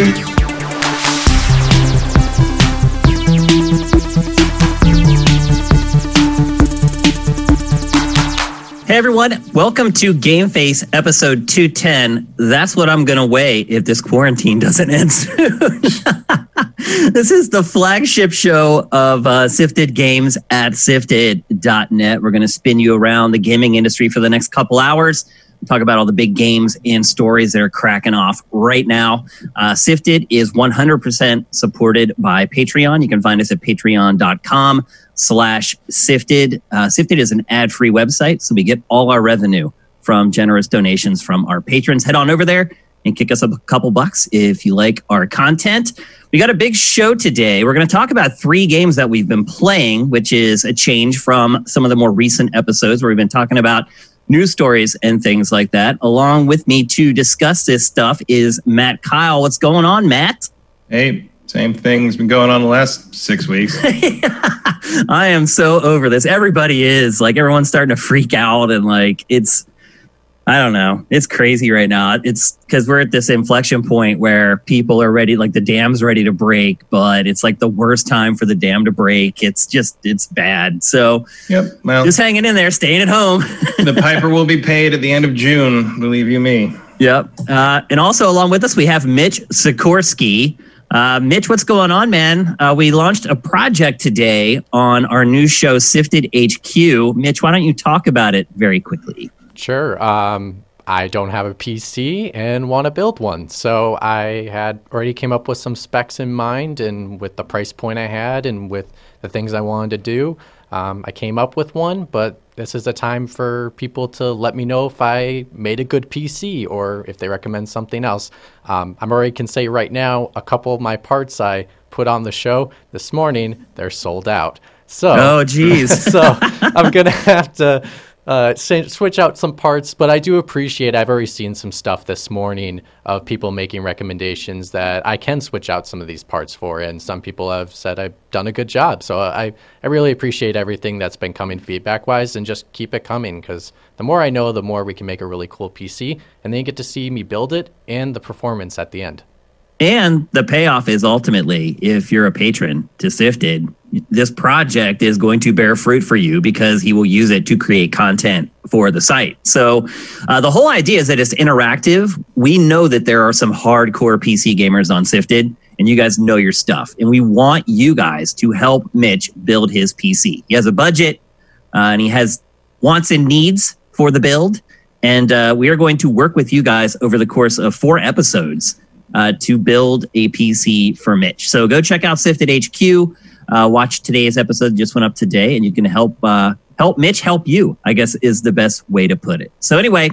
Hey everyone, welcome to Game Face episode 210. That's what I'm going to weigh if this quarantine doesn't end soon. this is the flagship show of uh, Sifted Games at sifted.net. We're going to spin you around the gaming industry for the next couple hours. Talk about all the big games and stories that are cracking off right now. Uh, Sifted is 100% supported by Patreon. You can find us at patreon.com slash sifted. Uh, sifted is an ad free website, so we get all our revenue from generous donations from our patrons. Head on over there and kick us up a couple bucks if you like our content. We got a big show today. We're going to talk about three games that we've been playing, which is a change from some of the more recent episodes where we've been talking about news stories and things like that. Along with me to discuss this stuff is Matt Kyle. What's going on, Matt? Hey, same thing's been going on the last six weeks. I am so over this. Everybody is like everyone's starting to freak out and like it's I don't know. It's crazy right now. It's because we're at this inflection point where people are ready, like the dam's ready to break, but it's like the worst time for the dam to break. It's just, it's bad. So, yep. Well, just hanging in there, staying at home. the piper will be paid at the end of June. Believe you me. Yep. Uh, and also along with us, we have Mitch Sikorsky. Uh, Mitch, what's going on, man? Uh, we launched a project today on our new show, Sifted HQ. Mitch, why don't you talk about it very quickly? Sure. Um, I don't have a PC and want to build one. So I had already came up with some specs in mind and with the price point I had and with the things I wanted to do. Um, I came up with one, but this is a time for people to let me know if I made a good PC or if they recommend something else. Um, I'm already can say right now, a couple of my parts I put on the show this morning, they're sold out. So, oh, geez. so I'm gonna have to uh, switch out some parts, but I do appreciate. I've already seen some stuff this morning of people making recommendations that I can switch out some of these parts for, and some people have said I've done a good job. So I I really appreciate everything that's been coming feedback wise, and just keep it coming because the more I know, the more we can make a really cool PC, and then you get to see me build it and the performance at the end. And the payoff is ultimately, if you're a patron to Sifted, this project is going to bear fruit for you because he will use it to create content for the site. So uh, the whole idea is that it's interactive. We know that there are some hardcore PC gamers on Sifted, and you guys know your stuff. And we want you guys to help Mitch build his PC. He has a budget, uh, and he has wants and needs for the build. And uh, we are going to work with you guys over the course of four episodes uh, to build a PC for Mitch. So go check out Sifted HQ. Uh, watch today's episode just went up today, and you can help uh, help Mitch help you. I guess is the best way to put it. So anyway,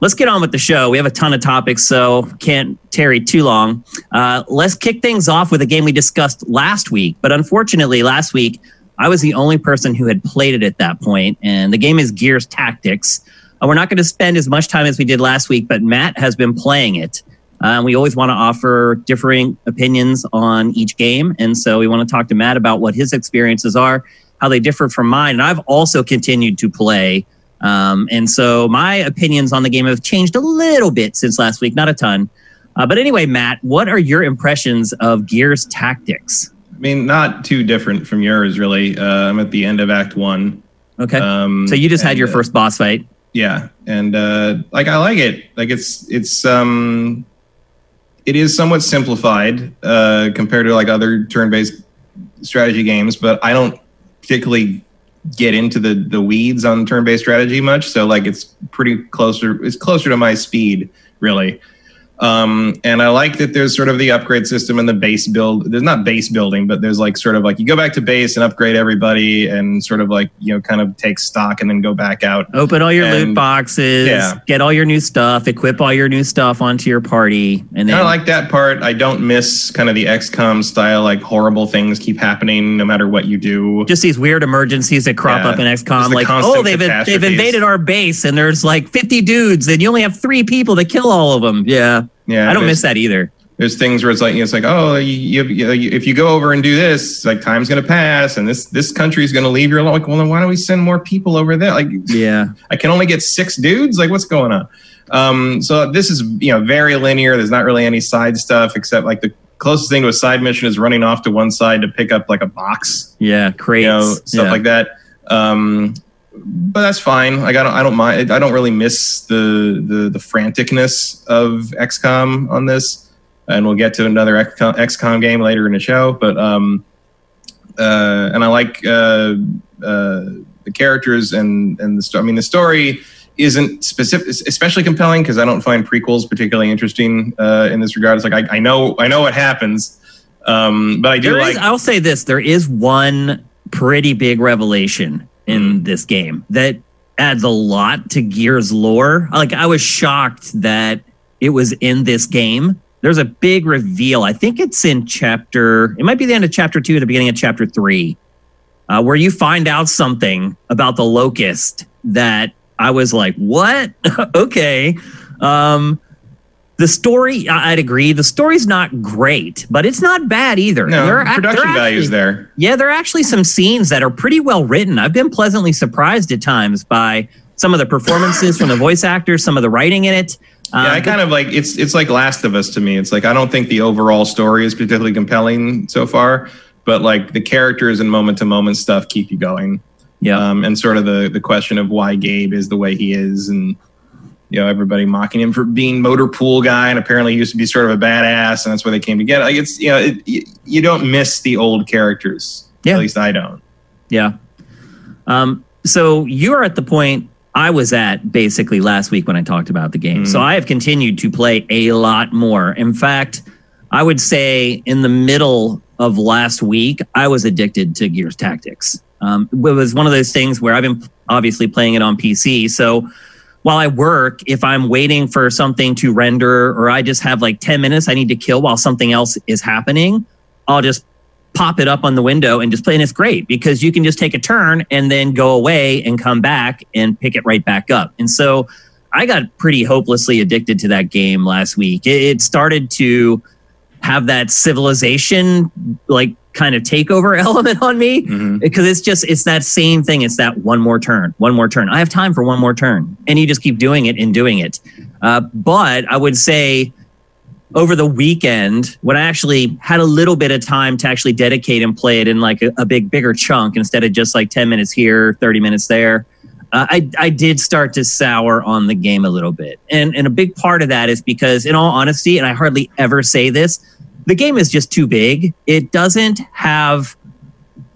let's get on with the show. We have a ton of topics, so can't tarry too long. Uh, let's kick things off with a game we discussed last week, but unfortunately, last week I was the only person who had played it at that point, and the game is Gears Tactics. Uh, we're not going to spend as much time as we did last week, but Matt has been playing it. Uh, we always want to offer differing opinions on each game. And so we want to talk to Matt about what his experiences are, how they differ from mine. And I've also continued to play. Um, and so my opinions on the game have changed a little bit since last week, not a ton. Uh, but anyway, Matt, what are your impressions of Gears Tactics? I mean, not too different from yours, really. Uh, I'm at the end of Act One. Okay. Um, so you just had your uh, first boss fight. Yeah, and uh, like I like it. Like it's it's um it is somewhat simplified uh, compared to like other turn-based strategy games, but I don't particularly get into the the weeds on turn-based strategy much. So like it's pretty closer. It's closer to my speed, really. Um, and I like that there's sort of the upgrade system and the base build. There's not base building, but there's like sort of like you go back to base and upgrade everybody and sort of like, you know, kind of take stock and then go back out. Open all your and, loot boxes, yeah. get all your new stuff, equip all your new stuff onto your party. And then I like that part. I don't miss kind of the XCOM style, like horrible things keep happening no matter what you do. Just these weird emergencies that crop yeah. up in XCOM. The like, oh, they've, they've invaded our base and there's like 50 dudes and you only have three people to kill all of them. Yeah. Yeah, I don't miss that either. there's things where it's like you know, it's like oh you, you, you, if you go over and do this like time's to pass and this this country's to leave your like well then why don't we send more people over there? Like yeah. I can only get six dudes? Like what's going on? Um so this is you know very linear. There's not really any side stuff except like the closest thing to a side mission is running off to one side to pick up like a box. Yeah crates. You know stuff yeah. like that. Um but that's fine. Like I don't, I don't mind. I don't really miss the the, the franticness of XCOM on this, and we'll get to another XCOM, XCOM game later in the show. But um, uh, and I like uh, uh, the characters and and the story. I mean, the story isn't specific, especially compelling because I don't find prequels particularly interesting uh, in this regard. It's like I, I know I know what happens, um, but I do There like. is- I'll say this: there is one pretty big revelation in Mm-hmm. this game that adds a lot to Gears lore. Like I was shocked that it was in this game. There's a big reveal. I think it's in chapter. It might be the end of chapter two, the beginning of chapter three, uh, where you find out something about the locust that I was like, "What? okay." Um, the story, I'd agree. The story's not great, but it's not bad either. no, There are production there values actually- there. yeah, there are actually some scenes that are pretty well written. I've been pleasantly surprised at times by some of the performances from the voice actors, some of the writing in it. Yeah, I Um, kind of like it's it's like Last of Us to me. It's like I don't think the overall story is particularly compelling so far, but like the characters and moment to moment stuff keep you going. yeah, Um, and sort of the the question of why Gabe is the way he is, and you know everybody mocking him for being motor pool guy, and apparently he used to be sort of a badass, and that's why they came together. Like it's you know it, you, don't miss the old characters. Yeah. At least I don't. yeah. Um, so you are at the point I was at basically last week when I talked about the game. Mhm. So I have continued to play a lot more. In fact, I would say in the middle of last week, I was addicted to Gears Tactics. Um, it was one of those things where I've been obviously playing it on PC. So while I work, if I'm waiting for something to render or I just have like 10 minutes I need to kill while something else is happening, I'll just pop it up on the window and just play. And it's great because you can just take a turn and then go away and come back and pick it right back up. And so I got pretty hopelessly addicted to that game last week. It, it started to have that civilization like kind of takeover element on me Mhm. because it's just it's that same thing. It's that one more turn one more turn. I have time for one more turn. And you just keep doing it and doing it. Uh, but i would say over the weekend when i actually had a little bit of time to actually dedicate and play it in like a, a big bigger chunk instead of just like 10 minutes here 30 minutes there uh, I, I did start to sour on the game a little bit and, and a big part of that is because in all honesty and i hardly ever say this the game is just too big it doesn't have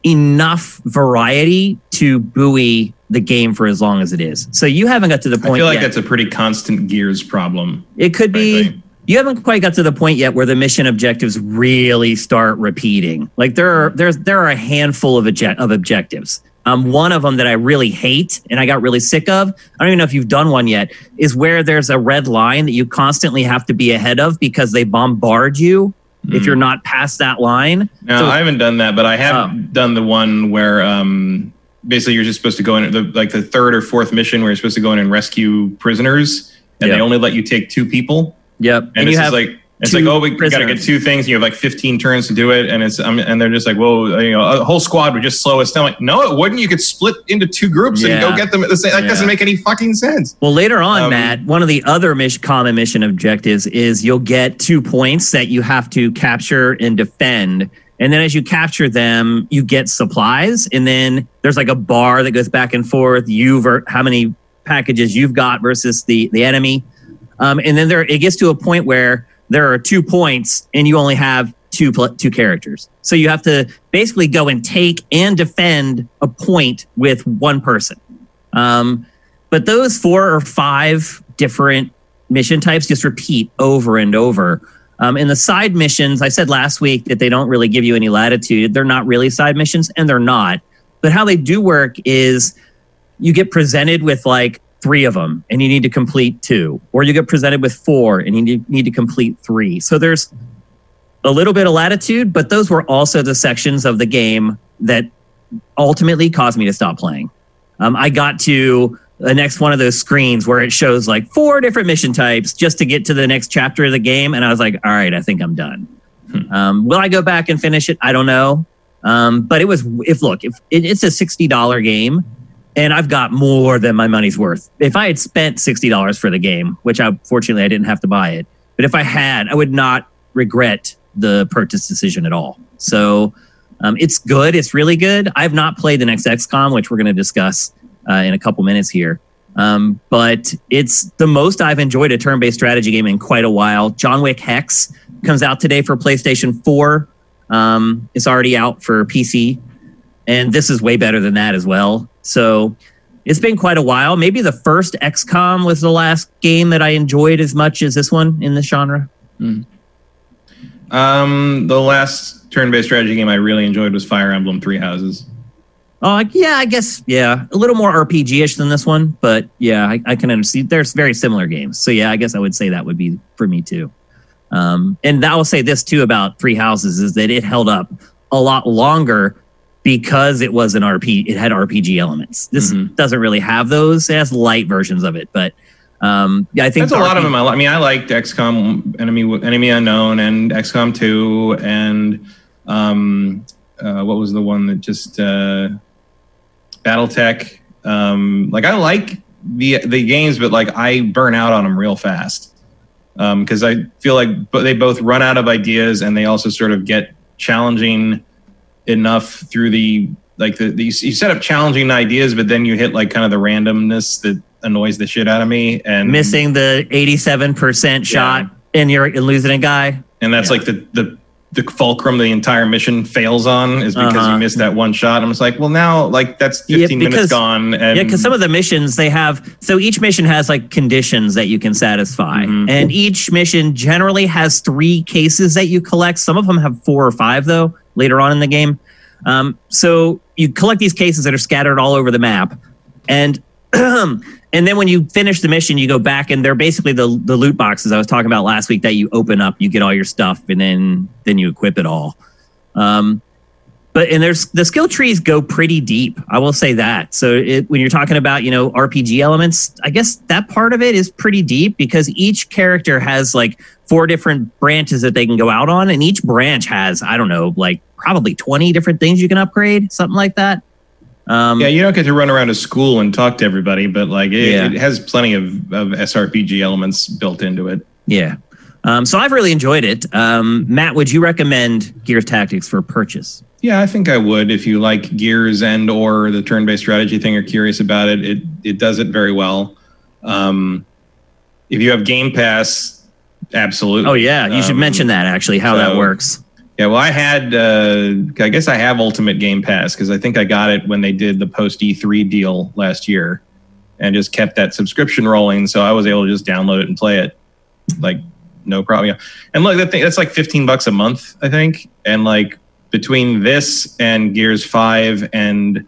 enough variety to buoy the game for as long as it is. So you haven't got to the point. I feel like yet. that's a pretty constant Gears problem. it could be you haven't quite got to the point yet where the mission objectives really start repeating. Like there are there's there are a handful of object, of objectives. Um, one of them that I really hate and I got really sick of. I don't even know if you've done one yet. Is where there's a red line that you constantly have to be ahead of because they bombard you if Mm. you're not past that line. No, So- I haven't done that, but I have Oh. done the one where um, basically you're just supposed to go in the like the third or fourth mission where you're supposed to go in and rescue prisoners, and Yeah. they only let you take two people. Yep. And, it's just like it's like oh we got to get two things. And you have like 15 turns to do it, and it's um, and they're just like whoa, you know, a whole squad would just slow us down. Like no, it wouldn't. You could split into two groups and go get them at the same. That doesn't make any fucking sense. Well, later on, Um, Matt, one of the other mission, common mission objectives is you'll get two points that you have to capture and defend. And then as you capture them, you get supplies. And then there's like a bar that goes back and forth. You ver- how many packages you've got versus the the enemy. Um, and then there it gets to a point where there are two points and you only have two two characters. So you have to basically go and take and defend a point with one person. Um, but those four or five different mission types just repeat over and over. Um, and the side missions, I said last week that they don't really give you any latitude. They're not really side missions, and they're not. But how they do work is you get presented with like three of them and you need to complete two, or you get presented with four and you need, to complete three. So there's a little bit of latitude, but those were also the sections of the game that ultimately caused me to stop playing. Um, I got to the next one of those screens where it shows like four different mission types just to get to the next chapter of the game. And I was like, all right, I think I'm done. Hmm. Um, will I go back and finish it? I don't know. Um, but it was, if look, if it, it's a $60 game and I've got more than my money's worth. If I had spent $60 for the game, which I fortunately I didn't have to buy it, but if I had, I would not regret the purchase decision at all. So um, it's good. It's really good. I've not played the next XCOM, which we're going to discuss uh, in a couple minutes here. Um, but it's the most I've enjoyed a turn based strategy game in quite a while. John Wick Hex comes out today for PlayStation 4. Um, it's already out for PC. And this is way better than that as well. So it's been quite a while. Maybe the first XCOM was the last game that I enjoyed as much as this one in the genre. Mm. Um, the last turn-based strategy game I really enjoyed was Fire Emblem Three Houses. Oh, yeah, I guess yeah, a little more RPG-ish than this one, but yeah, I, I can understand. There's very similar games, so yeah, I guess I would say that would be for me too. Um, and I will say this too about Three Houses is that it held up a lot longer because it was an RP. It had RPG elements. This mm-hmm. doesn't really have those. It has light versions of it, but um, yeah, I think that's a lot of them. I, mean, I liked XCOM Enemy Enemy Unknown and XCOM Two and um, uh, what was the one that just uh, BattleTech. Um, like I like the the games, but like I burn out on them real fast because um, I feel like they both run out of ideas and they also sort of get challenging enough through the like the, the you set up challenging ideas, but then you hit like kind of the randomness that annoys the shit out of me. And missing the 87% shot yeah. and you're losing a guy. And that's yeah. like the, the, the fulcrum the entire mission fails on is because uh-huh. you missed that one shot. I'm just like, well, now like that's 15 yeah, because, minutes gone. And yeah, because some of the missions they have, so each mission has like conditions that you can satisfy, mm-hmm. and each mission generally has three cases that you collect. Some of them have four or five though. Later on in the game, um, so you collect these cases that are scattered all over the map, and and then when you finish the mission, you go back and they're basically the the loot boxes I was talking about last week that you open up, you get all your stuff, and then then you equip it all. Um, but and there's the skill trees go pretty deep. I will say that. So it, when you're talking about you know RPG elements, I guess that part of it is pretty deep because each character has like four different branches that they can go out on, and each branch has I don't know like probably 20 different things you can upgrade, something like that. Um, yeah, you don't get to run around a school and talk to everybody, but like it, yeah. it has plenty of, of SRPG elements built into it. Yeah. Um, so I've really enjoyed it. Um, Matt, would you recommend Gears Tactics for purchase? Yeah, I think I would. If you like Gears and or the turn-based strategy thing, or curious about it, it it does it very well. Um, if you have Game Pass, absolutely. Oh yeah, you should mention um, that actually how so, that works. Yeah, well, I had, uh, I guess I have Ultimate Game Pass because I think I got it when they did the post E3 deal last year and just kept that subscription rolling. So I was able to just download it and play it like no problem. And look, that thing, that's like 15 bucks a month, I think. And like between this and Gears 5 and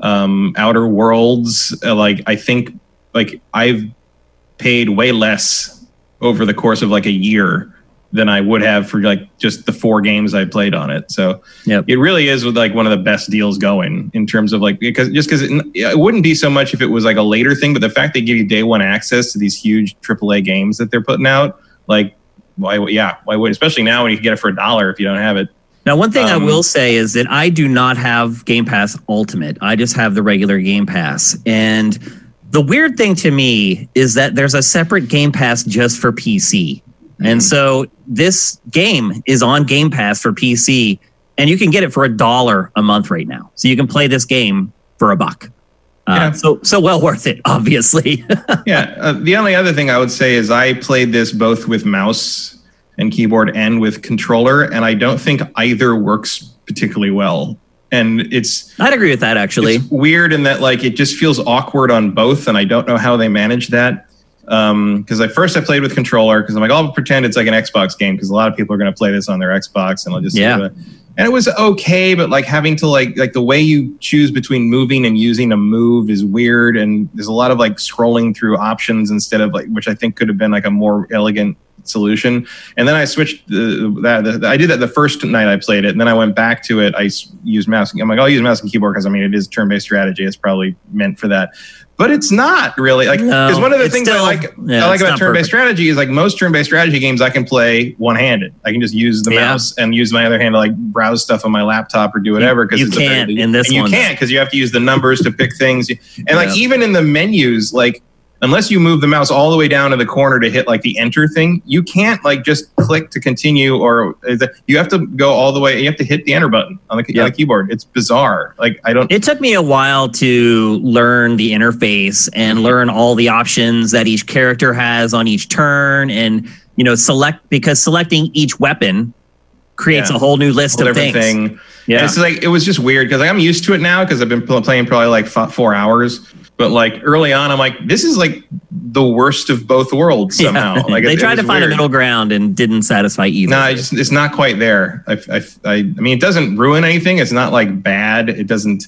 um, Outer Worlds, uh, like I think like I've paid way less over the course of like a year than I would have for like just the four games I played on it. So yep. it really is like one of the best deals going in terms of like because just because it, it, wouldn't be so much if it was like a later thing, but the fact they give you day one access to these huge AAA games that they're putting out, like why? Yeah, why would? Especially now when you can get it for a dollar if you don't have it. Now, one thing um, I will say is that I do not have Game Pass Ultimate. I just have the regular Game Pass, and the weird thing to me is that there's a separate Game Pass just for PC. And so this game is on Game Pass for PC, and you can get it for a dollar a month right now. So you can play this game for a buck. Uh, yeah. So so well worth it, obviously. yeah. Uh, the only other thing I would say is I played this both with mouse and keyboard and with controller, and I don't think either works particularly well. And it's I'd agree with that actually. It's weird in that like it just feels awkward on both, and I don't know how they manage that because um, I first I played with controller because I'm like I'll pretend it's like an Xbox game because a lot of people are going to play this on their Xbox and I'll just yeah. And it was okay, but like having to like like the way you choose between moving and using a move is weird, and there's a lot of like scrolling through options instead of like which I think could have been like a more elegant solution. And then I switched uh, the, that. The, I did that the first night I played it, and then I went back to it. I used mouse. I'm like, I'll use mouse and keyboard because I mean it is turn-based strategy. It's probably meant for that. but it's not really like No, because one of the things still- I like yeah, I like about turn-based strategy is like most turn-based strategy games I can play one-handed. I can just use the Yeah. mouse and use my other hand to like browse stuff on my laptop or do whatever. Because you it's a can't in this and you one. can't because you have to use the numbers to pick things. And like even in the menus, like unless you move the mouse all the way down to the corner to hit like the enter thing, you can't like just click to continue or you have to go all the way. You have to hit the enter button on the, Yeah. on the keyboard. It's bizarre. Like I don't. It took me a while to learn the interface and learn all the options that each character has on each turn and you know select because selecting each weapon creates Yeah. a whole new list whole of things. thing. Yeah. And it's like it was just weird because like, I'm used to it now because I've been playing probably like f- four hours. But like early on, I'm like, this is like the worst of both worlds somehow. Yeah. Like they it- it tried to was find a middle ground and didn't satisfy either. No, it's, it's not quite there. I, I, I, I mean, it doesn't ruin anything. It's not like bad. It doesn't.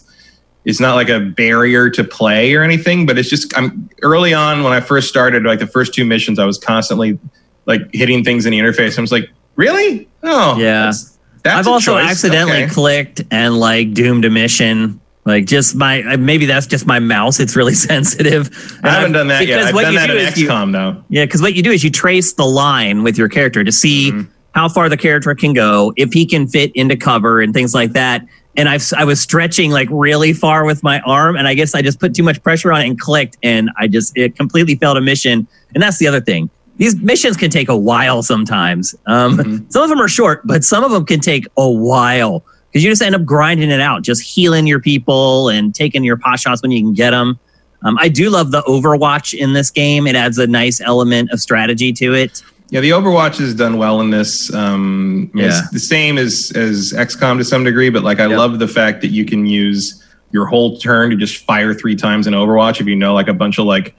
It's not like a barrier to play or anything. But it's just I'm early on when I first started, like the first two missions, I was constantly like hitting things in the interface. I was like, really? Oh, Yeah. That's, that's I've also choice. accidentally Okay. clicked and like doomed a mission. Like just my uh, maybe that's just my mouse. It's really sensitive. I haven't done that yet. I've what done you that do in is you- XCOM though. Yeah, because what you do is you trace the line with your character to see Mhm. how far the character can go, if he can fit into cover and things like that. And I've, I was stretching like really far with my arm, and I guess I just put too much pressure on it and clicked, and I just it completely failed a mission. And that's the other thing; these missions can take a while sometimes. Um, Mhm. Some of them are short, but some of them can take a while because you just end up grinding it out, just healing your people and taking your pot shots when you can get them. Um, I do love the Overwatch in this game. It adds a nice element of strategy to it. Yeah, the Overwatch has done well in this. Um, Yeah. It's the same as as XCOM to some degree, but like I Yep. love the fact that you can use your whole turn to just fire three times in Overwatch if you know like a bunch of like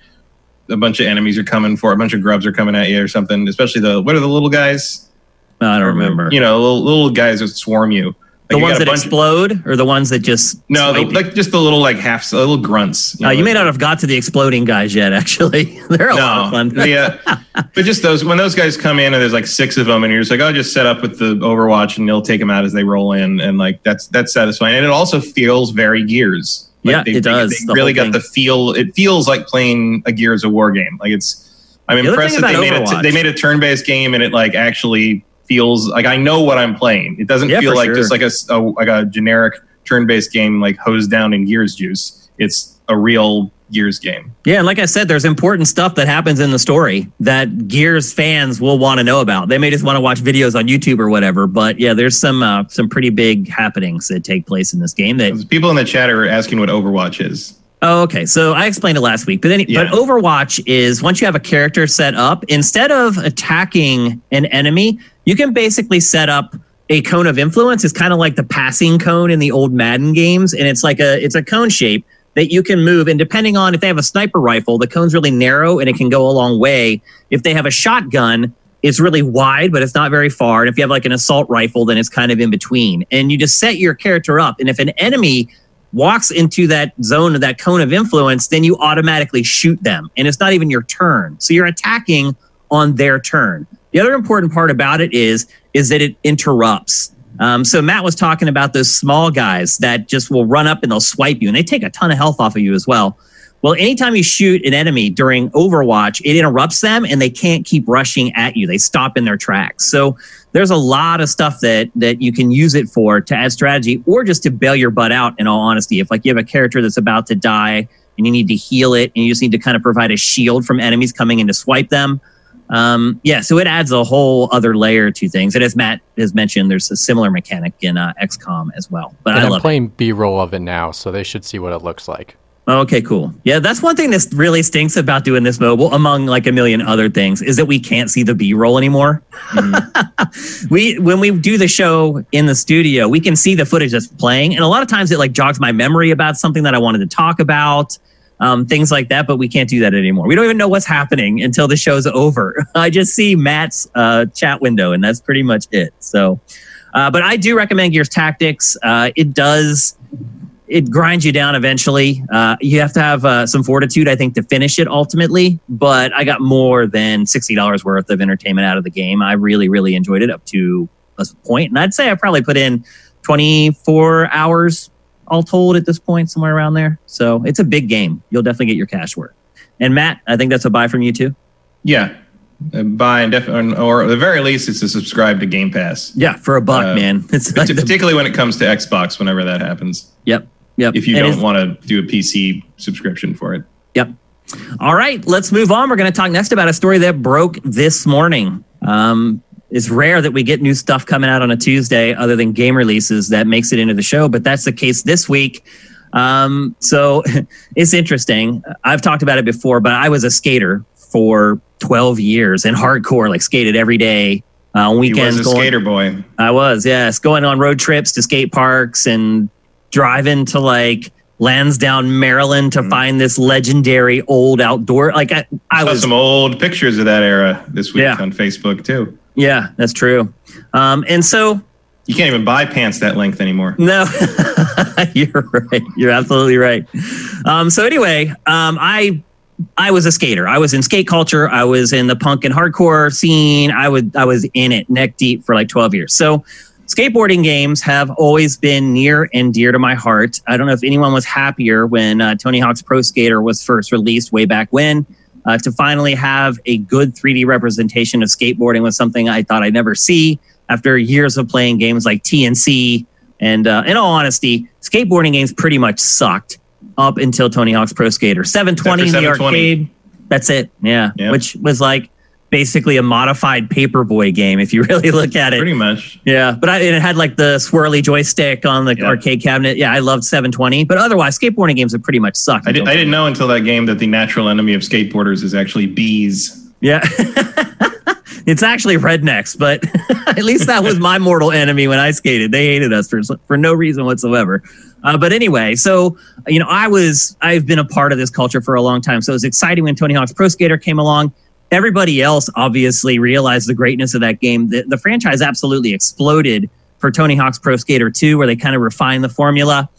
a bunch of enemies are coming for a bunch of grubs are coming at you or something. Especially the what are the little guys? I don't remember. You know, little, little guys that swarm you. The Like, you ones that explode or the ones that just No, the, like just the little like half little grunts. Uh, you know, may not have got to the exploding guys yet. Actually, they're a lot of fun. yeah, but just those when those guys come in and there's like six of them, and you're just like, oh, just set up with the Overwatch, and they'll take them out as they roll in, and like that's that's satisfying, and it also feels very Gears. Like, Yeah, it does, They, the really got the feel. It feels like playing a Gears of War game. Like it's. I'm The impressed that they made a they made a turn-based game, and it like actually feels like I know what I'm playing. It doesn't Yeah, feel like sure. just like a, a- like a generic turn-based game like hosed down in Gears juice. It's a real Gears game. Yeah, and like I said, there's important stuff that happens in the story that Gears fans will want to know about. They may just want to watch videos on YouTube or whatever, but yeah, there's some uh, some pretty big happenings that take place in this game. That People in the chat are asking what Overwatch is. oh, okay, so I explained it last week, but then Yeah. but Overwatch is once you have a character set up, instead of attacking an enemy, you can basically set up a cone of influence. It's kind of like the passing cone in the old Madden games, and it's like a it's a cone shape that you can move. And depending on if they have a sniper rifle, the cone's really narrow and it can go a long way. If they have a shotgun, it's really wide, but it's not very far. And if you have like an assault rifle, then it's kind of in between. And you just set your character up. And if an enemy walks into that zone of that cone of influence, then you automatically shoot them. And it's not even your turn. So you're attacking on their turn. The other important part about it is is that it interrupts. Um, so Matt was talking about those small guys that just will run up and they'll swipe you, and they take a ton of health off of you as well. Well, anytime you shoot an enemy during Overwatch, it interrupts them and they can't keep rushing at you. They stop in their tracks. So there's a lot of stuff that that you can use it for to add strategy or just to bail your butt out in all honesty. If like you have a character that's about to die and you need to heal it and you just need to kind of provide a shield from enemies coming in to swipe them. Um, yeah, so it adds a whole other layer to things. And as Matt has mentioned, there's a similar mechanic in uh, XCOM as well. But And I it. playing B-roll of it now, so they should see what it looks like. Okay, cool. Yeah, that's one thing that really stinks about doing this mobile, among like a million other things, is that we can't see the B roll anymore. we when we do the show in the studio, we can see the footage that's playing, and a lot of times it like jogs my memory about something that I wanted to talk about, um, things like that. But we can't do that anymore. We don't even know what's happening until the show's over. I just see Matt's uh, chat window, and that's pretty much it. So, uh, but I do recommend Gears Tactics. Uh, it does it grinds you down eventually. Uh, you have to have uh, some fortitude, I think, to finish it ultimately. But I got more than sixty dollars worth of entertainment out of the game. I really, really enjoyed it up to a point, and I'd say I probably put in twenty four hours all told at this point, somewhere around there. So it's a big game. You'll definitely get your cash worth. And Matt, I think that's a buy from you too. Yeah, buy and def- or at the very least, it's to subscribe to Game Pass. Yeah, for a buck, Uh, man. It's like the- particularly when it comes to Xbox. Whenever that happens, yep, yep. if you And don't want to do a PC subscription for it. Yep. All right, let's move on. We're going to talk next about a story that broke this morning. Um, it's rare that we get new stuff coming out on a Tuesday other than game releases that makes it into the show, but that's the case this week. Um, so it's interesting. I've talked about it before, but I was a skater for 12 years and hardcore, like skated every day uh, He weekends. was a going- skater boy. I was, yes, going on road trips to skate parks and driving to like Lansdowne, Maryland to find this legendary old outdoor. Like I, I Saw was, some old pictures of that era this week Yeah. on Facebook too. Yeah, that's true. Um, and so, You can't even buy pants that length anymore. no, you're right. You're absolutely right. Um, so anyway, um, I, I was a skater. I was in skate culture. I was in the punk and hardcore scene. I would, I was in it neck deep for like 12 years. So skateboarding games have always been near and dear to my heart. I don't know if anyone was happier when uh, Tony Hawk's Pro Skater was first released way back when. Uh, to finally have a good 3D representation of skateboarding was something I thought I'd never see after years of playing games like TNC. And uh, in all honesty, skateboarding games pretty much sucked up until Tony Hawk's Pro Skater 720 in the arcade. That's it. Yeah. Yep. Which was like basically a modified Paperboy game if you really look at it. Pretty much. Yeah, but I, it had like the swirly joystick on the Yeah. arcade cabinet. Yeah, I loved 720, but otherwise, skateboarding games have pretty much sucked. I, did, I didn't know until that game that the natural enemy of skateboarders is actually bees. Yeah, it's actually rednecks, but at least that was my mortal enemy when I skated. They hated us for for no reason whatsoever. Uh, but anyway, so you know, I was I've been a part of this culture for a long time, so it was exciting when Tony Hawk's Pro Skater came along. Everybody else obviously realized the greatness of that game. The, the franchise absolutely exploded for Tony Hawk's Pro Skater 2, where they kind of refined the formula.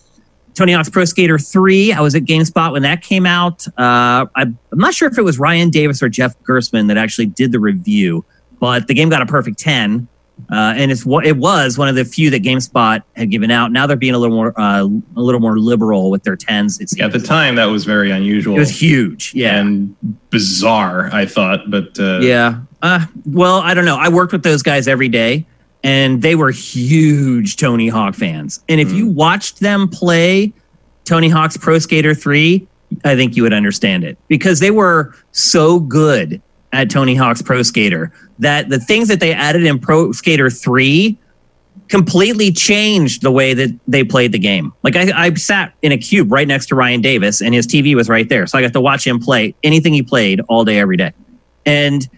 Tony Hawk's Pro Skater 3, I was at GameSpot when that came out. Uh, I, I'm not sure if it was Ryan Davis or Jeff Gerstmann that actually did the review, but the game got a perfect 10. Uh, and it's what it was one of the few that GameSpot had given out. Now they're being a little more uh, a little more liberal with their tens. It's At the time, that was very unusual it was huge, yeah, and bizarre. I thought, but uh, yeah. Uh, well, I don't know. I worked with those guys every day, and they were huge Tony Hawk fans. And if you watched them play Tony Hawk's Pro Skater 3, I think you would understand it because they were so good at Tony Hawk's Pro Skater that the things that they added in Pro Skater 3 completely changed the way that they played the game. Like I, I sat in a cube right next to Ryan Davis and his TV was right there. So I got to watch him play anything he played all day, every day. And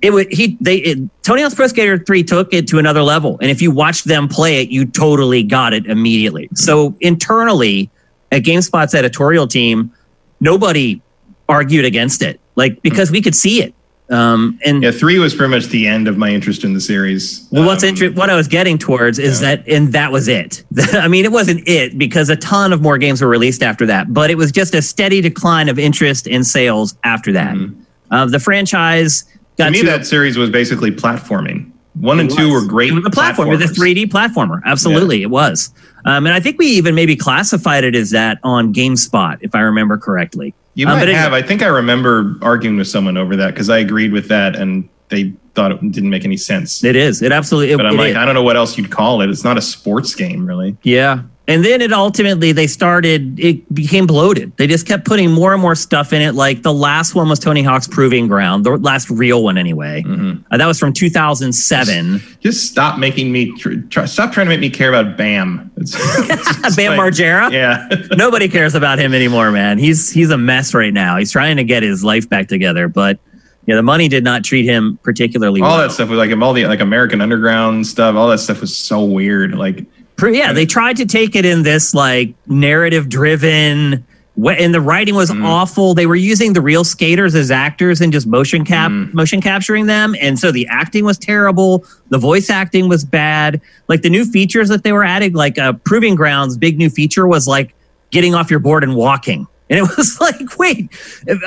it would he they it, Tony Hawk's Pro Skater 3 took it to another level. And if you watched them play it, you totally got it immediately. So internally at GameSpot's editorial team, nobody argued against it. Like because we could see it. Um and yeah, three was pretty much the end of my interest in the series. well, what's Um, interesting, what I was getting towards is yeah. that, and that was it. I mean, it wasn't it because a ton of more games were released after that, but it was just a steady decline of interest in sales after that. Mhm. Uh, the franchise got To me, to that series was basically platforming. One and It two was. were great. It was a platform, it was a platformers. 3D platformer. Absolutely, it was. Um, and I think we even maybe classified it as that on GameSpot, if I remember correctly. You Um, might have. I think I remember arguing with someone over that because I agreed with that, and they thought it didn't make any sense. It is. It absolutely. It, but I'm it like, is. I don't know what else you'd call it. It's not a sports game, really. Yeah. And then it ultimately they started it became bloated. They just kept putting more and more stuff in it. Like the last one was Tony Hawk's Proving Ground, the last real one anyway. Mhm. Uh, that was from 2007. Just stop making me tr- try, stop trying to make me care about Bam. It's, it's Bam like- Margera. Yeah. Nobody cares about him anymore, man. He's he's a mess right now. He's trying to get his life back together, but yeah, the money did not treat him particularly well. all well. that stuff was like all the like American Underground stuff. All that stuff was so weird. Like yeah, they tried to take it in this like narrative driven way, and the writing was Mhm. awful. They were using the real skaters as actors and just motion cap Mhm. motion capturing them, and so the acting was terrible. The voice acting was bad. Like the new features that they were adding, like uh, Proving Grounds, big new feature was like getting off your board and walking. And it was like, wait,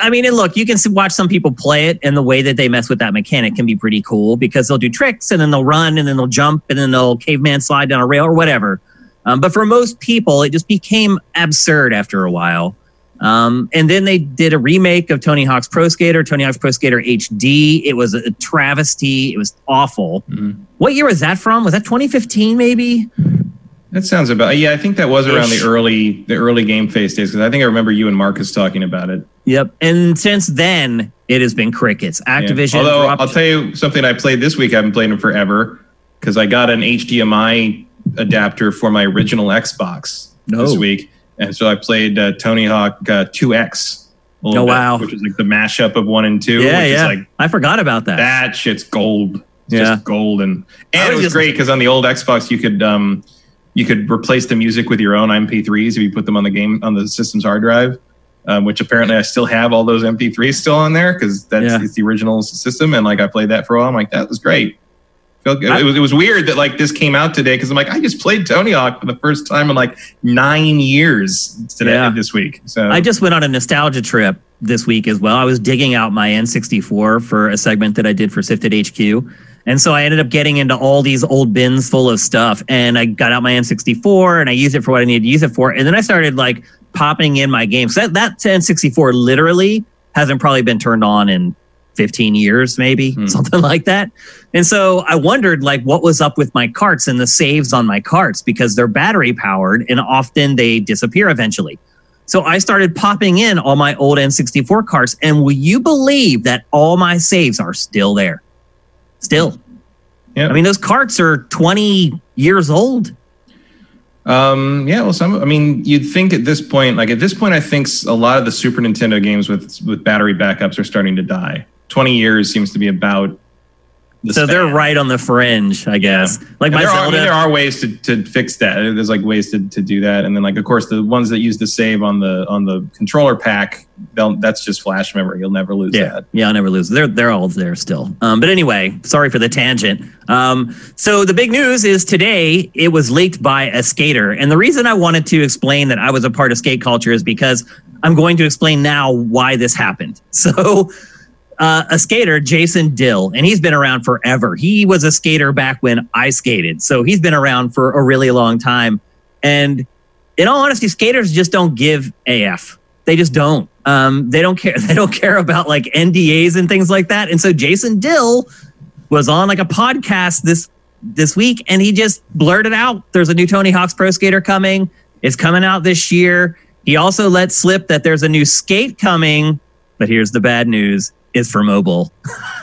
I mean, and look, you can watch some people play it, and the way that they mess with that mechanic can be pretty cool because they'll do tricks and then they'll run and then they'll jump and then they'll caveman slide down a rail or whatever. Um, but for most people, it just became absurd after a while. Um, and then they did a remake of Tony Hawk's Pro Skater, Tony Hawk's Pro Skater HD. It was a travesty. It was awful. Mhm. What year was that from? Was that 2015 maybe? That sounds about yeah. I think that was around Ish. the early the early game face days because I think I remember you and Marcus talking about it. Yep. And since then, it has been crickets. Yeah. Activision. Although dropped- I'll tell you something I played this week. I haven't played in forever because I got an HDMI adapter for my original Xbox this Oh. week, and so I played uh, Tony Hawk uh, 2X. a little Oh, bit, wow. Which is like the mashup of one and two. yeah, which yeah. Is like I forgot about that. that shit's gold. It's Yeah. just gold, and it was was just- great because on the old Xbox you could um you could replace the music with your own MP3s if you put them on the game on the system's hard drive. Um, which apparently I still have all those MP3s still on there because that's Yeah. it's the original system, and like I played that for a while. I'm like, that was great. Felt good. I- it, was, it was weird that like this came out today because I'm like, I just played Tony Hawk for the first time in like nine years today Yeah. this week. So I just went on a nostalgia trip this week as well. I was digging out my N64 for a segment that I did for Sifted HQ. And so I ended up getting into all these old bins full of stuff. And I got out my N64 and I used it for what I needed to use it for. And then I started like popping in my games. That, that N64 literally hasn't probably been turned on in 15 years, maybe Hmm. something like that. And so I wondered like what was up with my carts and the saves on my carts because they're battery powered and often they disappear eventually. So I started popping in all my old N64 carts, and will you believe that all my saves are still there? Still. Yeah. I mean, those carts are 20 years old. Um, yeah, well, some. I mean, you'd think at this point, like at this point, I think a lot of the Super Nintendo games with with battery backups are starting to die. Twenty years seems to be about. The so they're right on the fringe, I guess. Like And my there, are, I Zelda. mean, there are ways to, to fix that. There's like ways to, to do that, and then like of course the ones that use the save on the on the controller pack, they'll that's just flash memory. You'll never lose yeah, that. yeah, I'll never lose. They're they're all there still. Um, but anyway, sorry for the tangent. Um, so the big news is today it was leaked by a skater, and the reason I wanted to explain that I was a part of skate culture is because I'm going to explain now why this happened. So. Uh, a skater, Jason Dill, and he's been around forever. He was a skater back when I skated, so he's been around for a really long time. And in all honesty, skaters just don't give AF. They just don't. Um, they don't care. They don't care about like NDAs and things like that. And so Jason Dill was on like a podcast this this week, and he just blurted out, "There's a new Tony Hawk's Pro Skater coming. It's coming out this year." He also let slip that there's a new skate coming, but here's the bad news: it's for mobile.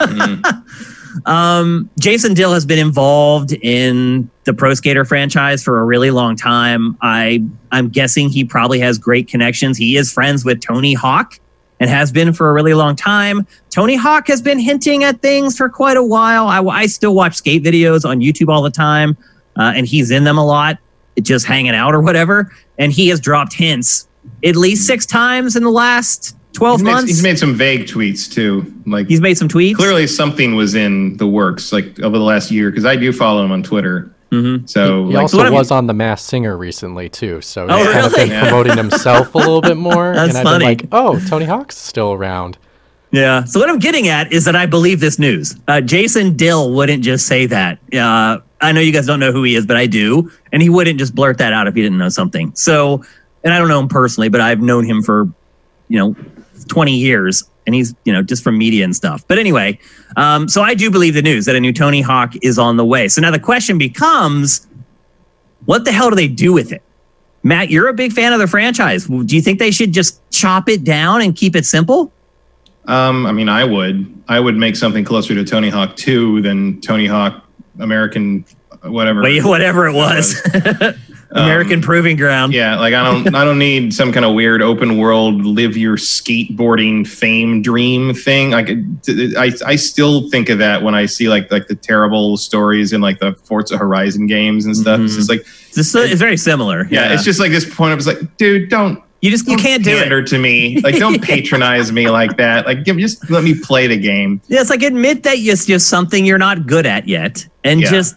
Um, Jason Dill has been involved in the Pro Skater franchise for a really long time. I I'm guessing he probably has great connections. He is friends with Tony Hawk and has been for a really long time. Tony Hawk has been hinting at things for quite a while. I, I still watch skate videos on YouTube all the time, uh, and he's in them a lot, just hanging out or whatever. And he has dropped hints at least six times in the last twelve He's made, months. he's made some vague tweets too. Like He's made some tweets. clearly something was in the works like over the last year because I do follow him on Twitter. Mhm. So He like, also what I'm- was on The Masked Singer recently too, so Oh, he's kind of been really? promoting himself a little bit more. That's and I've funny. been like, oh, Tony Hawk's still around. Yeah. So what I'm getting at is that I believe this news. Uh, Jason Dill wouldn't just say that. Uh, I know you guys don't know who he is, but I do, and he wouldn't just blurt that out if he didn't know something. So, and I don't know him personally, but I've known him for, you know, 20 years, and he's you know just from media and stuff. But anyway, um, so I do believe the news that a new Tony Hawk is on the way. So now the question becomes, what the hell do they do with it? Matt, you're a big fan of the franchise. Do you think they should just chop it down and keep it simple? um, I mean, I would I would make something closer to Tony Hawk Two than Tony Hawk American whatever. Wait, whatever it was. American Um, Proving Ground. Yeah, like I don't I don't need some kind of weird open world live your skateboarding fame dream thing. Like I I still think of that when I see like like the terrible stories in like the Forza Horizon games and stuff. It's Mhm. just like This is very similar. yeah, it's just like this point of it's like, dude, don't you just you can't do it. to me. Like don't patronize me like that. Like give just let me play the game. Yeah, it's like admit that it's just something you're not good at yet, and Yeah. just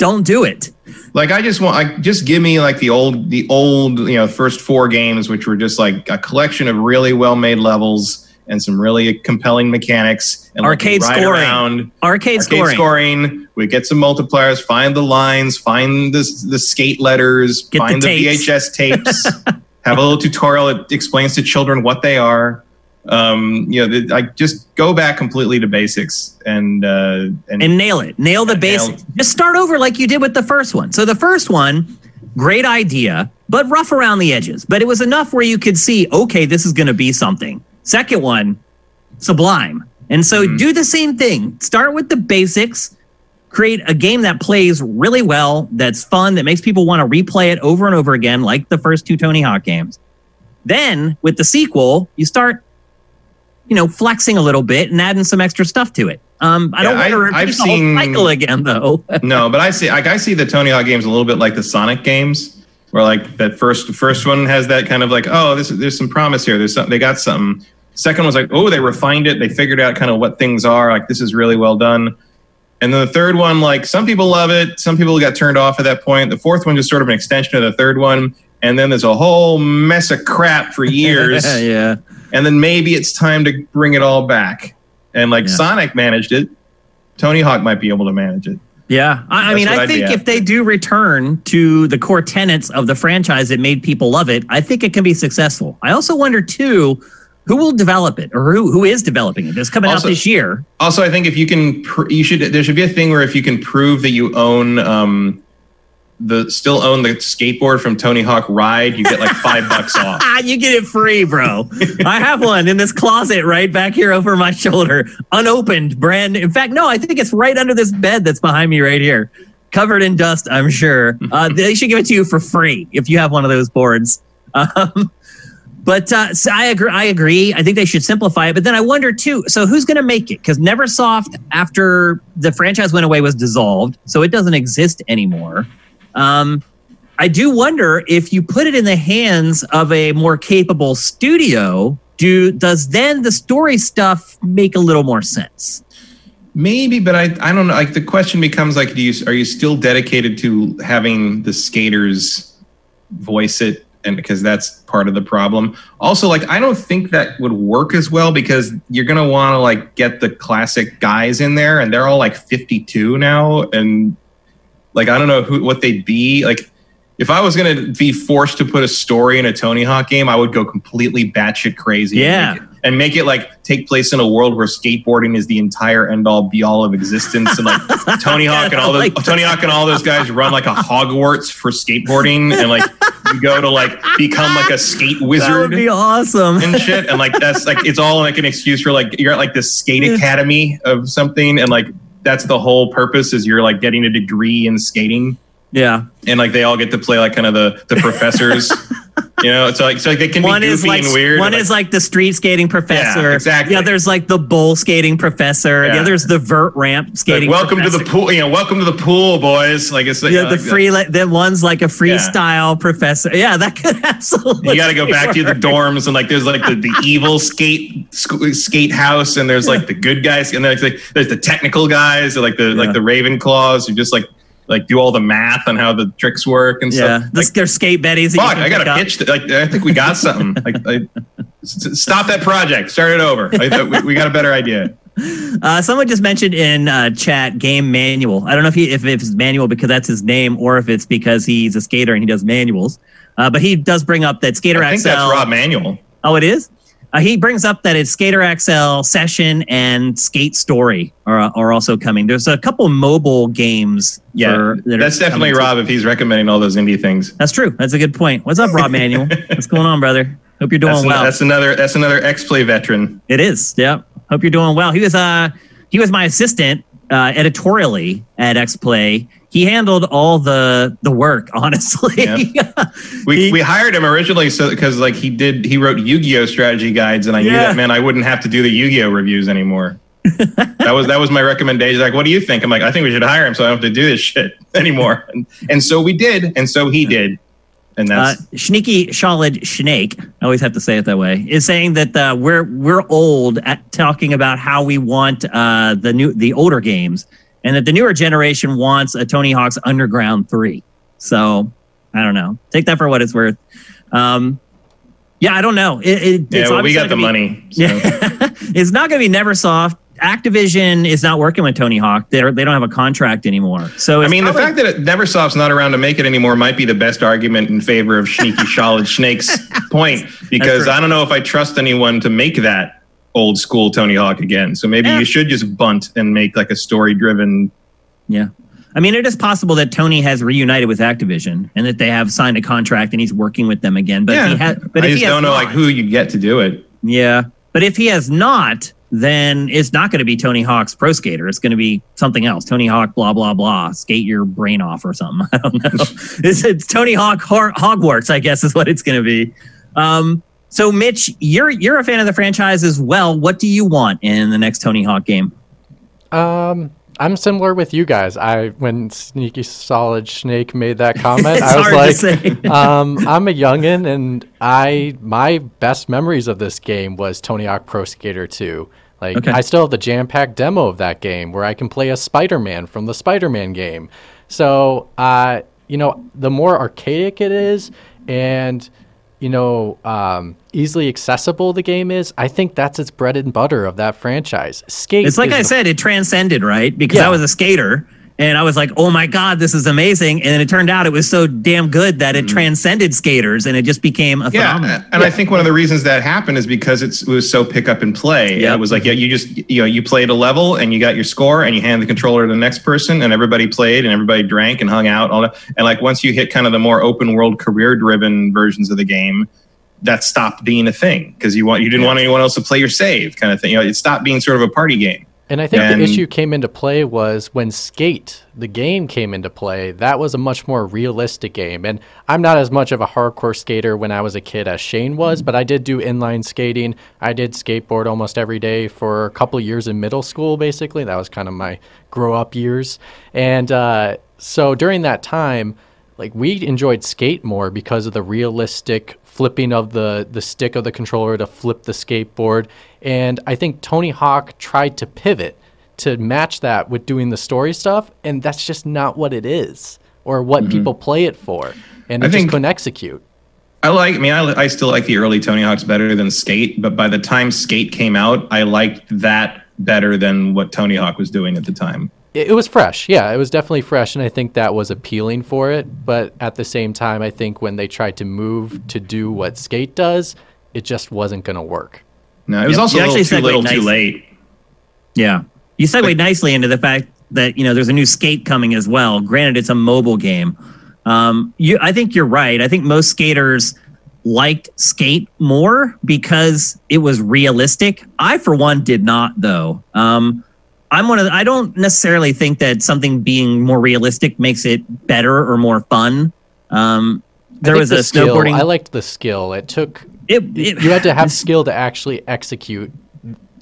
don't do it. Like I just want, like, just give me like the old, the old, you know, first four games, which were just like a collection of really well-made levels and some really compelling mechanics and Arcade ride scoring. around, Arcade, arcade scoring. scoring. we get some multipliers, find the lines, find the the skate letters, Get the find the, tapes. VHS tapes, have a little tutorial that explains to children what they are. Um, you know, the, like just go back completely to basics and uh, and, and nail it. Nail the Yeah, nail basics. Just start over like you did with the first one. So the first one, great idea, but rough around the edges. But it was enough where you could see, okay, this is going to be something. Second one, sublime. And so Mhm. do the same thing. Start with the basics. Create a game that plays really well, that's fun, that makes people want to replay it over and over again, like the first two Tony Hawk games. Then with the sequel, you start, you know, flexing a little bit and adding some extra stuff to it. Um, I Yeah, don't want to repeat I've the whole seen- cycle again, though. no, but I see like I see the Tony Hawk games a little bit like the Sonic games, where like that first first one has that kind of like oh this there's some promise here. There's something they got something. Second was like oh they refined it. They figured out kind of what things are. Like this is really well done. And then the third one, like some people love it, some people got turned off at that point. The fourth one just sort of an extension of the third one. And then there's a whole mess of crap for years. yeah. And then maybe it's time to bring it all back. And like Yeah. Sonic managed it, Tony Hawk might be able to manage it. Yeah. I, I mean, I I'd think if they do return to the core tenets of the franchise that made people love it, I think it can be successful. I also wonder, too, who will develop it or who, who is developing it? It's coming Also- out this year. Also, I think if you can, pr- you should. There should be a thing where if you can prove that you own um, the still own the skateboard from Tony Hawk Ride, you get like five bucks off. You get it free, bro. I have one in this closet right back here over my shoulder, unopened, brand. In fact, no, I think it's right under this bed that's behind me right here, covered in dust. I'm sure uh, they should give it to you for free if you have one of those boards. Um, but uh, so I agree. I agree. I think they should simplify it. But then I wonder too. So who's going to make it? Because NeverSoft, after the franchise went away, was dissolved, so it doesn't exist anymore. Um, I do wonder if you put it in the hands of a more capable studio, do does then the story stuff make a little more sense? Maybe, but I, I don't know. Like the question becomes like, do you are you still dedicated to having the skaters voice it? And because that's part of the problem. Also, like I don't think that would work as well because you're gonna want to like get the classic guys in there, and they're all like 52 now, and like I don't know who what they'd be like. If I was gonna be forced to put a story in a Tony Hawk game, I would go completely batshit crazy. and Yeah. make it- and make it like take place in a world where skateboarding is the entire end all be all of existence, and like Tony Hawk and all those Like Tony Hawk and all those guys run like a Hogwarts for skateboarding, and like you go to like become like a skate wizard. That would be awesome. and shit, and like that's like it's all like an excuse for like you're at like the skate academy of something, and like that's the whole purpose is you're like getting a degree in skating, yeah. and like they all get to play like kind of the the professors. You know, it's like so like they can One be is goofy like and weird. one and, like, is like the street skating professor. Yeah, exactly. The other's like the bowl skating professor. The Yeah. other's the vert ramp skating. like, welcome to the pool. You know, welcome to the pool, boys. Like it's like, Yeah, uh, the like, free. Then one's like a freestyle professor. Yeah, that could absolutely. You got to go back to the dorms and like there's like the, the evil skate sc- skate house and there's like the good guys and then it's like there's the technical guys or like the Yeah. like the Ravenclaws who just like like do all the math on how the tricks work and Yeah, stuff. the, Like, they're skate betties. fuck, I got pick to pitch. th- Like I think we got something. like I, stop that project. Start it over. I we, we got a better idea. Uh, someone just mentioned in uh, chat game manual. I don't know if he if, if it's manual because that's his name or if it's because he's a skater and he does manuals. Uh, but he does bring up that Skater I think XL. that's Rob Manuel. Oh, it is. Uh, he brings up that it's Skater XL Session and Skate Story are are also coming. There's a couple mobile games. Yeah, for- that are that's definitely coming too. Rob if he's recommending all those indie things. That's true. That's a good point. What's up, Rob Manuel? What's going on, brother? Hope you're doing That's, an- well. that's another that's another X Play veteran. It is. Yeah. Hope you're doing well. He was uh he was my assistant uh, editorially at X Play. He handled all the the work, honestly. We, He- we hired him originally so because like he did he wrote Yu-Gi-Oh strategy guides and I knew that man I wouldn't have to do the Yu-Gi-Oh reviews anymore. that was that was my recommendation. Like, what do you think? I'm like, I think we should hire him so I don't have to do this shit anymore. And, and so we did, and so he did, and uh, Sneaky Shalid Snake, I always have to say it that way, is saying that uh, we're we're old at talking about how we want uh, the new the older games, and that the newer generation wants a Tony Hawk's Underground Three. So I don't know. Take that for what it's worth. Um, yeah, I don't know. It, it, yeah. it's Well, we got the be- money. So. Yeah, it's not going to be NeverSoft Activision is not working with Tony Hawk. They're they don't have a contract anymore. So I mean, the fact that Neversoft's not around to make it anymore might be the best argument in favor of Sneaky Solid Snake's point, because. I don't know if I trust anyone to make that old school Tony Hawk again. So maybe Yeah. you should just bunt and make like a story driven. Yeah. I mean, it is possible that Tony has reunited with Activision and that they have signed a contract and he's working with them again. But yeah, he ha- but I if just he don't know not, like who you get to do it. Yeah. But if he has not, then it's not going to be Tony Hawk's Pro Skater. It's going to be something else. Tony Hawk, blah, blah, blah. Skate your brain off or something. I don't know. it's, it's Tony Hawk Hogwarts, I guess, is what it's going to be. Um, so, Mitch, you're you're a fan of the franchise as well. What do you want in the next Tony Hawk game? Um, I'm similar with you guys. I when Sneaky Solid Snake made that comment, I was like, um, I'm a youngin, and I my best memories of this game was Tony Hawk Pro Skater 2. Like Okay. I still have the jam-packed demo of that game where I can play a Spider-Man from the Spider-Man game. So, uh, you know, the more archaic it is, and you know, um, easily accessible the game is, I think that's its bread and butter of that franchise. Skate. It's like I said, it transcended, right? Because Yeah. I was a skater and I was like, oh my God, this is amazing. And then it turned out it was so damn good that it transcended skaters and it just became a Mm. Yeah, phenomenon. and I think one of the reasons that happened is because it's, it was so pick up and play. Yep. It was like yeah, you just you know you played a level and you got your score and you hand the controller to the next person and everybody played and everybody drank and hung out all that. And like once you hit kind of the more open world career driven versions of the game, that stopped being a thing because you want you didn't want anyone else to play your save kind of thing. You know, it stopped being sort of a party game. And I think And- the issue came into play was when Skate, the game, came into play. That was a much more realistic game. And I'm not as much of a hardcore skater when I was a kid as Shane was, but I did do inline skating. I did skateboard almost every day for a couple years in middle school, basically. That was kind of my grow up years. And uh, so during that time, like we enjoyed skate more because of the realistic flipping of the the stick of the controller to flip the skateboard and i think tony hawk tried to pivot to match that with doing the story stuff and that's just not what it is or what mm-hmm. people play it for and I it just think- couldn't execute I like. I mean, I, I still like the early Tony Hawk's better than Skate, but by the time Skate came out, I liked that better than what Tony Hawk was doing at the time. It, it was fresh yeah it was definitely fresh and i think that was appealing for it but at the same time i think when they tried to move to do what skate does it just wasn't going to work No, it was Yep. also You a little actually too segued little, too late. Yeah. You segued nicely into the fact that, you know, there's a new skate coming as well. Granted, it's a mobile game. Um, you, I think you're right. I think most skaters liked skate more because it was realistic. I, for one, did not, though. Um, I'm one of the, I don't necessarily think that something being more realistic makes it better or more fun. Um, there was the a skill, snowboarding. i liked the skill it took it, it- you had to have skill to actually execute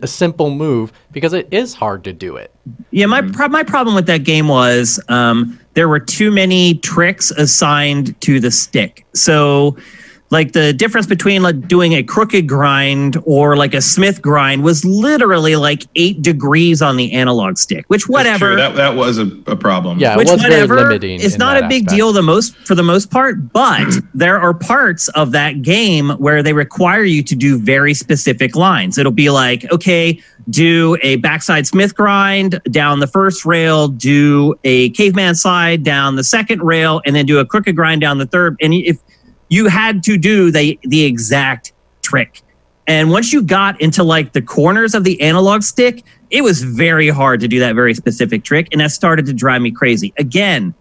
a simple move because it is hard to do it. Yeah, my pro- my problem with that game was um, there were too many tricks assigned to the stick. So, like the difference between like doing a crooked grind or like a Smith grind was literally like eight degrees on the analog stick. Which whatever. That that was a, a problem. Yeah, it which was very whatever, limiting. It's not a big aspect. deal the most for the most part, but there are parts of that game where they require you to do very specific lines. It'll be like, okay, do a backside Smith grind down the first rail, do a caveman slide down the second rail, and then do a crooked grind down the third. And if you had to do the the exact trick. And once you got into like the corners of the analog stick, it was very hard to do that very specific trick. And that started to drive me crazy. Again,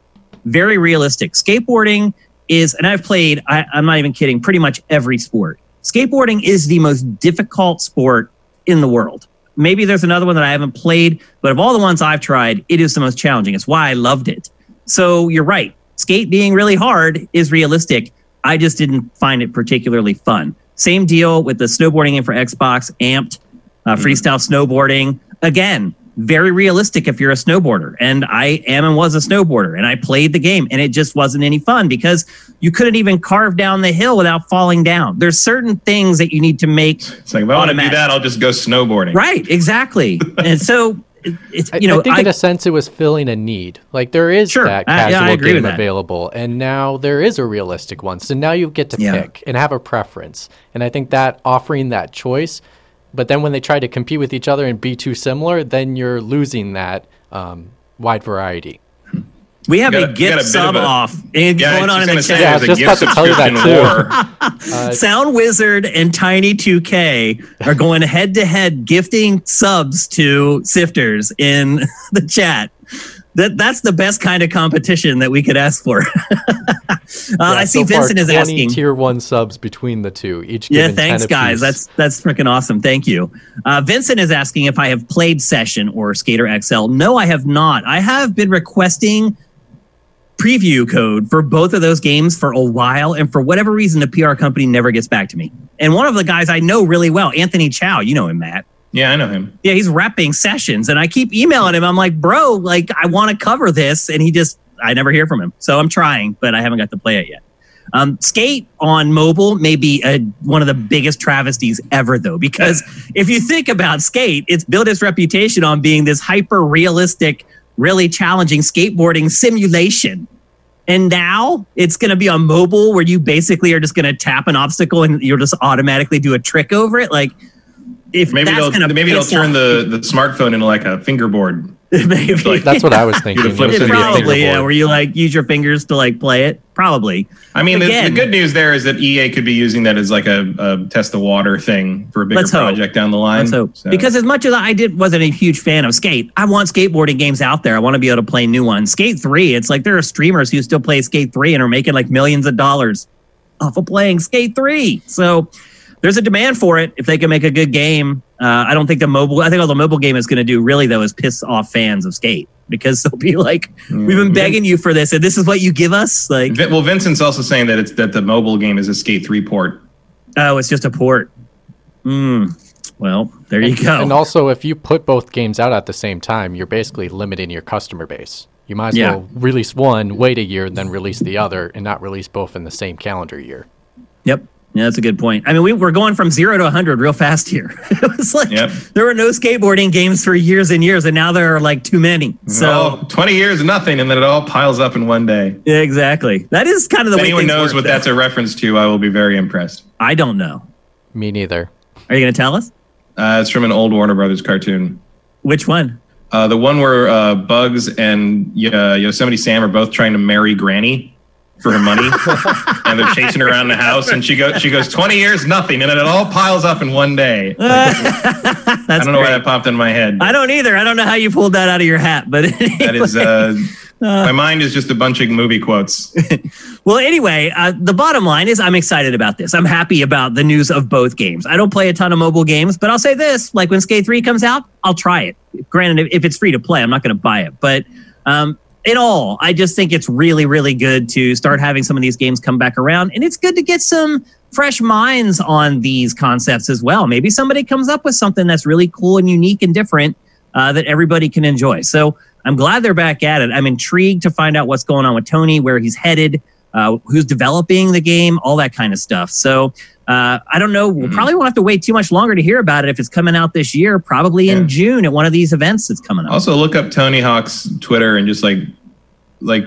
very realistic. Skateboarding is, and I've played, I, I'm not even kidding, pretty much every sport. Skateboarding is the most difficult sport in the world. Maybe there's another one that I haven't played, but of all the ones I've tried, it is the most challenging. It's why I loved it. So you're right. Skate being really hard is realistic. I just didn't find it particularly fun. Same deal with the snowboarding game for Xbox, Amped, uh, freestyle snowboarding. Again, very realistic if you're a snowboarder. And I am and was a snowboarder, and I played the game, and it just wasn't any fun because you couldn't even carve down the hill without falling down. There's certain things that you need to make It's like if I want to do that, I'll just go snowboarding. right. Exactly. and so it's I, you know I think I- in a sense it was filling a need. Like there is Sure. that I- yeah, I casual agree game available, and now there is a realistic one. So now you get to Yeah. pick and have a preference. And I think that offering that choice but then when they try to compete with each other and be too similar, then you're losing that um, wide variety. We have a got a- a gift bit of sub a- off and Yeah, going on in the chat. Yeah, I was just about to tell you that too. war. Sound Wizard and Tiny 2K are going head to head gifting subs to sifters in the chat. That that's the best kind of competition that we could ask for. uh, I see so far, Vincent is asking. tier one subs between the two, each Yeah, thanks, guys. apiece. That's that's freaking awesome. Thank you. Uh, Vincent is asking if I have played Session or Skater XL. No, I have not. I have been requesting preview code for both of those games for a while, and for whatever reason, the PR company never gets back to me. And one of the guys I know really well, Anthony Chow, you know him, Matt. Yeah, I know him. Yeah, he's repping sessions, and I keep emailing him. I'm like, bro, like I want to cover this, and he just I never hear from him. So I'm trying, but I haven't got to play it yet. Um, Skate on mobile may be a, one of the biggest travesties ever, though, because if you think about Skate, it's built its reputation on being this hyper realistic, really challenging skateboarding simulation. And now it's going to be on mobile where you basically are just going to tap an obstacle and you'll just automatically do a trick over it. Like, if Maybe they'll maybe they'll turn off the, the smartphone into like a fingerboard. maybe Like, That's what I was thinking. It was flip be a probably yeah fingerboard. where you like use your fingers to like play it probably I mean, the, the good news there is that EA could be using that as like a, a test the water thing for a bigger Let's hope. project down the line. Let's hope. So- because as much as i did wasn't a huge fan of skate i want skateboarding games out there i want to be able to play new ones skate 3 it's like there are streamers who still play skate 3 and are making like millions of dollars off of playing skate 3 so there's a demand for it if they can make a good game uh, i don't think the mobile i think all the mobile game is going to do really though is piss off fans of skate because they'll be like we've been begging you for this and this is what you give us like Vi- well, Vincent's also saying that it's that the mobile game is a Skate 3 port. Oh, it's just a port. Hmm. Well, there you go. And also, if you put both games out at the same time, you're basically limiting your customer base. You might as Yeah. well release one, wait a year, and then release the other, and not release both in the same calendar year. Yep. Yeah, that's a good point. I mean, we, we're going from zero to 100 real fast here. it was like Yep. there were no skateboarding games for years and years, and now there are like too many. So, So 20 years, nothing, and then it all piles up in one day. yeah, exactly. That is kind of the If way anyone knows work, what though. that's a reference to, I will be very impressed. I don't know. Me neither. Are you going to tell us? Uh, it's from an old Warner Brothers cartoon. Which one? Uh, the one where uh, Bugs and uh, Yosemite Sam are both trying to marry Granny for her money, and they're chasing her around the house. And she goes, she goes, twenty years, nothing, and then it all piles up in one day. Like, I don't know why that popped in my head. I don't either. I don't know how you pulled that out of your hat, but That is, uh, my mind is just a bunch of movie quotes. Well, anyway, uh, the bottom line is I'm excited about this. I'm happy about the news of both games. I don't play a ton of mobile games, but I'll say this: like when Skate Three comes out, I'll try it. Granted, if it's free to play, I'm not going to buy it. But um, in all, I just think it's really, really good to start having some of these games come back around, and it's good to get some fresh minds on these concepts as well. Maybe somebody comes up with something that's really cool and unique and different uh, that everybody can enjoy. So I'm glad they're back at it. I'm intrigued to find out what's going on with Tony, where he's headed, uh, who's developing the game, all that kind of stuff. So uh, I don't know. We'll Mhm. probably won't have to wait too much longer to hear about it if it's coming out this year, probably Yeah. in June at one of these events that's coming up. Also, look up Tony Hawk's Twitter and just like, like,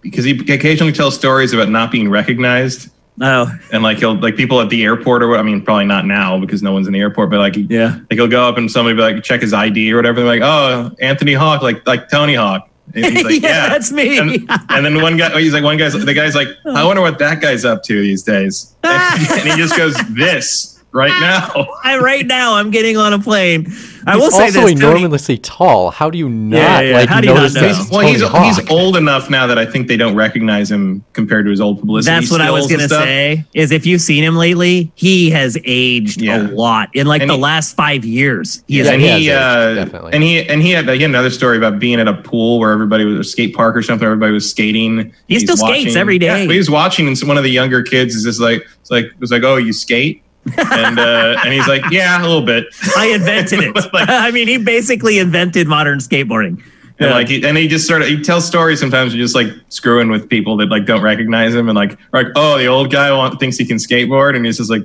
because he occasionally tells stories about not being recognized. oh, And like he'll like people at the airport or what I mean probably not now because no one's in the airport but like yeah. like he'll go up and somebody be like check his ID or whatever they're like oh Anthony Hawk like like Tony Hawk and he's like yeah, yeah, that's me. and, and then one guy oh, he's like one guy's the guy's like I wonder what that guy's up to these days. And he just goes this right now I right now I'm getting on a plane. I He's will say also this. Tony- enormously tall. How do you not Yeah, yeah, like how do you not notice know? that He's- he's well he's he's old enough now that I think they don't recognize him compared to his old publicity That's what I was gonna say. Is if you've seen him lately, he has aged Yeah. a lot in like And the he- last five years. He Yeah, has and he he, has uh, aged, definitely. and he and he had, he had another story about being at a pool where everybody was a skate park or something. Everybody was skating. He He's still skates every day. Yeah, but he was watching, and so one of the younger kids is just like, it's like, it was like, oh, you skate, and uh, and he's like, yeah, a little bit. I invented it. Like- I mean, he basically invented modern skateboarding. And like, he, and he just sort of he tells stories sometimes, you just like screwing with people that like don't recognize him, and like, like, oh, the old guy want, thinks he can skateboard, and he's just like.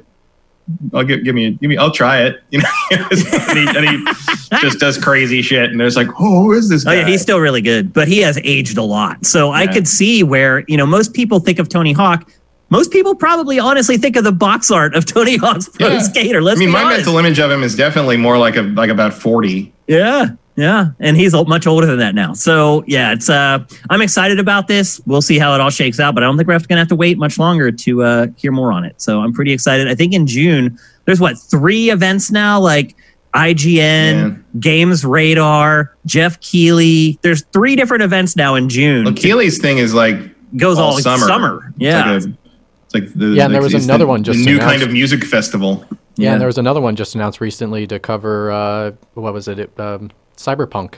I'll give, give me, give me, I'll try it. You know, and, he, and he just does crazy shit. And there's like, oh, who is this Oh yeah, he's still really good, but he has aged a lot. So I could see where you know most people think of Tony Hawk most people probably honestly think of the box art of Tony Hawk's Pro Yeah. Skater. Let's I mean, be my honest. mental image of him is definitely more like a like about forty. Yeah, yeah, and he's much older than that now. So yeah, it's uh, I'm excited about this. We'll see how it all shakes out, but I don't think we're going to have to wait much longer to uh, hear more on it. So I'm pretty excited. I think in June there's what three events now, like IGN, Yeah. Games Radar, Geoff Keighley. There's three different events now in June. Well, Keighley's thing is like Goes all, all summer. summer. It's Yeah, like, a, it's like the Yeah, and there was another the- one just the new announced. kind of music festival. Yeah, Yeah. and there was another one just announced recently to cover uh, what was it? it um, Cyberpunk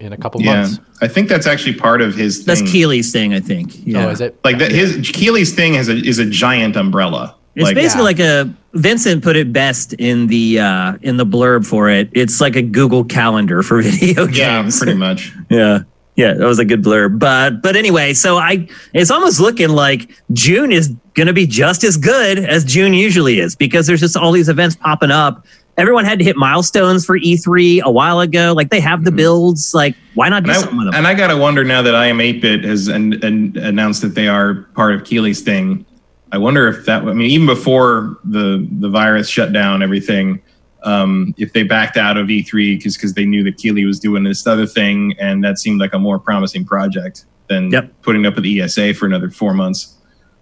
in a couple Yeah, months. I think that's actually part of his. that's. Keighley's thing. I think. Yeah. Oh, is it? Like that, his Keighley's thing has a, is a giant umbrella. It's like, basically yeah. like a Vincent put it best in the uh, in the blurb for it. It's like a Google Calendar for video games. yeah, games. pretty much. yeah, yeah, that was a good blurb. But but anyway, so I it's almost looking like June is going to be just as good as June usually is because there's just all these events popping up. Everyone had to hit milestones for E3 a while ago. Like they have the builds. Like why not do And I, something with them? and I gotta wonder now that iam8bit has and, and announced that they are part of Keighley's thing. I wonder if that. I mean, even before the the virus shut down everything, um, if they backed out of E3 because because they knew that Keeley was doing this other thing, and that seemed like a more promising project than Yep. putting up with the ESA for another four months.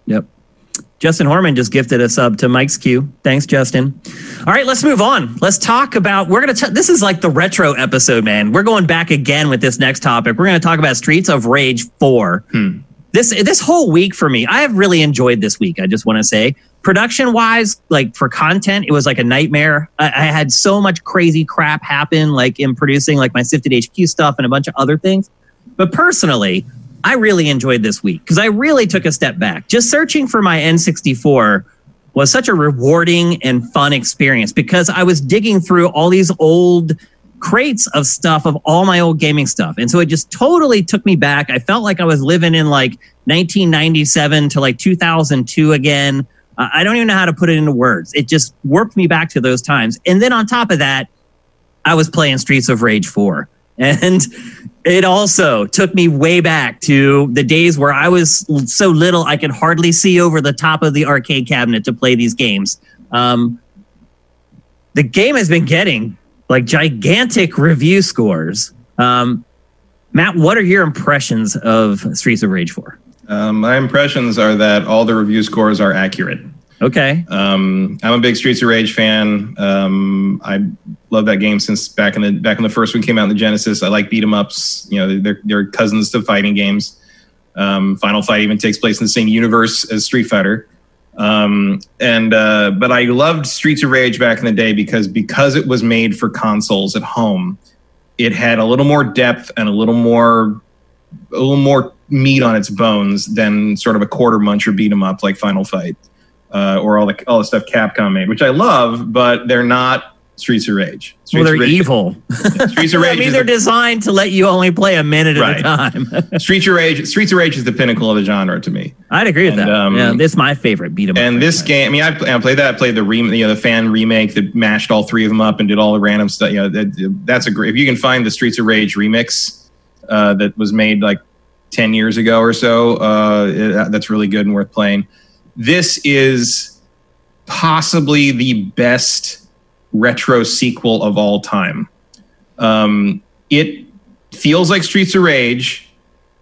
Yep. Justin Horman just gifted a sub to Mike's Q. Thanks, Justin. All right, let's move on. Let's talk about. We're gonna. T- this is like the retro episode, man. We're going back again with this next topic. We're gonna talk about Streets of Rage Four. Hmm. This this whole week for me, I have really enjoyed this week. I just want to say, production wise, like for content, it was like a nightmare. I, I had so much crazy crap happen, like in producing, like my Sifted HQ stuff and a bunch of other things. But personally, I really enjoyed this week because I really took a step back. Just searching for my N64 was such a rewarding and fun experience because I was digging through all these old crates of stuff of all my old gaming stuff. And so it just totally took me back. I felt like I was living in like 1997 to like 2002 again. Uh, I don't even know how to put it into words. It just warped me back to those times. And then on top of that, I was playing Streets of Rage 4. And it also took me way back to the days where I was so little I could hardly see over the top of the arcade cabinet to play these games. Um, the game has been getting like gigantic review scores. Um, Matt, what are your impressions of Streets of Rage 4? Um, my impressions are that all the review scores are accurate. Okay. Um, I'm a big Streets of Rage fan. Um, I love that game since back in the back in the first one came out in the Genesis. I like beat 'em ups. You know, they're they're cousins to fighting games. Um, Final Fight even takes place in the same universe as Street Fighter. Um, and uh, but I loved Streets of Rage back in the day because because it was made for consoles at home, it had a little more depth and a little more a little more meat on its bones than sort of a quarter muncher beat 'em up like Final Fight uh, or all the all the stuff Capcom made, which I love, but they're not Streets of Rage. Well, Streets they're of Rage, evil. Streets of Rage. I mean, they're the- designed to let you only play a minute at a time. Streets of Rage. Streets of Rage is the pinnacle of the genre to me. I'd agree with And, that. um, yeah, it's my favorite beat 'em up. And this game, I mean, I, I played that. I played the rem- you know, the fan remake that mashed all three of them up and did all the random stuff. You know, that, that's a great. If you can find the Streets of Rage remix uh, that was made like ten years ago or so, uh, it, that's really good and worth playing. This is possibly the best retro sequel of all time. Um, it feels like Streets of Rage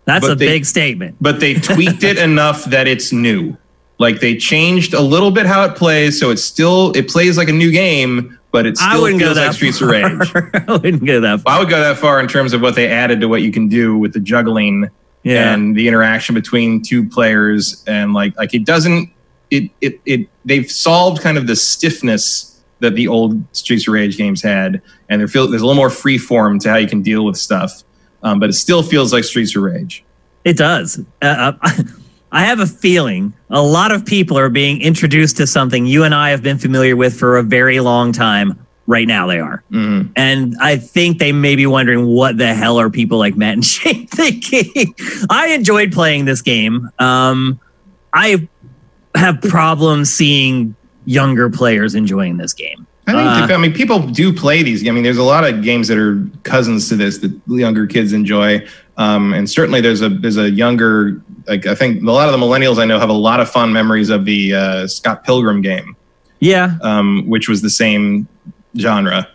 That's a they- big statement. but they tweaked it enough that it's new. Like they changed a little bit how it plays, so it's still it plays like a new game, but it still feels that like Streets of Rage. I wouldn't go that far. I would go that far in terms of what they added to what you can do with the juggling Yeah. and the interaction between two players, and like like it doesn't it it it they've solved kind of the stiffness that the old Streets of Rage games had, and there feel there's a little more free form to how you can deal with stuff, um, but it still feels like Streets of Rage. It does. Uh, uh, I have a feeling a lot of people are being introduced to something you and I have been familiar with for a very long time. Right now, they are. Mhm. And I think they may be wondering what the hell are people like Matt and Shane thinking. I enjoyed playing this game. Um, I have problems seeing younger players enjoying this game. I think Uh, I mean people do play these. I mean, there's a lot of games that are cousins to this that younger kids enjoy, um, and certainly there's a there's a younger like I think a lot of the millennials I know have a lot of fond memories of the uh, Scott Pilgrim game, Yeah, um, which was the same genre,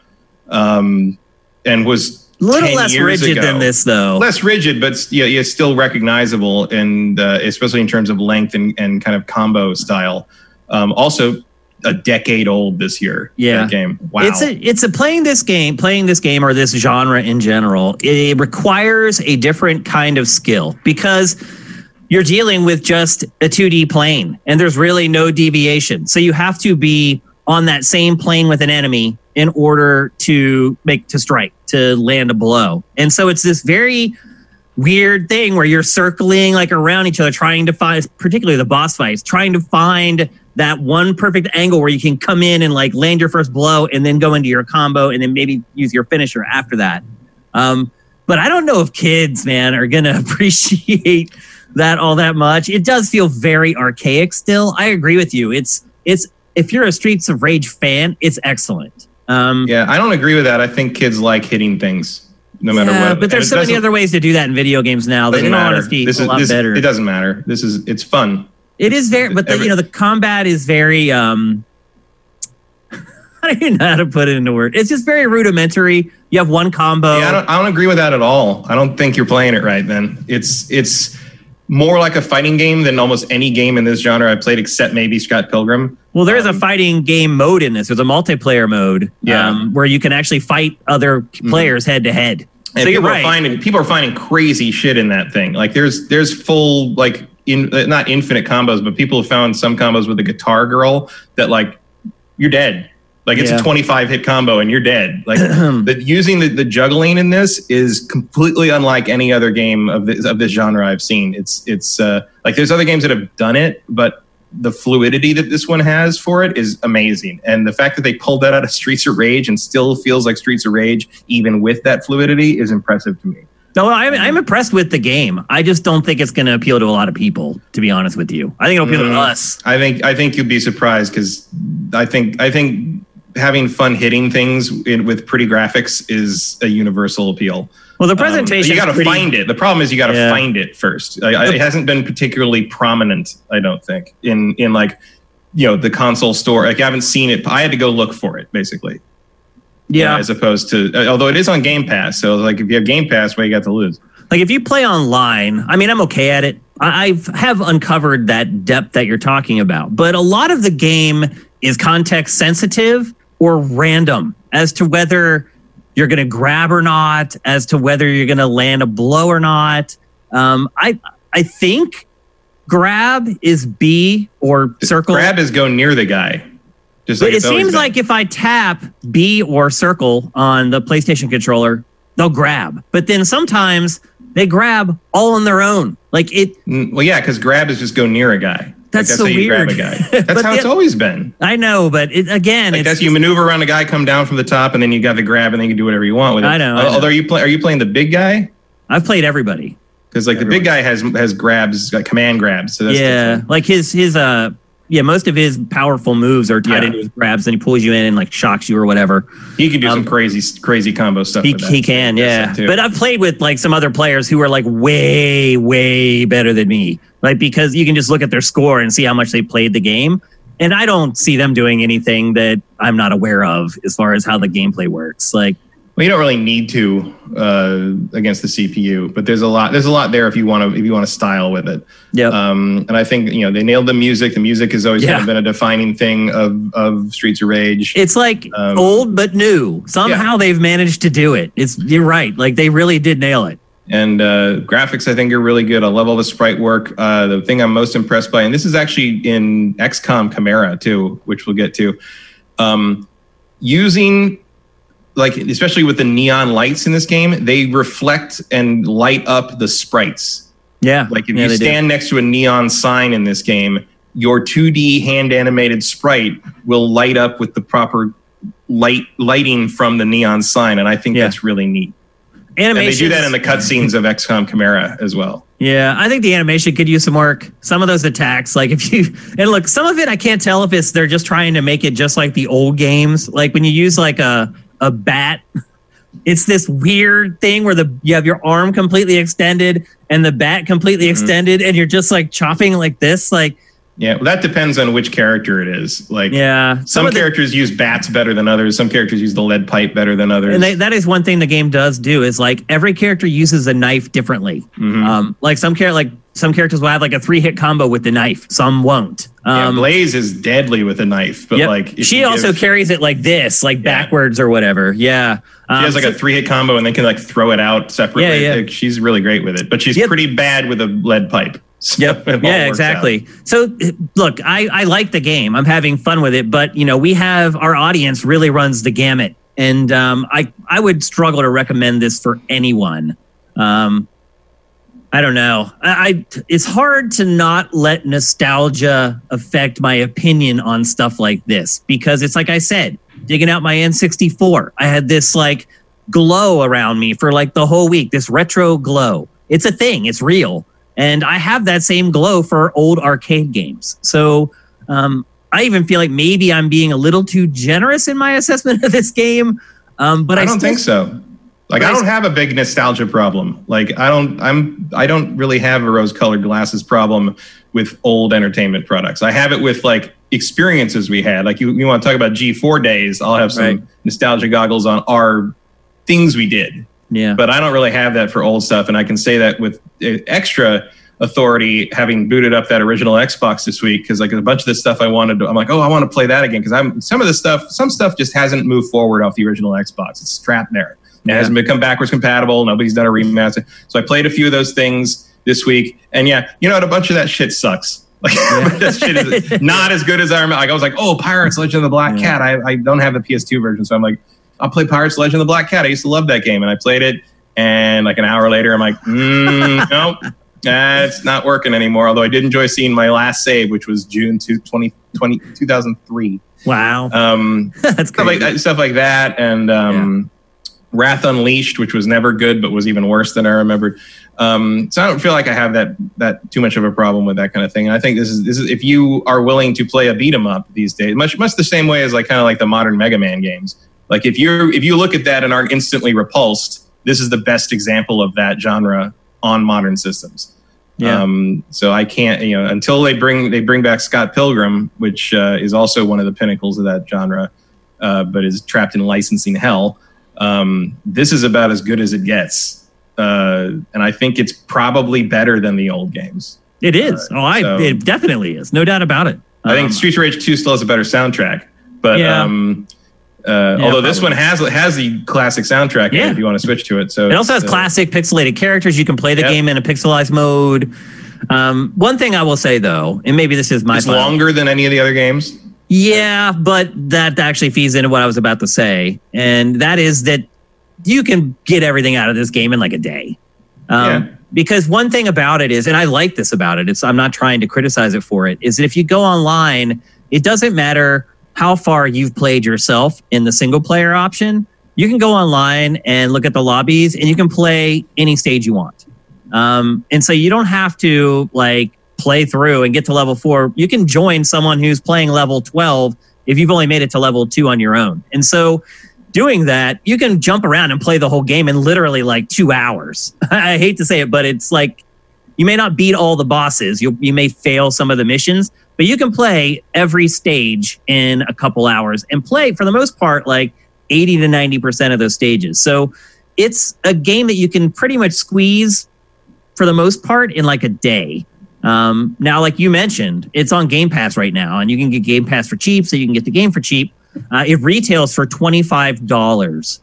um, and was a little 10 less rigid ago. than this, though. less rigid, but yeah, yeah, still recognizable, and uh, especially in terms of length and, and kind of combo style. Um, also, a decade old this year. Yeah. that game. Wow. It's a it's a playing this game, playing this game or this genre in general. It requires a different kind of skill because you're dealing with just a 2D plane and there's really no deviation. So you have to be on that same plane with an enemy in order to make to strike, to land a blow. And so it's this very weird thing where you're circling like around each other trying to find particularly the boss fights, trying to find that one perfect angle where you can come in and like land your first blow and then go into your combo and then maybe use your finisher after that. Um, but I don't know if kids, man, are gonna appreciate that all that much. It does feel very archaic still. I agree with you. It's it's if you're a Streets of Rage fan, it's excellent. Um, yeah, I don't agree with that. I think kids like hitting things, no matter yeah, what. But there's so many other ways to do that in video games now that, in matter. honesty, This a lot this, better. It doesn't matter. This is it's fun. It is very, but the, you know, the combat is very. um I don't even know how to put it into words. It's just very rudimentary. You have one combo. Yeah, I don't, I don't agree with that at all. I don't think you're playing it right. Then it's it's more like a fighting game than almost any game in this genre I've played, except maybe Scott Pilgrim. well, there is a um, fighting game mode in this. There's a multiplayer mode, Yeah. um, where you can actually fight other players head to head. And So you're people right. are finding people are finding crazy shit in that thing. Like there's there's full like in uh, not infinite combos, but people have found some combos with the guitar girl that like you're dead. Like it's Yeah. a 25 hit combo and you're dead. Like the using the, the juggling in this is completely unlike any other game of this of this genre I've seen. It's it's uh, like there's other games that have done it, but the fluidity that this one has for it is amazing. And the fact that they pulled that out of Streets of Rage and still feels like Streets of Rage, even with that fluidity, is impressive to me. No, I'm, I'm impressed with the game. I just don't think it's going to appeal to a lot of people. To be honest with you, I think it'll appeal to Mm. us. I think I think you'll be surprised because I think I think having fun hitting things in, with pretty graphics is a universal appeal. Well, the Um, presentation. you got to find it. The problem is you got to Yeah. find it first. Like, I- it hasn't been particularly prominent, I don't think, in in like you know the console store. Like I haven't seen it. I had to go look for it basically. Yeah, uh, as opposed to uh, although it is on Game Pass. So like if you have Game Pass, what you got to lose? like if you play online i mean i'm okay at it I, i've have uncovered that depth that you're talking about but a lot of the game is context sensitive or random as to whether you're going to grab or not as to whether you're going to land a blow or not um, i i think grab is b or circle Grab is go near the guy. Just but like it seems been. like if I tap B or circle on the PlayStation controller, they'll grab. But then sometimes they grab all on their own. Like it, Mm, well, yeah, because grab is just go near a guy. Like, That's that's so how you grab a guy. That's But how the- it's always been. I know, but it, again, Like it's that's you maneuver around a guy, come down from the top, and then you got the grab, and then you can do whatever you want with it. I know, I know. Although, are you play, are you playing the big guy? I've played everybody. Because like the big guy has has grabs, like command grabs. So that's yeah, different. like his his uh yeah, most of his powerful moves are tied Yeah. into his grabs, and he pulls you in and like shocks you or whatever. he can do Um, some crazy crazy combo stuff. He, he can, yeah. But I've played with like some other players who are like way, way better than me. Like because you can just look at their score and see how much they played the game. And I don't see them doing anything that I'm not aware of as far as how the gameplay works. Like, Well, you don't really need to uh, against the CPU, but there's a lot. There's a lot there if you want to if you want to style with it. yeah, Um, and I think you know they nailed the music. The music has always kind of been a defining thing of of Streets of Rage. it's like Um, old but new. Somehow they've managed to do it. It's you're right. Like they really did nail it. and uh, graphics I think are really good. I love all the sprite work. Uh, the thing I'm most impressed by, and this is actually in XCOM Chimera too, which we'll get to, um, using like especially with the neon lights in this game, they reflect and light up the sprites. Yeah, Like if yeah, you they do. stand next to a neon sign in this game, your 2D hand animated sprite will light up with the proper light lighting from the neon sign, and I think Yeah. that's really neat. And they do that in the cutscenes of XCOM Chimera as well. Yeah, I think the animation could use some work. Some of those attacks, like if you and look, some of it I can't tell if it's they're just trying to make it just like the old games. Like when you use like a a bat, it's this weird thing where the you have your arm completely extended and the bat completely mm-hmm. extended, and you're just like chopping like this. Like Yeah, well, that depends on which character it is. Like, yeah, some, the- characters use bats better than others. Some characters use the lead pipe better than others. and they, that is one thing the game does do is like every character uses a knife differently. Mhm. Um, like some char- like some characters will have like a three hit combo with the knife. Some won't. yeah, Um, Blaze is deadly with a knife, but Yep. like she also give- carries it like this, like backwards or whatever. Yeah. Um, She has like so- a three hit combo and then can like throw it out separately. Yeah, yeah. Like, she's really great with it, but she's Yep. pretty bad with a lead pipe. So Yep. Yeah, exactly. So uh, look, I, I like the game. I'm having fun with it, but you know, we have our audience really runs the gamut. And um, I I would struggle to recommend this for anyone. Um, I don't know. I, I it's hard to not let nostalgia affect my opinion on stuff like this because it's like I said, digging out my N64, I had this like glow around me for like the whole week. This retro glow. It's a thing. It's real, and I have that same glow for old arcade games. So um, I even feel like maybe I'm being a little too generous in my assessment of this game. Um, but I, I, don't still- think so. Like I I don't have a big nostalgia problem. Like I don't I'm I don't really have a rose colored glasses problem with old entertainment products. I have it with like experiences we had. Like you, you want to talk about G4 days, I'll have some Right. nostalgia goggles on our things we did. Yeah. But I don't really have that for old stuff and I can say that with uh, extra authority having booted up that original Xbox this week because like a bunch of this stuff I wanted to I'm like, "Oh, I want to play that again" because I'm some of the stuff some stuff just hasn't moved forward off the original Xbox. It's strapped there. It Yeah. hasn't become backwards compatible. Nobody's done a remaster. So I played a few of those things this week, and yeah, you know what? A bunch of that shit sucks. Like that shit is not as good as I remember. Like I was like, oh, Pirates: Legend of the Black Yeah. Cat. I, I don't have the PS2 version, so I'm like, I'll play Pirates: Legend of the Black Cat. I used to love that game, and I played it. And like an hour later, I'm like, mm, nope, that's not working anymore. Although I did enjoy seeing my last save, which was June 2, 2020, 2003. wow. Um, That's stuff like crazy. that, stuff like that, and um, Wrath Unleashed, which was never good, but was even worse than I remembered. Um, so I don't feel like I have that that too much of a problem with that kind of thing. And I think this is this is if you are willing to play a beat 'em up these days, much much the same way as like kind of like the modern Mega Man games. Like if you if you look at that and aren't instantly repulsed, this is the best example of that genre on modern systems. Yeah. Um, so I can't, you know, until they bring they bring back Scott Pilgrim, which uh, is also one of the pinnacles of that genre, uh, but is trapped in licensing hell. Um, this is about as good as it gets, uh, and I think it's probably better than the old games. It is. oh, I so- it definitely is. No doubt about it. I think Um, Streets of Rage Two still has a better soundtrack, but Yeah. um, uh, although this one has has the classic soundtrack Yeah. if you want to switch to it. So It also has uh, classic pixelated characters. You can play the Yep. game in a pixelized mode. Um, one thing I will say though, and maybe this is my It's final- longer than any of the other games. Yeah, but that actually feeds into what I was about to say, and that is that you can get everything out of this game in like a day. Um, Yeah. Because one thing about it is, and I like this about it. It's I'm not trying to criticize it for it. Is that if you go online, it doesn't matter how far you've played yourself in the single player option. You can go online and look at the lobbies, and you can play any stage you want. Um, and so you don't have to like play through and get to level four. You can join someone who's playing level 12 if you've only made it to level two on your own. And so doing that, you can jump around and play the whole game in literally like two hours. I hate to say it, but it's like you may not beat all the bosses. You you may fail some of the missions, but you can play every stage in a couple hours and play for the most part like 80 to 90% of those stages. So it's a game that you can pretty much squeeze for the most part in like a day. Um, now, like you mentioned, it's on Game Pass right now, and you can get Game Pass for cheap, so you can get the game for cheap. Uh, it retails for twenty five dollars,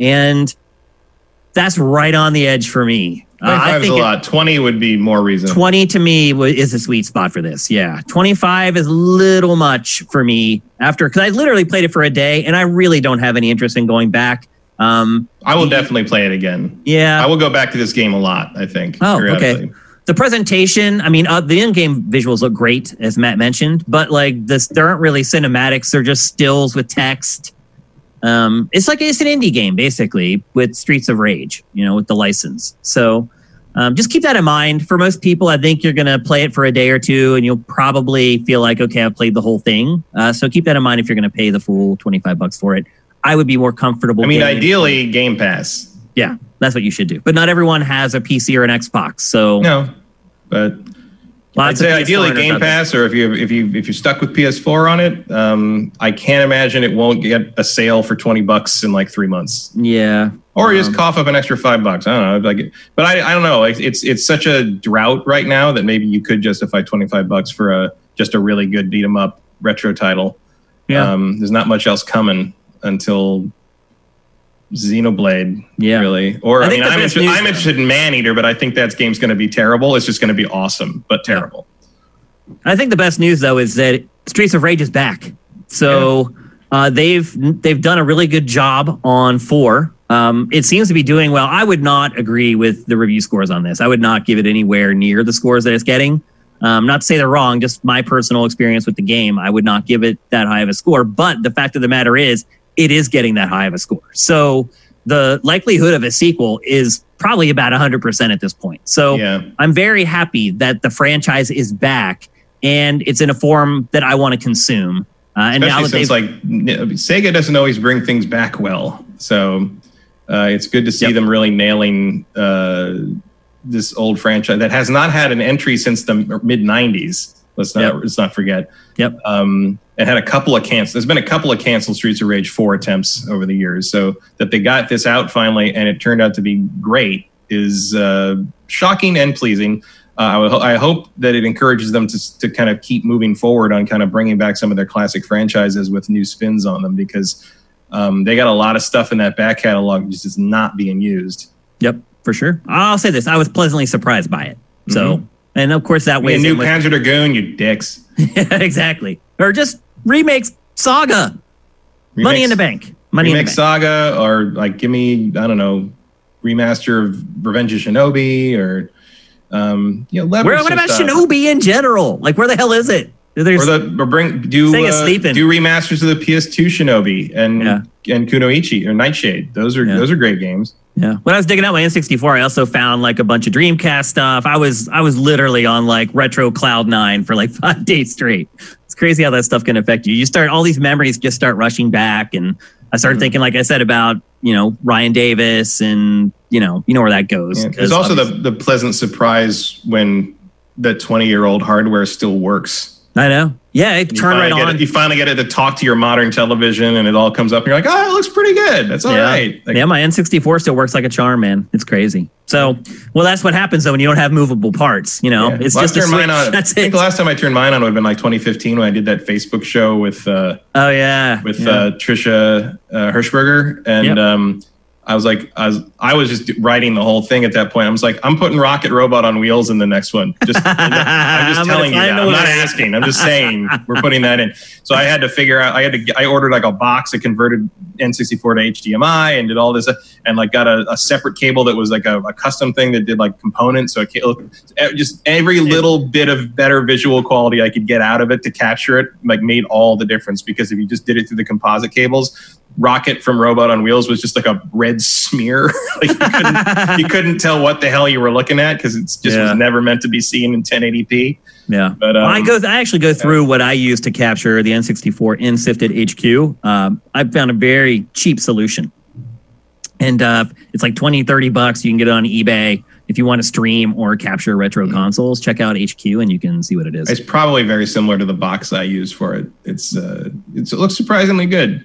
and that's right on the edge for me. Uh, I 25 is a think it- 20 would be more reasonable. 20 to me is a sweet spot for this. Yeah. 25 is a little much for me after, because I literally played it for a day and I really don't have any interest in going back. Um, I will definitely play it again. yeah. I will go back to this game a lot, I think. Oh, okay. The presentation, I mean, uh, the in-game visuals look great, as Matt mentioned, but like this, there aren't really cinematics. They're just stills with text. Um, it's like it's an indie game basically with Streets of Rage, you know, with the license. So um, just keep that in mind. For most people, I think you're going to play it for a day or two, and you'll probably feel like, okay, I've played the whole thing. Uh, so keep that in mind if you're going to pay the full 25 bucks for it. I would be more comfortable. I mean, ideally, Game Pass. yeah, that's what you should do. But not everyone has a PC or an Xbox, so No, but I'd say ideally Game. Pass, or if you if you if you're stuck with PS4 on it, um, I can't imagine it won't get a sale for twenty bucks in like three months, Yeah, or you just Um, cough up an extra five bucks. I don't know, like, but I I don't know. Like, it's it's such a drought right now that maybe you could justify twenty five bucks for a just a really good beat 'em up retro title. yeah, Um, there's not much else coming until Xenoblade, yeah. really. Or I I, mean, I'm, inter- I'm interested in Maneater, but I think that game's going to be terrible. It's just going to be awesome, but terrible. I think the best news though is that Streets of Rage is back. So uh, they've they've done a really good job on four. Um, it seems to be doing well. I would not agree with the review scores on this. I would not give it anywhere near the scores that it's getting. Um, not to say they're wrong, just my personal experience with the game. I would not give it that high of a score. But the fact of the matter is, it is getting that high of a score. So the likelihood of a sequel is probably about 100% at this point. So Yeah. I'm very happy that the franchise is back and it's in a form that I want to consume. Uh, and now Especially that they've since like Sega doesn't always bring things back well, so uh, it's good to see Yep. them really nailing uh, this old franchise that has not had an entry since the mid '90s. Let's not Yep. let's not forget. Yep. Um, it had a couple of cancel. There's been a couple of canceled Streets of Rage four attempts over the years. So that they got this out finally, and it turned out to be great, is uh, shocking and pleasing. Uh, I, I hope that it encourages them to, to kind of keep moving forward on kind of bringing back some of their classic franchises with new spins on them because um, they got a lot of stuff in that back catalog just is not being used. Yep, for sure. I'll say this: I was pleasantly surprised by it. So, and of course that weighs new with- Panzer Dragoon, you dicks. exactly, or just remakes Sega, Money in the Bank, Money in the Bank. Sega, or like give me I don't know, remaster of Revenge of Shinobi, or um, you know, Where, what about stuff. Shinobi in general? Like, where the hell is it? There's, Or the or bring do uh, do remasters of the PS2 Shinobi and Yeah. and Kunoichi or Nightshade. Those are Yeah. those are great games. Yeah. When I was digging out my N64, I also found like a bunch of Dreamcast stuff. I was I was literally on like retro cloud nine for like five days straight. It's crazy how that stuff can affect you. You start all these memories just start rushing back, and I started Mhm. thinking, like I said, about you know Ryan Davis, and you know you know where that goes. Yeah. 'cause There's also the the pleasant surprise when the 20 year old hardware still works. I know. Yeah, it turned right on. It, you finally get it to talk to your modern television, and it all comes up. And you're like, oh, it looks pretty good. That's all yeah. right. Like, yeah, my N64 still works like a charm, man. It's crazy. So, well, that's what happens though when you don't have movable parts. You know, yeah. it's Last just a mine switch. on. That's I think it. the last time I turned mine on would have been like 2015 when I did that Facebook show with uh, oh yeah, with yeah. uh, Trisha uh, Hershberger, and Yep. um, I was like, I was, I was just writing the whole thing at that point. I was like, I'm putting Rocket Robot on wheels in the next one. Just, I'm just I'm telling you that. I'm not asking. I'm just saying we're putting that in. So I had to figure out. I had to. I ordered like a box that converted N64 to HDMI and did all this, and like got a, a separate cable that was like a, a custom thing that did like components. So just every little bit of better visual quality I could get out of it to capture it, like made all the difference. Because if you just did it through the composite cables, Rocket from Robot on Wheels was just like a red smear. like you couldn't, you couldn't tell what the hell you were looking at because it's just Yeah. was never meant to be seen in 1080p. Yeah. But um, Well, I go. I actually go through what I use to capture the N64 in Sifted HQ. Um, I found a very cheap solution, and uh, it's like 20, 30 bucks. You can get it on eBay if you want to stream or capture retro Mm-hmm. consoles. Check out HQ, and you can see what it is. It's probably very similar to the box I use for it. It's uh, it's, it looks surprisingly good.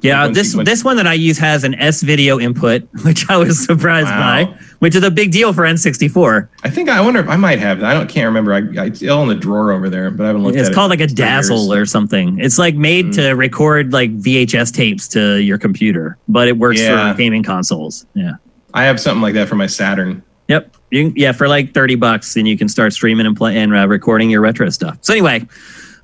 Yeah, this once- this one that I use has an S video input, which I was surprised Wow. by, which is a big deal for N64. I think I wonder if I might have. It. I don't can't remember. I, I it's all in the drawer over there, but I haven't looked It's at it. called like a for years. dazzle or something. It's like made Mm. to record like VHS tapes to your computer, but it works Yeah. for gaming consoles. Yeah. I have something like that for my Saturn. Yep. You can, yeah, for like 30 bucks, and you can start streaming and play and uh, recording your retro stuff. So anyway,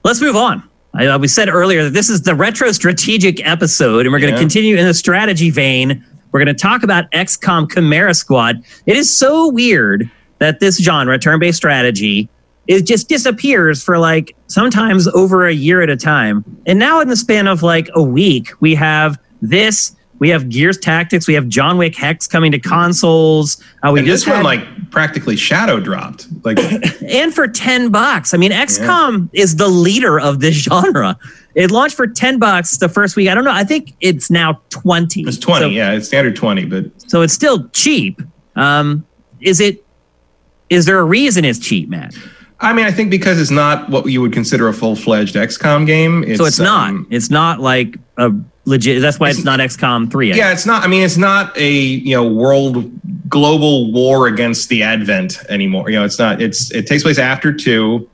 let's move on. I, uh, we said earlier that this is the retro strategic episode, and we're going to continue in the strategy vein. We're going to talk about XCOM Chimera Squad. It is so weird that this genre, turn-based strategy, it just disappears for like sometimes over a year at a time. And now in the span of like a week, we have this. We have Gears Tactics. We have John Wick Hex coming to consoles. Uh, we and just this one like practically shadow dropped. Like and for 10 bucks. I mean, XCOM is the leader of this genre. It launched for 10 bucks the first week. I don't know. I think it's now 20. it's twenty, So, yeah, it's standard twenty, but so it's still cheap. Um, is it is there a reason it's cheap, Matt? I mean, I think because it's not what you would consider a full fledged XCOM game. It's, so it's not. um, it's not like a legit that's why it's, It's- not XCOM 3. I yeah, it's not. I mean, it's not a you know world global war against the Advent anymore. You know, it's not. It's it takes place after two,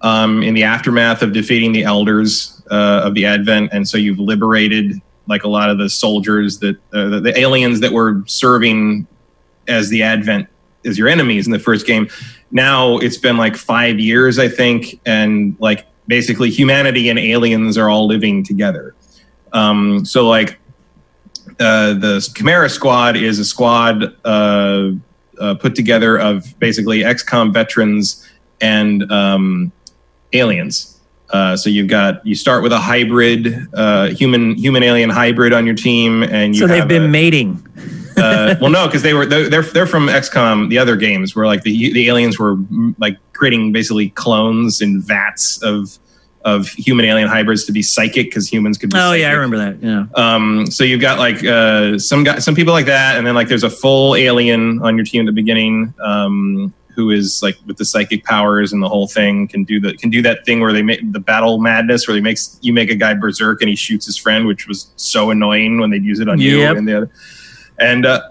um, in the aftermath of defeating the Elders uh, of the Advent, and so you've liberated like a lot of the soldiers that uh, the, the aliens that were serving as the Advent as your enemies in the first game. Now it's been like five years, I think, and like basically humanity and aliens are all living together. Um, so like uh, the Chimera Squad is a squad uh, uh, put together of basically XCOM veterans and um, aliens. Uh, so you've got you start with a hybrid uh, human human alien hybrid on your team, and you so they've been a- mating. uh, well, no, because they were they're they're from XCOM, the other games where like the the aliens were like creating basically clones in vats of of human alien hybrids to be psychic because humans could. be Oh yeah, I remember that. Yeah. Um, so you've got like uh, some guy, some people like that, and then like there's a full alien on your team at the beginning um, who is like with the psychic powers and the whole thing can do the can do that thing where they make the battle madness where they makes you make a guy berserk and he shoots his friend, which was so annoying when they'd use it on you and the other, and. Uh,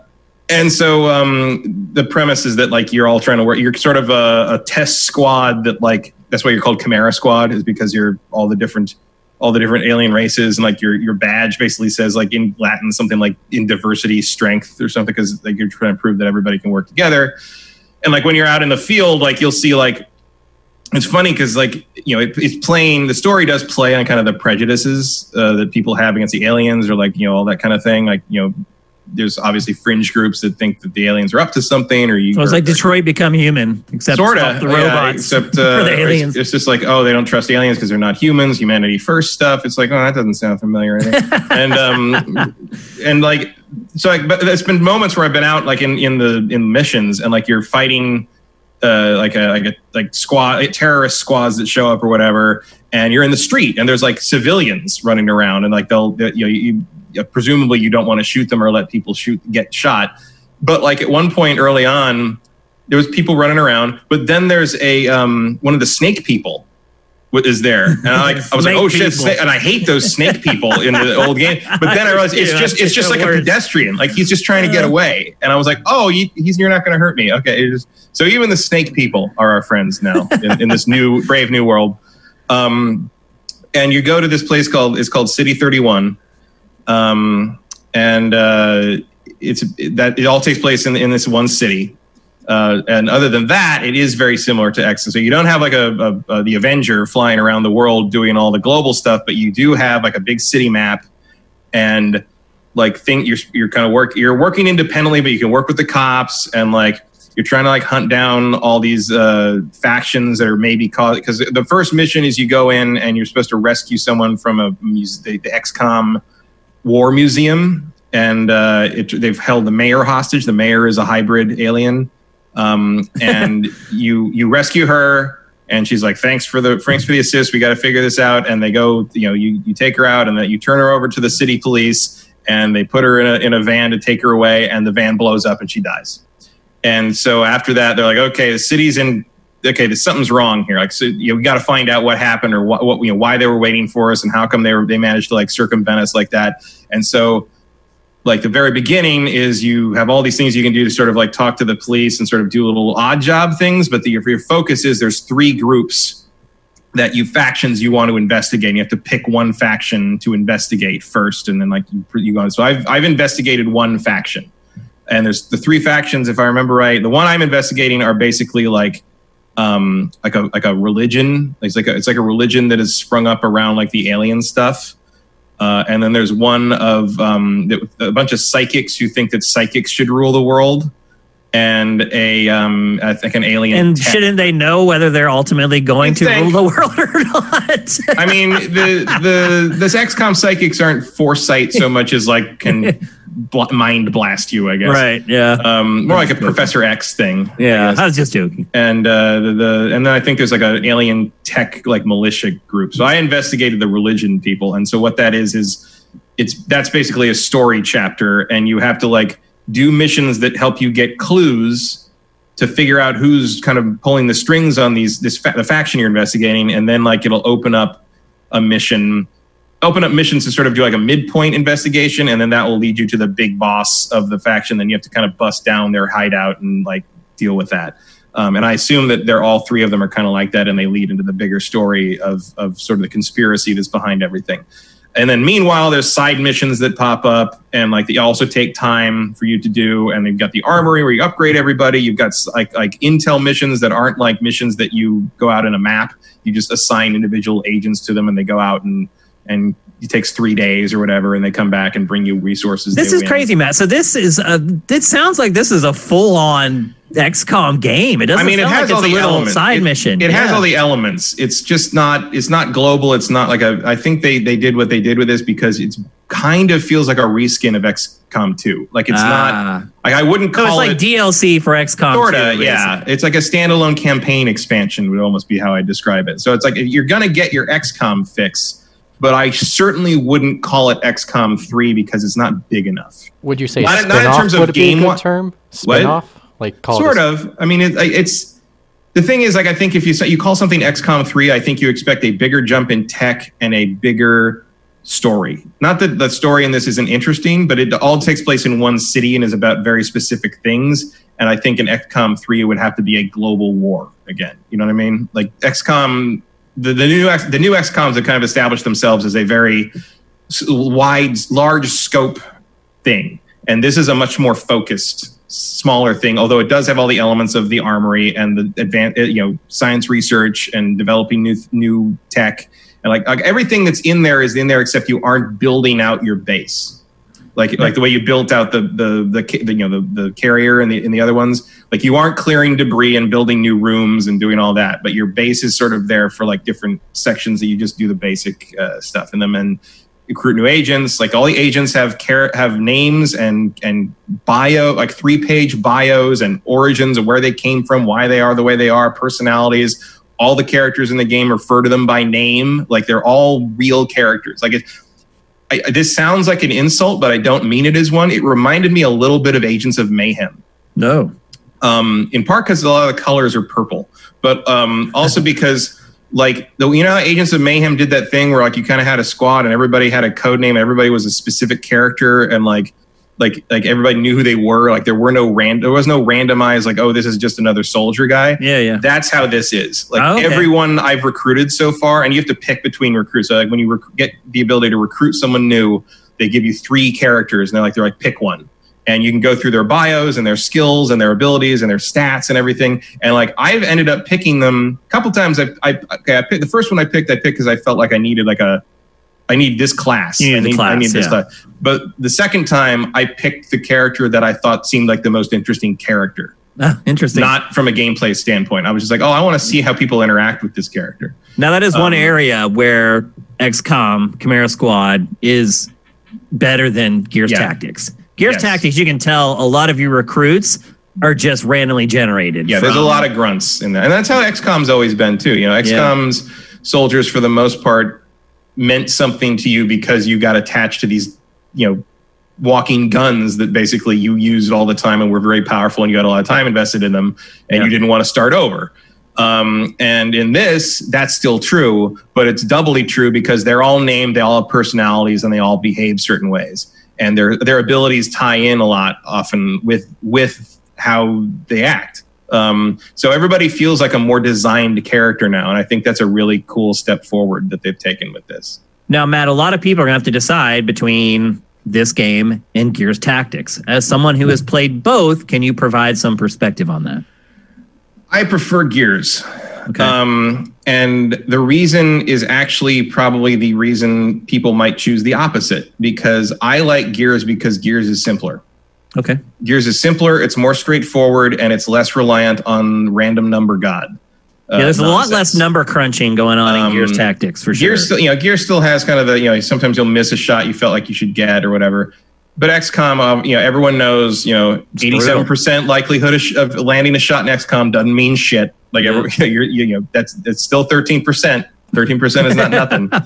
and so um, the premise is that like you're all trying to work. You're sort of a, a test squad that like that's why you're called Chimera Squad is because you're all the different all the different alien races and like your your badge basically says like in Latin something like in diversity strength or something because like you're trying to prove that everybody can work together. And like when you're out in the field, like you'll see like it's funny because like you know it, it's playing the story does play on kind of the prejudices uh, that people have against the aliens or like you know all that kind of thing like you know there's obviously fringe groups that think that the aliens are up to something or you So it's or- like Detroit become human, except sort of the robots except for uh, the aliens. It's, just like oh they don't trust aliens because they're not humans humanity first stuff it's like oh that doesn't sound familiar and um and like so like but there's been moments where i've been out like in in the in missions and like you're fighting uh like a like a like squad terrorist squads that show up or whatever and you're in the street and there's like civilians running around and like they'll you know you presumably you don't want to shoot them or let people shoot get shot. But like at one point early on there was people running around but then there's a um one of the snake people is there. And I like I was like oh shit people. snake, and I hate those snake people in the old game. But then I realized it's Yeah, just it's just like a pedestrian. Like he's just trying to get Uh. away. And I was like oh you, he's you're not going to hurt me. Okay so even the snake people are our friends now in, in this new brave new world. Um and you go to this place called it's called City 31 um and uh it's that it all takes place in, in this one city uh, and other than that, it is very similar to X. And so you don't have like a, a, a the Avenger flying around the world doing all the global stuff, but you do have like a big city map and like think you're you're kind of work you're working independently, but you can work with the cops and like you're trying to like hunt down all these uh, factions that are maybe caused because the first mission is you go in and you're supposed to rescue someone from a the, the XCOM war museum and uh, it, they've held the mayor hostage. The mayor is a hybrid alien, um, and you you rescue her, and she's like, "Thanks for the thanks for the assist. We got to figure this out." And they go, you know, you you take her out, and then you turn her over to the city police, and they put her in a in a van to take her away, and the van blows up, and she dies. And so after that, they're like, "Okay, the city's in." Okay, there's something's wrong here. Like, so you know, we got to find out what happened or what, what you know, why they were waiting for us and how come they were they managed to like circumvent us like that. And so like the very beginning is you have all these things you can do to sort of like talk to the police and sort of do little odd job things but the, your, your focus is there's three groups that you factions you want to investigate And you have to pick one faction to investigate first and then like you, you go on so I've, I've investigated one faction and there's the three factions if i remember right the one i'm investigating are basically like um like a like a religion it's like a, it's like a religion that has sprung up around like the alien stuff uh, and then there's one of um, a bunch of psychics who think that psychics should rule the world. And a um, I think an alien. And tech. shouldn't they know whether they're ultimately going to rule the world or not? I mean, the the this XCOM psychics aren't foresight so much as like can bl- mind blast you. I guess. right. Yeah. Um, more like a Professor X thing. Yeah. guess. I was just joking. and uh, the, the and then I think there's like an alien tech like militia group. So I investigated the religion people, and so what that is is it's that's basically a story chapter, and you have to like do missions that help you get clues to figure out who's kind of pulling the strings on these this fa- the faction you're investigating, and then like it'll open up a mission. Open up missions to sort of do like a midpoint investigation, and then that will lead you to the big boss of the faction. Then you have to kind of bust down their hideout and like deal with that. Um, and I assume that they're all three of them are kind of like that, and they lead into the bigger story of of sort of the conspiracy that's behind everything. And then meanwhile, there's side missions that pop up, and like they also take time for you to do. And you've got the armory where you upgrade everybody. You've got like like intel missions that aren't like missions that you go out in a map. You just assign individual agents to them, and they go out and and it takes three days or whatever, and they come back and bring you resources. This is win. crazy, Matt. So this is a. It sounds like this is a full-on XCOM game. It doesn't. I mean, it has like all it's the a little elements. side It- mission. It has all the elements. It's just not. It's not global. It's not like a. I think they they did what they did with this because it's kind of feels like a reskin of XCOM 2. Like it's not. Ah. Like I wouldn't So it's like it. DLC for XCOM. Sorta, yeah. It's like a standalone campaign expansion would almost be how I describe it. So it's like you're gonna get your XCOM fix, but I certainly wouldn't call it XCOM 3 because it's not big enough. Would you say Not- not in terms of would be a game good wa- term? What? Spin off? Like call sort of. I mean, it, it's the thing is like I think if you say you call something XCOM three, I think you expect a bigger jump in tech and a bigger story. Not that the story in this isn't interesting, but it all takes place in one city and is about very specific things. And I think in XCOM three, it would have to be a global war again. You know what I mean? Like XCOM, the, the new X, the new XComs have kind of established themselves as a very wide, large scope thing. And this is a much more focused, smaller thing. Although it does have all the elements of the armory and the advanced, uh, you know, science research and developing new new tech, and like, like everything that's in there is in there, except you aren't building out your base. Like, like the way you built out the the the, the you know the, the carrier and the and the other ones, like you aren't clearing debris and building new rooms and doing all that, but your base is sort of there for like different sections that you just do the basic uh, stuff in them and recruit new agents. Like all the agents have care have names and and bio, like three page bios and origins of where they came from, why they are the way they are, personalities. All the characters in the game refer to them by name, like they're all real characters. Like it, I, this sounds like an insult, but I don't mean it as one. It reminded me a little bit of Agents of Mayhem No. um, in part because a lot of the colors are purple, but um, also because like the you know how Agents of Mayhem did that thing where like you kind of had a squad and everybody had a code name, everybody was a specific character, and like like like everybody knew who they were. Like there were no rand there was no randomized like oh this is just another soldier guy. Yeah. Yeah. That's how this is. Like Oh, okay. everyone I've recruited so far, and you have to pick between recruits. So like when you rec- get the ability to recruit someone new, they give you three characters, and they're like they're like pick one, and you can go through their bios and their skills and their abilities and their stats and everything. And like I've ended up picking them a couple times. I I, okay, I picked the first one I picked. I picked because I felt like I needed like a I need this class. You need I the need, I need this yeah. class. But the second time, I picked the character that I thought seemed like the most interesting character Ah, interesting. not from a gameplay standpoint. I was just like, oh, I want to see how people interact with this character. Now that is one Um, area where XCOM Chimera Squad is better than Gears Yeah. Tactics. Gears Yes. Tactics, you can tell a lot of your recruits are just randomly generated. Yeah, there's a lot of grunts in that, and that's how XCOM's always been too. You know, XCOM's soldiers for the most part meant something to you because you got attached to these, you know, walking guns that basically you used all the time and were very powerful, and you had a lot of time invested in them, and Yeah. you didn't want to start over. Um, and in this, that's still true, but it's doubly true because they're all named, they all have personalities, and they all behave certain ways, and their their abilities tie in a lot often with with how they act. Um, so everybody feels like a more designed character now, and I think that's a really cool step forward that they've taken with this. Now, Matt, a lot of people are going to have to decide between this game and Gears Tactics. As someone who has played both, can you provide some perspective on that? I prefer Gears. Okay. Um, and the reason is actually probably the reason people might choose the opposite because I like Gears because Gears is simpler. Okay. Gears is simpler, it's more straightforward, and it's less reliant on random number god. Yeah, there's uh, a lot less number crunching going on in Um, Gears Tactics for sure. Gear still, you know, Gear still has kind of the, you know, sometimes you'll miss a shot you felt like you should get or whatever. But XCOM, um, you know, everyone knows, you know, eighty-seven percent likelihood of, sh- of landing a shot in XCOM doesn't mean shit. Like, Yeah. every, you're, you, you know, that's it's still thirteen percent. Thirteen percent is not nothing.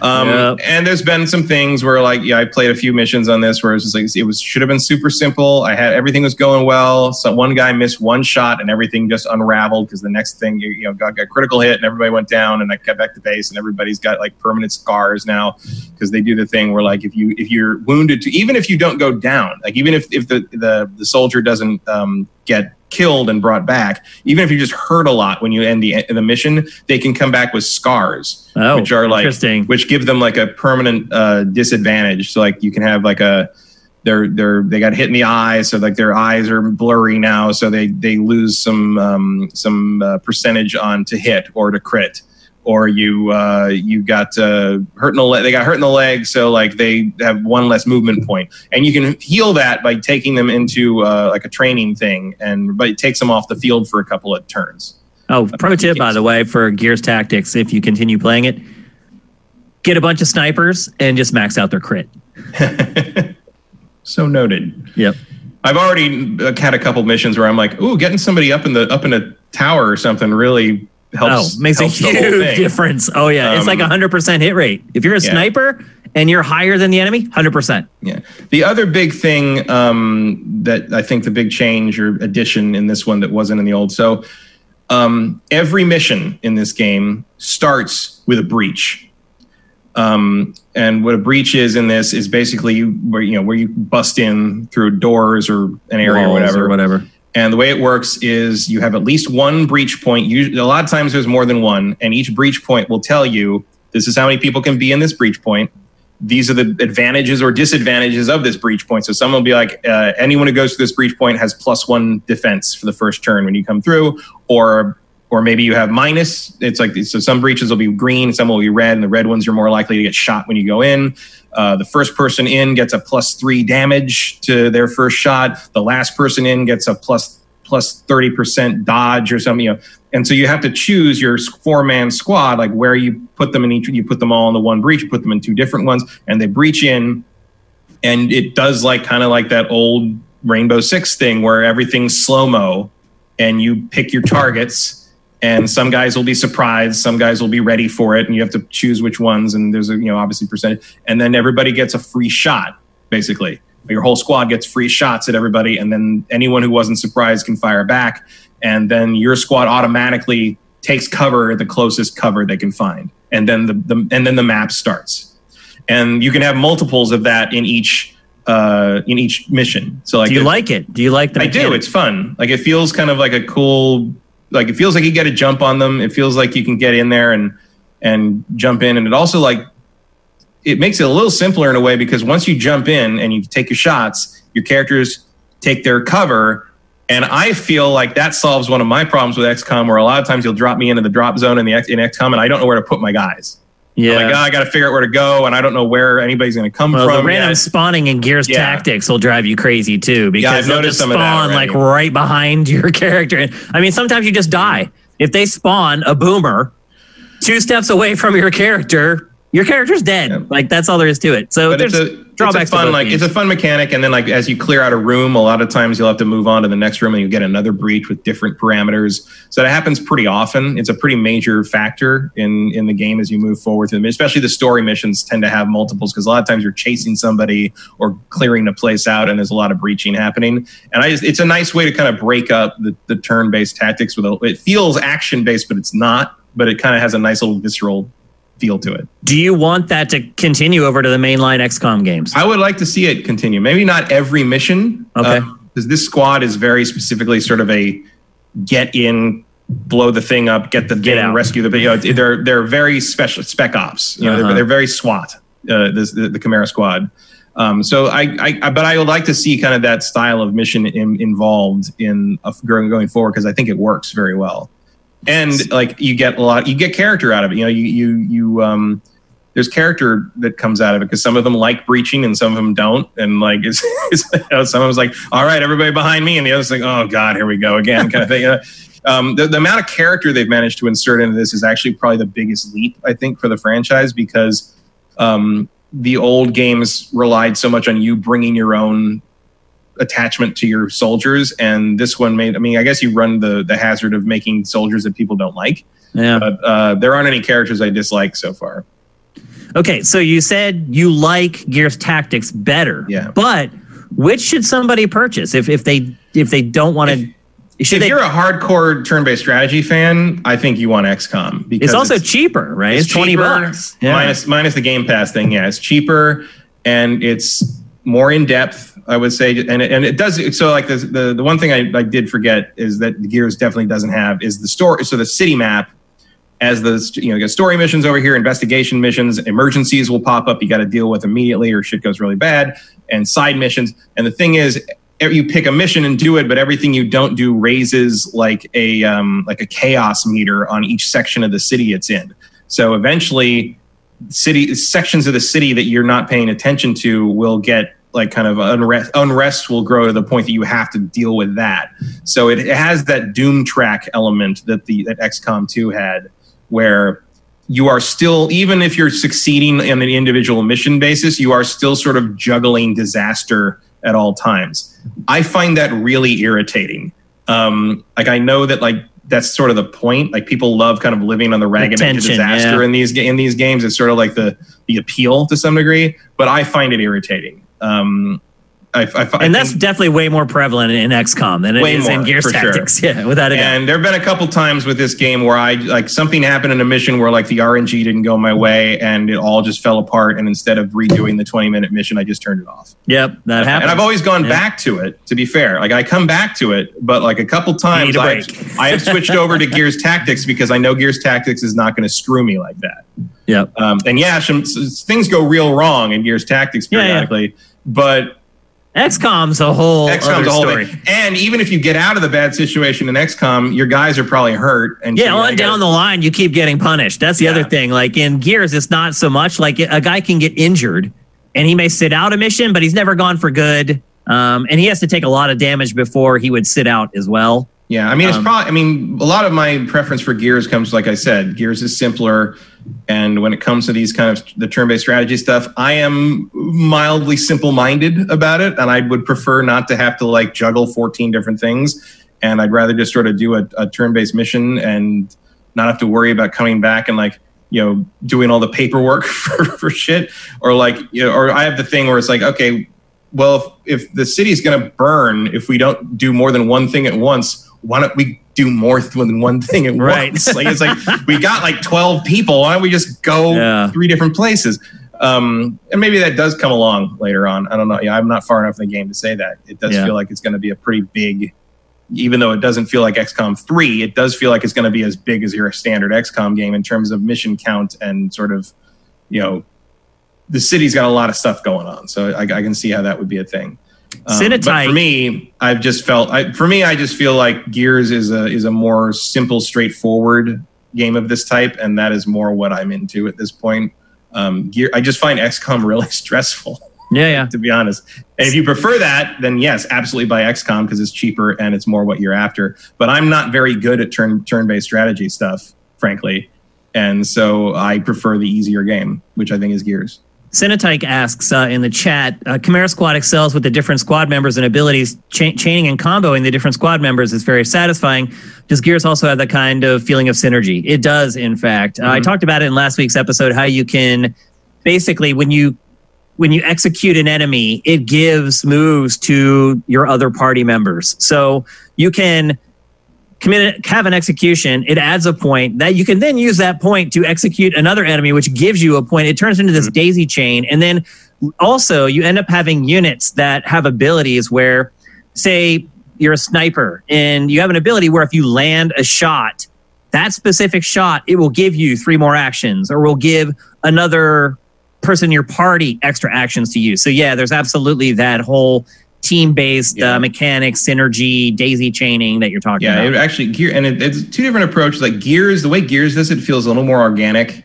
Um, Yep. And there's been some things where, like, yeah, I played a few missions on this where it was just like it was should have been super simple. I had everything was going well. So one guy missed one shot and everything just unraveled because the next thing you, you know got, got critical hit and everybody went down and I got back to base and everybody's got like permanent scars now because they do the thing where like if you if you're wounded to even if you don't go down like even if if the the, the soldier doesn't um, get killed and brought back even if you just hurt a lot when you end the the mission they can come back with scars oh, which are like interesting. which give them like a permanent uh, disadvantage. So like you can have like a they're they're they got hit in the eye, so like their eyes are blurry now, so they they lose some um, some uh, percentage on to hit or to crit. Or you uh, you got uh, hurt in the leg. They got hurt in the leg, so like they have one less movement point, and you can heal that by taking them into uh, like a training thing, and but it takes them off the field for a couple of turns. Oh, pro tip, by the way, for Gears Tactics, if you continue playing it, get a bunch of snipers and just max out their crit. so noted. Yep. I've already had a couple missions where I'm like, ooh, getting somebody up in the up in a tower or something really helps. oh, makes a helps whole huge difference. Oh, yeah. it's like a Um, 100% hit rate. If you're a yeah. sniper and you're higher than the enemy, 100%. Yeah. The other big thing um, that I think the big change or addition in this one that wasn't in the old. So um, every mission in this game starts with a breach. Um, and what a breach is in this is basically you, where you know where you bust in through doors or an area or Walls whatever. whatever. And the way it works is you have at least one breach point. Usually, a lot of times there's more than one, and each breach point will tell you this is how many people can be in this breach point. These are the advantages or disadvantages of this breach point. So someone will be like, uh, anyone who goes to this breach point has plus one defense for the first turn when you come through, or or maybe you have minus. It's like so some breaches will be green, some will be red, and the red ones you're more likely to get shot when you go in. Uh, the first person in gets a plus three damage to their first shot. The last person in gets a plus plus thirty percent dodge or something. You know, and so you have to choose your four man squad, like where you put them in each. You put them all in the one breach. You put them in two different ones, and they breach in, and it does like kind of like that old Rainbow Six thing where everything's slow mo, and you pick your targets and some guys will be surprised some guys will be ready for it and you have to choose which ones and there's a you know obviously percentage and then everybody gets a free shot basically your whole squad gets free shots at everybody and then anyone who wasn't surprised can fire back and then your squad automatically takes cover the closest cover they can find and then the, the and then the map starts and you can have multiples of that in each uh in each mission so like Do you if- like it? Do you like the I do. It's fun. Like it feels kind of like a cool. Like it feels like you get a jump on them. It feels like you can get in there and and jump in, and it also like it makes it a little simpler in a way because once you jump in and you take your shots, your characters take their cover. And I feel like that solves one of my problems with XCOM, where a lot of times you'll drop me into the drop zone in the X, in XCOM, and I don't know where to put my guys. Yeah. I'm like, oh, I got to figure out where to go, and I don't know where anybody's going to come well, from. the random yet. spawning in Gears Yeah. Tactics will drive you crazy too because I've they'll just some of that spawn like right behind your character. I mean, sometimes you just die if they spawn a boomer two steps away from your character. Your character's dead. Yeah. Like that's all there is to it. So but there's it's a, it's a drawbacks. to fun like games. it's a fun mechanic and then like as you clear out a room a lot of times you'll have to move on to the next room and you get another breach with different parameters so that happens pretty often it's a pretty major factor in in the game as you move forward through them especially the story missions tend to have multiples because a lot of times you're chasing somebody or clearing the place out and there's a lot of breaching happening and i just, it's a nice way to kind of break up the, the turn-based tactics with a, it feels action-based but it's not but it kind of has a nice little visceral feel to it Do you want that to continue over to the mainline XCOM games? I would like to see it continue. Maybe not every mission. Okay. Because this squad is very specifically sort of a get in, blow the thing up, get the Get thing, out. rescue the. You know, they're they're very special spec ops. You know, Uh-huh. they're, they're very SWAT. Uh, this, the, the Chimera squad. Um, so I, I, but I would like to see kind of that style of mission in, involved in uh, going going forward because I think it works very well, and like you get a lot, you get character out of it. You know, you you you um, there's character that comes out of it because some of them like breaching and some of them don't, and like it's, it's you know, some of them's like, all right, everybody behind me, and the other's like, oh god, here we go again, kind of thing. Uh, um, the, the amount of character they've managed to insert into this is actually probably the biggest leap I think for the franchise because um, the old games relied so much on you bringing your own attachment to your soldiers and this one made i mean i guess you run the the hazard of making soldiers that people don't like Yeah. but uh, there aren't any characters i dislike so far Okay, so you said you like Gears Tactics better. Yeah. But which should somebody purchase if if they if they don't want to? Should if they? you're a hardcore turn-based strategy fan i think you want xcom because It's also cheaper, right? It's, twenty cheaper, bucks. Yeah. minus minus the game pass thing yeah it's cheaper and it's more in depth i would say and it, and it does so like the, the the one thing I, I did forget is that gears definitely doesn't have is the story so the city map as the you know you got story missions over here investigation missions emergencies will pop up you got to deal with immediately or shit goes really bad and side missions. And the thing is you pick a mission and do it but everything you don't do raises like a um, like a chaos meter on each section of the city it's in. So eventually city sections of the city that you're not paying attention to will get like kind of unrest unrest will grow to the point that you have to deal with that. So it, it has that doom track element that the that xcom 2 had where you are still even if you're succeeding on an individual mission basis you are still sort of juggling disaster at all times. I find that really irritating. Um, like i know that like that's sort of the point. Like people love kind of living on the ragged edge of disaster yeah. in these in these games. It's sort of like the the appeal to some degree but i find it irritating um, I, I, and that's definitely way more prevalent in XCOM than it is in Gears for sure. Tactics. Yeah, without a doubt. And there have been a couple times with this game where I like something happened in a mission where like the RNG didn't go my way and it all just fell apart. And instead of redoing the 20 minute mission, I just turned it off. Yep, that happened. And I've always gone Yeah. back to it, to be fair. Like I come back to it, but like a couple times a I've. I have switched over to Gears Tactics because I know Gears Tactics is not going to screw me like that. Yep. Um, and yeah, some, things go real wrong in Gears Tactics Yeah, yeah. But XCOM's a whole XCOM's other a whole story. thing. And even if you get out of the bad situation in XCOM, your guys are probably hurt. And Yeah, on down the line, you keep getting punished. That's the Yeah. other thing. Like in Gears, it's not so much like a guy can get injured and he may sit out a mission, but he's never gone for good. Um, and he has to take a lot of damage before he would sit out as well. Yeah, I mean, it's Um, probably. I mean, a lot of my preference for Gears comes, like I said, Gears is simpler, and when it comes to these kind of the turn-based strategy stuff, I am mildly simple-minded about it, and I would prefer not to have to like juggle fourteen different things, and I'd rather just sort of do a, a turn-based mission and not have to worry about coming back and like you know doing all the paperwork for, for shit, or like you know, or I have the thing where it's like, okay, well, if, if the city's going to burn if we don't do more than one thing at once, why don't we do more than one thing at Right. once? Like it's like we got like twelve people. Why don't we just go Yeah. three different places? Um, and maybe that does come along later on. I don't know. Yeah, I'm not far enough in the game to say that. It does Yeah. feel like it's going to be a pretty big. Even though it doesn't feel like XCOM 3, it does feel like it's going to be as big as your standard XCOM game in terms of mission count and sort of, you know, the city's got a lot of stuff going on, so I, I can see how that would be a thing. Um, but for me, I've just felt. I, for me, I just feel like Gears is a is a more simple, straightforward game of this type, and that is more what I'm into at this point. Um, Gear, I just find XCOM really stressful, Yeah, yeah. to be honest. And if you prefer that, then yes, absolutely buy XCOM because it's cheaper and it's more what you're after. But I'm not very good at turn turn based strategy stuff, frankly, and so I prefer the easier game, which I think is Gears. Cinetyke asks uh, in the chat, uh, Chimera Squad excels with the different squad members and abilities. Cha- chaining and comboing the different squad members is very satisfying. Does Gears also have that kind of feeling of synergy? It does, in fact. Uh, I talked about it in last week's episode how you can basically when you when you execute an enemy, it gives moves to your other party members. So you can commit have an execution it adds a point that you can then use that point to execute another enemy which gives you a point. It turns into this mm-hmm. daisy chain. And then also you end up having units that have abilities where say you're a sniper and you have an ability where if you land a shot that specific shot it will give you three more actions or will give another person in your party extra actions to use. So yeah there's absolutely that whole team-based Yeah. uh, mechanics synergy daisy chaining that you're talking about. Yeah, about it actually gear and it, it's two different approaches. Like Gears, the way Gears does it feels a little more organic,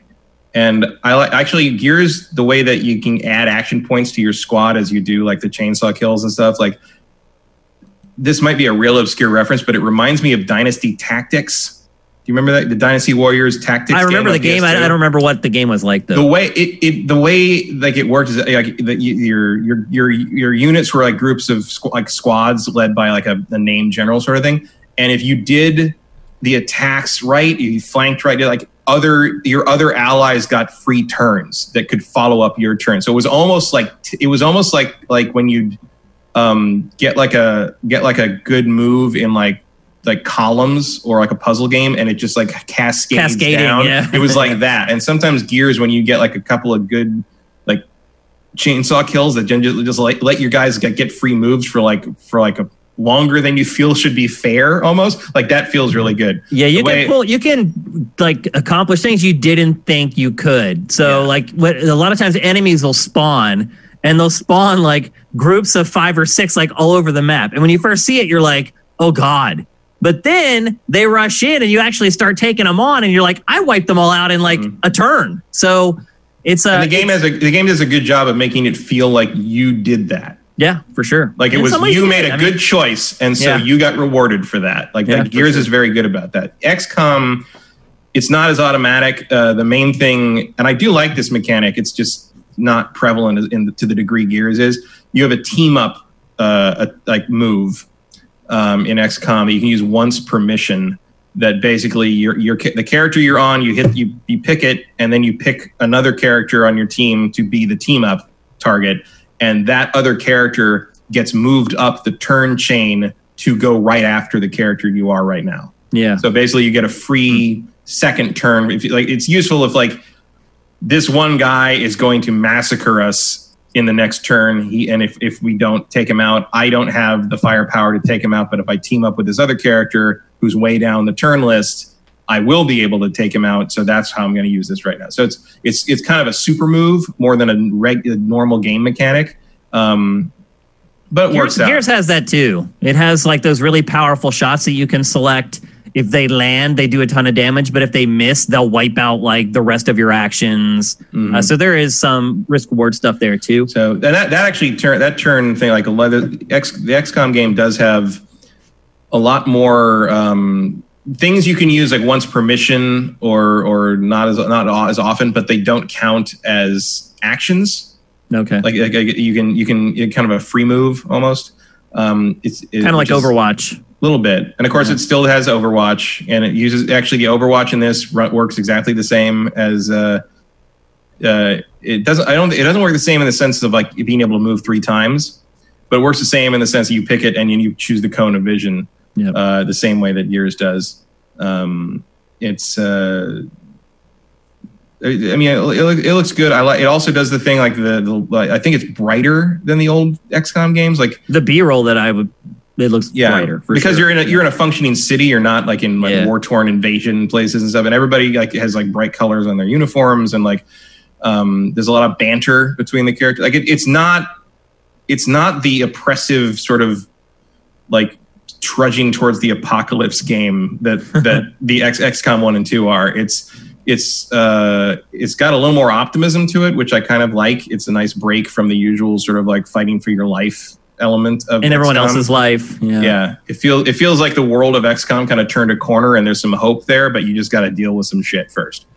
And I like actually Gears the way that you can add action points to your squad as you do like the chainsaw kills and stuff. Like this might be a real obscure reference, but it reminds me of Dynasty Tactics. Do you remember that the Dynasty Warriors Tactics? I remember game the game. I, I, don't remember what the game was like though. The way it, it the way like it worked is like that your your your your units were like groups of squ- like squads led by like a, a named general sort of thing. And if you did the attacks right, you flanked right, like other your other allies got free turns that could follow up your turn. So it was almost like it was almost like like when you um, get like a get like a good move in like like columns or like a puzzle game and it just like cascades Cascading, down. yeah. It was like that. And sometimes gears when you get like a couple of good like chainsaw kills that just like let your guys get, get free moves for like for like a longer than you feel should be fair almost like that feels really good Yeah, you The way- can pull. You can like accomplish things you didn't think you could. So Yeah. like, what a lot of times enemies will spawn, and they'll spawn like groups of five or six like all over the map. And when you first see it, you're like, oh god. But then they rush in, and you actually start taking them on, and you're like, I wiped them all out in like a turn. So it's a Mm-hmm. and the game has a the game does a good job of making it feel like you did that yeah for sure. Like it In was you made a I good mean, choice, and so Yeah. you got rewarded for that. Like, Yeah, for Gears sure. is very good about that. XCOM, it's not as automatic. Uh, the main thing, and I do like this mechanic. It's just not prevalent in the, to the degree Gears is. You have a team up, uh, a, like move um, in XCOM that you can use once per mission. That basically your your the character you're on, you hit you you pick it, and then you pick another character on your team to be the team up target, and that other character gets moved up the turn chain to go right after the character you are right now. yeah. So basically, you get a free second turn. If you, like, it's useful if like this one guy is going to massacre us in the next turn. He and if if we don't take him out, I don't have the firepower to take him out. But if I team up with this other character who's way down the turn list, I will be able to take him out. So that's how I'm going to use this right now. So it's it's it's kind of a super move more than a regular normal game mechanic. Um, but it works Gears, out. Gears has that too. It has like those really powerful shots that you can select. If they land, they do a ton of damage, but if they miss, they'll wipe out like the rest of your actions. Mm-hmm. Uh, so there is some risk reward stuff there too. So and that that actually turn that turn thing like a X the XCOM game does have a lot more um, things you can use like once permission or or not as not as often, but they don't count as actions. Okay, Like, like you can you can kind of a free move almost. Um, it's kind of like Overwatch. A little bit, and of course it still has Overwatch, and it uses actually the Overwatch in this works exactly the same as. Uh, uh, it doesn't. I don't. It doesn't work the same in the sense of like being able to move three times, but it works the same in the sense that you pick it and you, choose the cone of vision Yep. uh, the same way that yours does. Um, it's. Uh, I I mean, it, it, it looks good. I like. It also does the thing like the, the like, I think it's brighter than the old XCOM games. Like The B roll that I would, it looks yeah, brighter for because sure. you're in a you're in a functioning city. You're not like in like Yeah. war torn invasion places and stuff. And everybody like has like bright colors on their uniforms and like um, there's a lot of banter between the characters. Like it, it's not it's not the oppressive sort of like trudging towards the apocalypse game that that the X, XCOM one and two are. It's it's uh it's got a little more optimism to it, which I kind of like. It's a nice break from the usual sort of like fighting for your life element of in everyone XCOM else's life. Yeah. yeah it feels it feels like the world of xcom kind of turned a corner and there's some hope there but you just got to deal with some shit first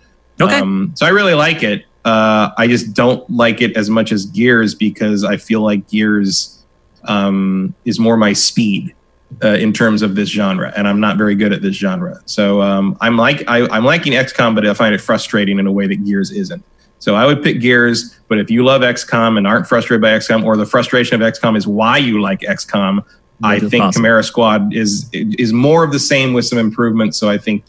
Okay. um, so i really like it uh, i just don't like it as much as gears because i feel like gears um, is more my speed uh, in terms of this genre and i'm not very good at this genre so um, i'm like I, i'm liking xcom but i find it frustrating in a way that gears isn't so I would pick Gears, but if you love XCOM and aren't frustrated by XCOM, or the frustration of XCOM is why you like XCOM, I think possible. Chimera Squad is is more of the same with some improvements. So I think,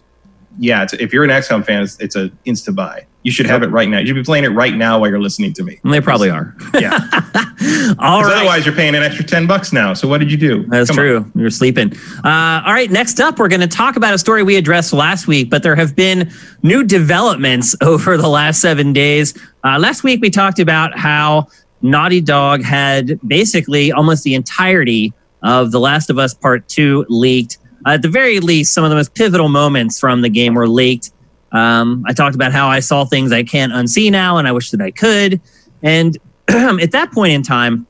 yeah, it's, if you're an XCOM fan, it's, it's a insta buy. You should have it right now. You should be playing it right now while you're listening to me. And they probably are. Yeah, All right. otherwise you're paying an extra ten bucks now. So what did you do? That's Come on. true. You're sleeping. Uh, all right. Next up, we're going to talk about a story we addressed last week, but there have been new developments over the last seven days. Uh, last week, we talked about how Naughty Dog had basically almost the entirety of The Last of Us Part 2 leaked. Uh, at the very least, some of the most pivotal moments from the game were leaked. Um, I talked about how I saw things I can't unsee now, and I wish that I could. And at that point in time,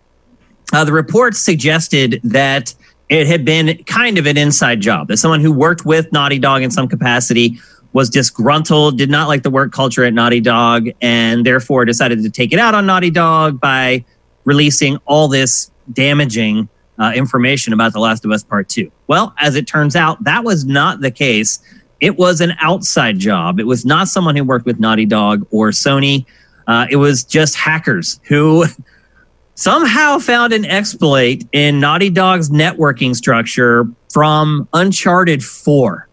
uh, the reports suggested that it had been kind of an inside job. That someone who worked with Naughty Dog in some capacity was disgruntled, did not like the work culture at Naughty Dog, and therefore decided to take it out on Naughty Dog by releasing all this damaging uh, information about The Last of Us Part 2. Well, as it turns out, that was not the case. It was an outside job. It was not someone who worked with Naughty Dog or Sony. Uh, it was just hackers who somehow found an exploit in Naughty Dog's networking structure from Uncharted 4.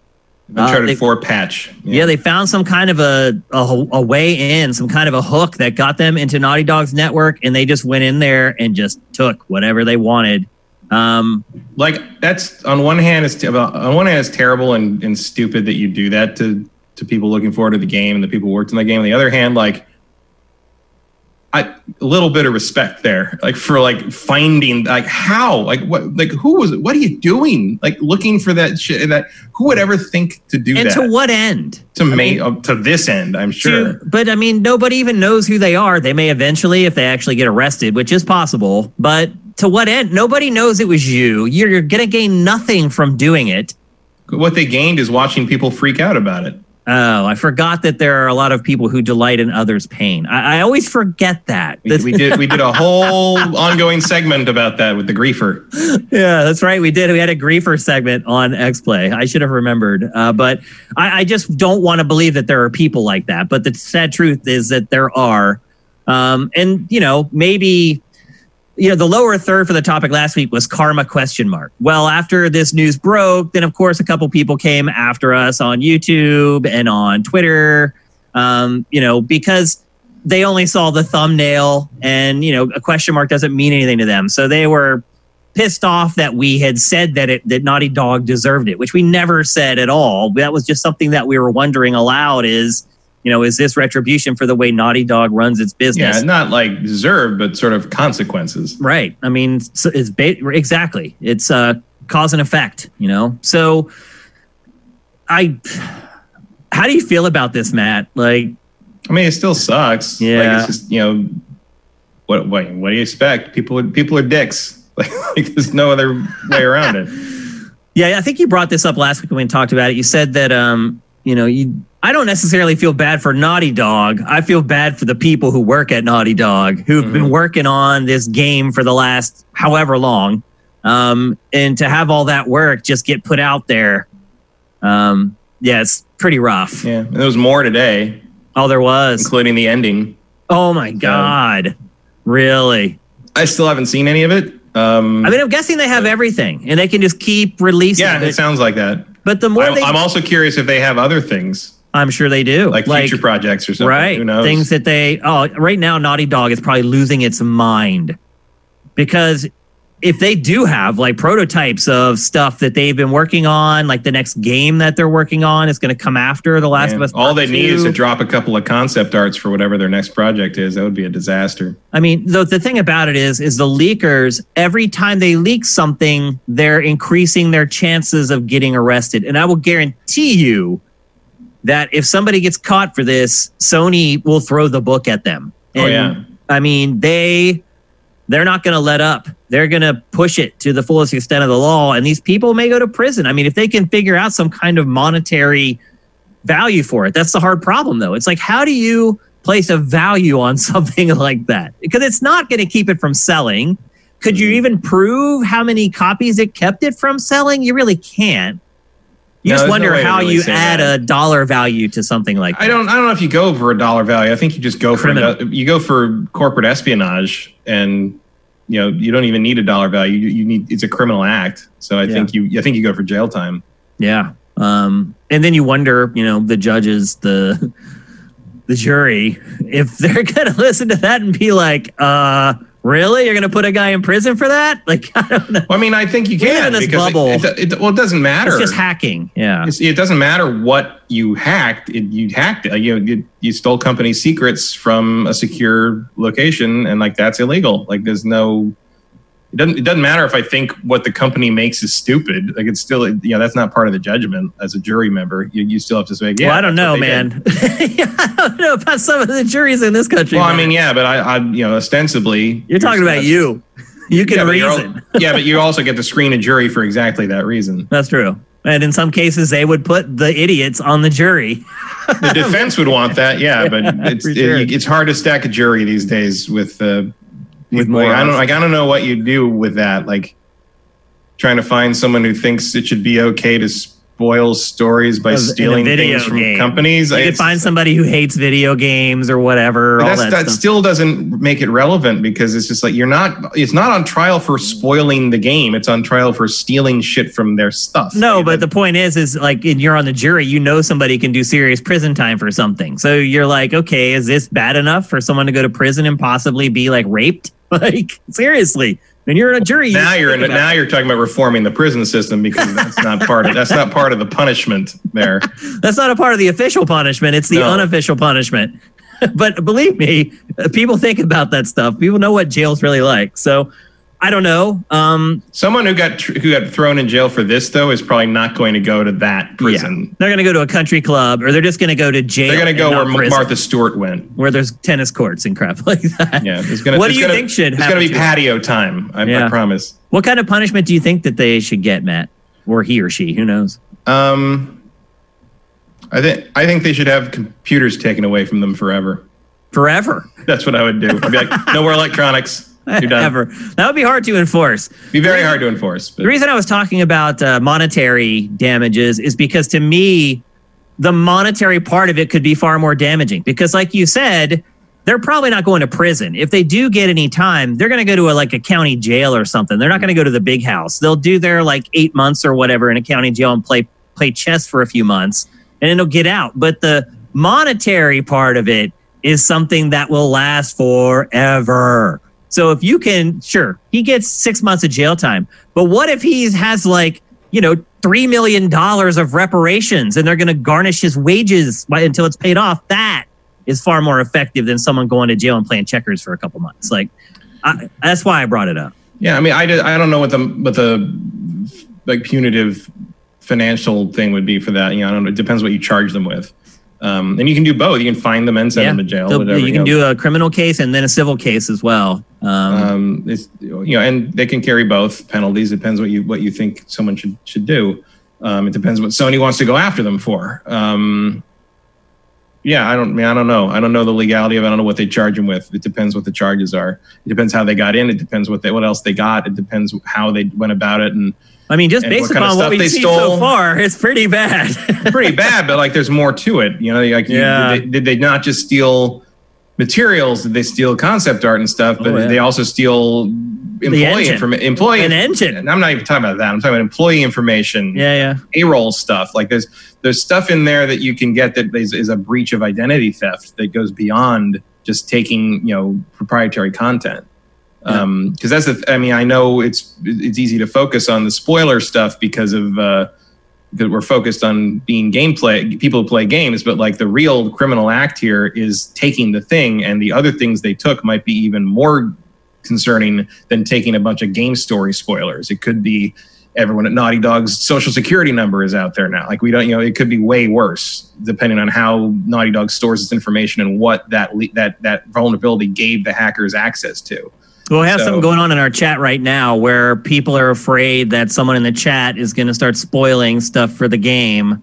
Uncharted uh, they, 4 patch. Yeah. yeah. they found some kind of a, a, a way in, some kind of a hook that got them into Naughty Dog's network, and they just went in there and just took whatever they wanted. Um, like that's on one hand, it's on one hand, it's terrible and, and stupid that you do that to to people looking forward to the game and the people who worked in the game. On the other hand, like I, a little bit of respect there, like for like finding like how, like what, like who was, what are you doing? Like looking for that shit. and That who would ever think to do and that? to what end? To me, uh, to this end, I'm sure. To, but I mean, nobody even knows who they are. They may eventually, if they actually get arrested, which is possible. But to what end? Nobody knows it was you. You're, you're gonna gain nothing from doing it. What they gained is watching people freak out about it. Oh, I forgot that there are a lot of people who delight in others' pain. I, I always forget that. We, we, did we did a whole ongoing segment about that with the griefer. Yeah, that's right. We did. We had a griefer segment on X Play. I should have remembered. Uh, but I, I, just don't want to believe that there are people like that. But the sad truth is that there are. Um, and you know, maybe you know, the lower third for the topic last week was karma question mark. Well, after this news broke, then of course a couple people came after us on YouTube and on Twitter, um, you know, because they only saw the thumbnail and, you know, a question mark doesn't mean anything to them. So they were pissed off that we had said that it that Naughty Dog deserved it, which we never said at all. That was just something that we were wondering aloud is you know, is this retribution for the way Naughty Dog runs its business? Yeah, not like deserved, but sort of consequences. Right. I mean, it's ba- exactly. It's uh, cause and effect. You know. So, I. How do you feel about this, Matt? Like, I mean, it still sucks. Yeah. Like, it's just you know, what what what do you expect? People people are dicks. Like, like there's no other way around it. Yeah, I think you brought this up last week when we talked about it. You said that um, you know, you I don't necessarily feel bad for Naughty Dog. I feel bad for the people who work at Naughty Dog who've mm-hmm. been working on this game for the last however long. Um, and to have all that work just get put out there. Um, yeah, it's pretty rough. Yeah. And there was more today. Oh, there was. Including the ending. Oh my God. really? I still haven't seen any of it. Um, I mean, I'm guessing they have everything and they can just keep releasing. Yeah, it, it sounds like that. But the more I, they, I'm also curious if they have other things. I'm sure they do. Like, like future projects or something. Right. Who knows? Things that they, oh, right now, Naughty Dog is probably losing its mind because if they do have like prototypes of stuff that they've been working on, like the next game that they're working on is going to come after The Last Man, of Us. All they two. need is to drop a couple of concept arts for whatever their next project is. That would be a disaster. I mean, the, the thing about it is, is the leakers, every time they leak something, they're increasing their chances of getting arrested. And I will guarantee you that if somebody gets caught for this, Sony will throw the book at them. Oh, and, oh yeah. I mean, they they're not going to let up. They're going to push it to the fullest extent of the law and these people may go to prison. I mean, if they can figure out some kind of monetary value for it. That's the hard problem though. It's like how do you place a value on something like that? Because it's not going to keep it from selling. Could you mm-hmm. even prove how many copies it kept it from selling? You really can't. You no, just wonder no how really you add that. a dollar value to something like that. I don't. I don't know if you go for a dollar value. I think you just go Criminal. for you go for corporate espionage, and you know you don't even need a dollar value. You, you need it's a criminal act. So I yeah. think you. I think you go for jail time. Yeah. Um, and then you wonder, you know, the judges, the the jury, if they're gonna listen to that and be like, uh Really? You're going to put a guy in prison for that? Like, I don't know. Well, I mean, I think you can. in this bubble. It, it, it, well, it doesn't matter. It's just hacking. Yeah. It's, it doesn't matter what you hacked. you hacked it. You, you, you stole company secrets from a secure location, and like that's illegal. Like, there's no. It doesn't it doesn't matter if I think what the company makes is stupid. Like it's still you know that's not part of the judgment as a jury member. You, you still have to say yeah. well, I don't know, man. I don't know about some of the juries in this country. Well, I mean, yeah, but I, I you know ostensibly you're talking about you. You can Yeah, but, reason. al- yeah, but you also get to screen a jury for exactly that reason. That's true. And in some cases, they would put the idiots on the jury. The defense would want that, yeah, but it's sure. it, it's hard to stack a jury these days with uh, With like, I don't like I don't know what you do with that. Like trying to find someone who thinks it should be okay to spoil stories by stealing things from game. companies. You could find somebody who hates video games or whatever. All that, that still doesn't make it relevant because it's just like you're not. It's not on trial for spoiling the game. It's on trial for stealing shit from their stuff. No, but the point is, is like, and you're on the jury, you know somebody can do serious prison time for something. So you're like, okay, is this bad enough for someone to go to prison and possibly be like raped? Like seriously, when you're in a jury, now you're in, think now you're talking about reforming the prison system because that's not part of that's not part of the punishment there. that's not a part of the official punishment. It's the No. unofficial punishment. but believe me, people think about that stuff. People know what jail's really like. So I don't know. Um, Someone who got tr- who got thrown in jail for this though is probably not going to go to that prison. they're going to go to a country club, or they're just going to go to jail. They're going to go where prison, Martha Stewart went. where there's tennis courts and crap like that. Yeah, there's gonna. What there's do you gonna- think should happen going to be patio time. I, Yeah. I promise. What kind of punishment do you think that they should get, Matt, or he or she? Who knows? Um, I think I think they should have computers taken away from them forever. Forever, That's what I would do. I'd be like, no more electronics. You're done. ever. That would be hard to enforce. Be very hard to enforce. But The reason I was talking about uh, monetary damages is because to me, the monetary part of it could be far more damaging. Because, like you said, they're probably not going to prison. If they do get any time, they're going to go to a, like a county jail or something. They're not going to go to the big house. They'll do their like eight months or whatever in a county jail and play play chess for a few months, and then they'll get out. But the monetary part of it is something that will last forever. So if you can, sure, he gets six months of jail time. But what if he has like, you know, $3 million of reparations and they're going to garnish his wages until it's paid off? That is far more effective than someone going to jail and playing checkers for a couple months. Like, I, that's why I brought it up. yeah, I mean, I, did, I don't know what the what the like punitive financial thing would be for that. You know, I don't know. It depends what you charge them with. Um, and you can do both. You can find them and send them to jail. Whatever, you can know. do a criminal case and then a civil case as well. Um, um, it's you know, and they can carry both penalties. It depends what you what you think someone should should do. Um, it depends what Sony wants to go after them for. Um, yeah, I don't. I, mean, I don't know. I don't know the legality of. it. I don't know what they charge them with. It depends what the charges are. It depends how they got in. It depends what they what else they got. It depends how they went about it. And I mean, just and based of upon what we've seen so far, it's pretty bad. pretty bad, but like there's more to it. You know, like you- Yeah. did, they, did they not just steal materials? Did they steal concept art and stuff? But Oh, yeah. they also steal employee information. Employee An engine. And I'm not even talking about that. I'm talking about employee information, yeah, yeah. payroll stuff. Like there's there's stuff in there that you can get that is, is a breach of identity theft that goes beyond just taking you know proprietary content. Yeah. Um, because that's the. I mean, I know it's it's easy to focus on the spoiler stuff because of. Uh, that we're focused on being gameplay people who play games but like the real criminal act here is taking the thing and the other things they took might be even more concerning than taking a bunch of game story spoilers it could be everyone at naughty dog's social security number is out there now like we don't you know it could be way worse depending on how naughty dog stores its information and what that le- that that vulnerability gave the hackers access to Well, we have So- something going on in our chat right now where people are afraid that someone in the chat is going to start spoiling stuff for the game.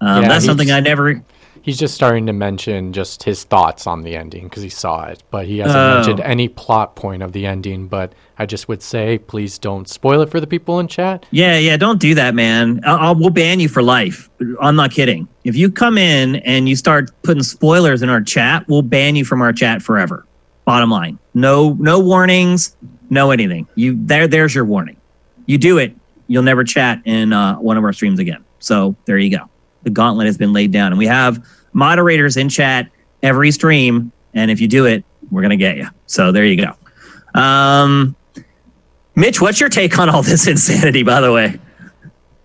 Um, Yeah, that's something he's- I never. He's just starting to mention just his thoughts on the ending because he saw it, but he hasn't Oh. mentioned any plot point of the ending. But I just would say, please don't spoil it for the people in chat. Yeah, yeah, don't do that, man. I'll, I'll, we'll ban you for life. I'm not kidding. If you come in and you start putting spoilers in our chat, we'll ban you from our chat forever. Bottom line, no, no warnings, no anything. You there, there's your warning. You do it, you'll never chat in uh, one of our streams again. So there you go. The gauntlet has been laid down, and we have moderators in chat every stream. And if you do it, we're gonna get you. So there you go. Um, Mitch, what's your take on all this insanity? By the way.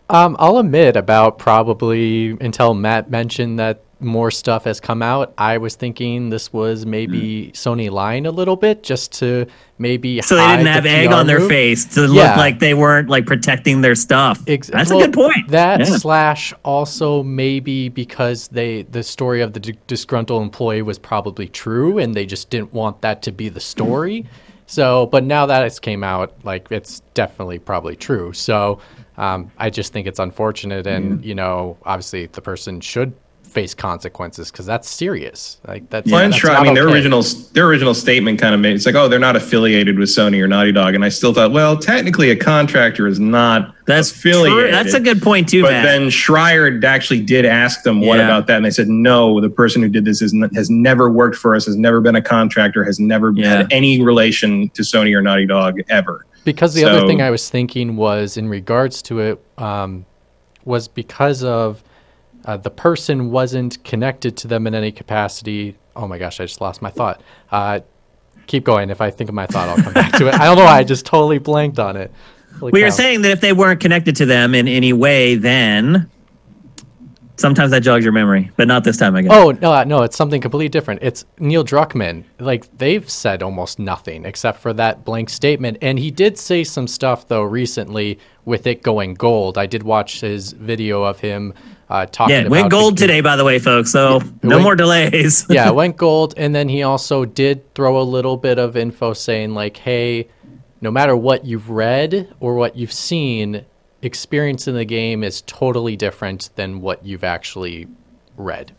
Um, I'll admit about probably until Matt mentioned that more stuff has come out, I was thinking this was maybe Sony lying a little bit just to maybe So they didn't the have egg PR on their move. face to look like they weren't like protecting their stuff. Ex- That's well, a good point. That Yeah. slash also maybe because they the story of the d- disgruntled employee was probably true and they just didn't want that to be the story. So, but now that it's came out, like it's definitely probably true. So, um, I just think it's unfortunate, and you know, obviously the person should face consequences because that's serious. Like that's. Well, and that's Shri- I not mean, their okay. original their original statement kind of made it's like, oh, they're not affiliated with Sony or Naughty Dog, and I still thought, well, technically, a contractor is not That's affiliated. True. That's a good point too, But Matt. then Schreier actually did ask them, "What Yeah. about that?" And they said, "No, the person who did this is n- has never worked for us, has never been a contractor, has never Yeah. had any relation to Sony or Naughty Dog ever." Because the other thing I was thinking was in regards to it um, was because of uh, the person wasn't connected to them in any capacity. Oh my gosh, I just lost my thought. Uh, keep going. If I think of my thought, I'll come back to it. I don't know. why I just totally blanked on it. Holy we were cow. saying that if they weren't connected to them in any way, then sometimes that jogs your memory, but not this time, I guess. Oh no, uh, no, it's something completely different. It's Neil Druckmann. Like they've said almost nothing except for that blank statement, and he did say some stuff though recently with it going gold. I did watch his video of him uh, talking. yeah, went gold today, by the way, folks. So no went- more delays. yeah, it went gold, and then he also did throw a little bit of info saying like, "Hey, no matter what you've read or what you've seen, experience in the game is totally different than what you've actually read."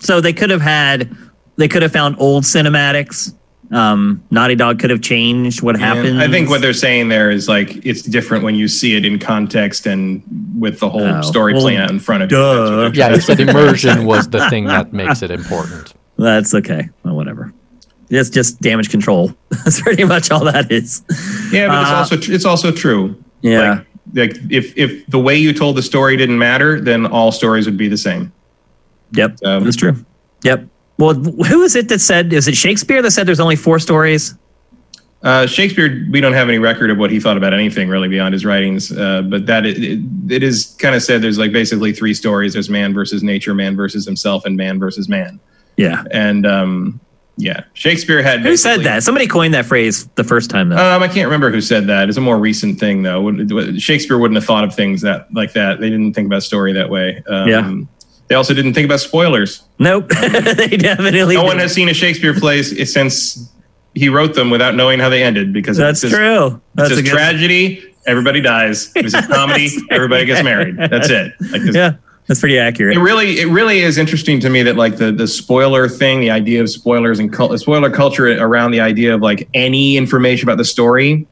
so they could have had, they could have found old cinematics. Um, Naughty Dog could have changed what happened. I think what they're saying there is like it's different when you see it in context and with the whole Oh, story well, playing out in front of duh. you. That's what they're Yeah, trying he to said say. immersion was the thing that makes it important. That's okay. Well, whatever. It's just damage control. That's pretty much all that is. Yeah, but it's Uh, also tr- it's also true. Yeah. Like, like if if the way you told the story didn't matter, then all stories would be the same. Yep. Um, that's true. Yep. Well, who is it that said? Is it Shakespeare that said there's only four stories? Uh, Shakespeare, we don't have any record of what he thought about anything really beyond his writings. Uh, but that it, it, it is kind of said there's like basically three stories: there's man versus nature, man versus himself, and man versus man. Yeah. And um, yeah, Shakespeare had Who said that? Somebody coined that phrase the first time, though. Um, I can't remember who said that. It's a more recent thing, though. Shakespeare wouldn't have thought of things that like that. They didn't think about story that way. Um, Yeah. They also didn't think about spoilers. nope. they definitely. No one didn't. has seen a Shakespeare play since he wrote them without knowing how they ended because That's it's just, true. That's It's a tragedy. Everybody dies. It's a comedy. everybody gets married. That's it. Like this- Yeah, that's pretty accurate. It really, it really is interesting to me that like the the spoiler thing, the idea of spoilers and cul- spoiler culture around the idea of like any information about the story.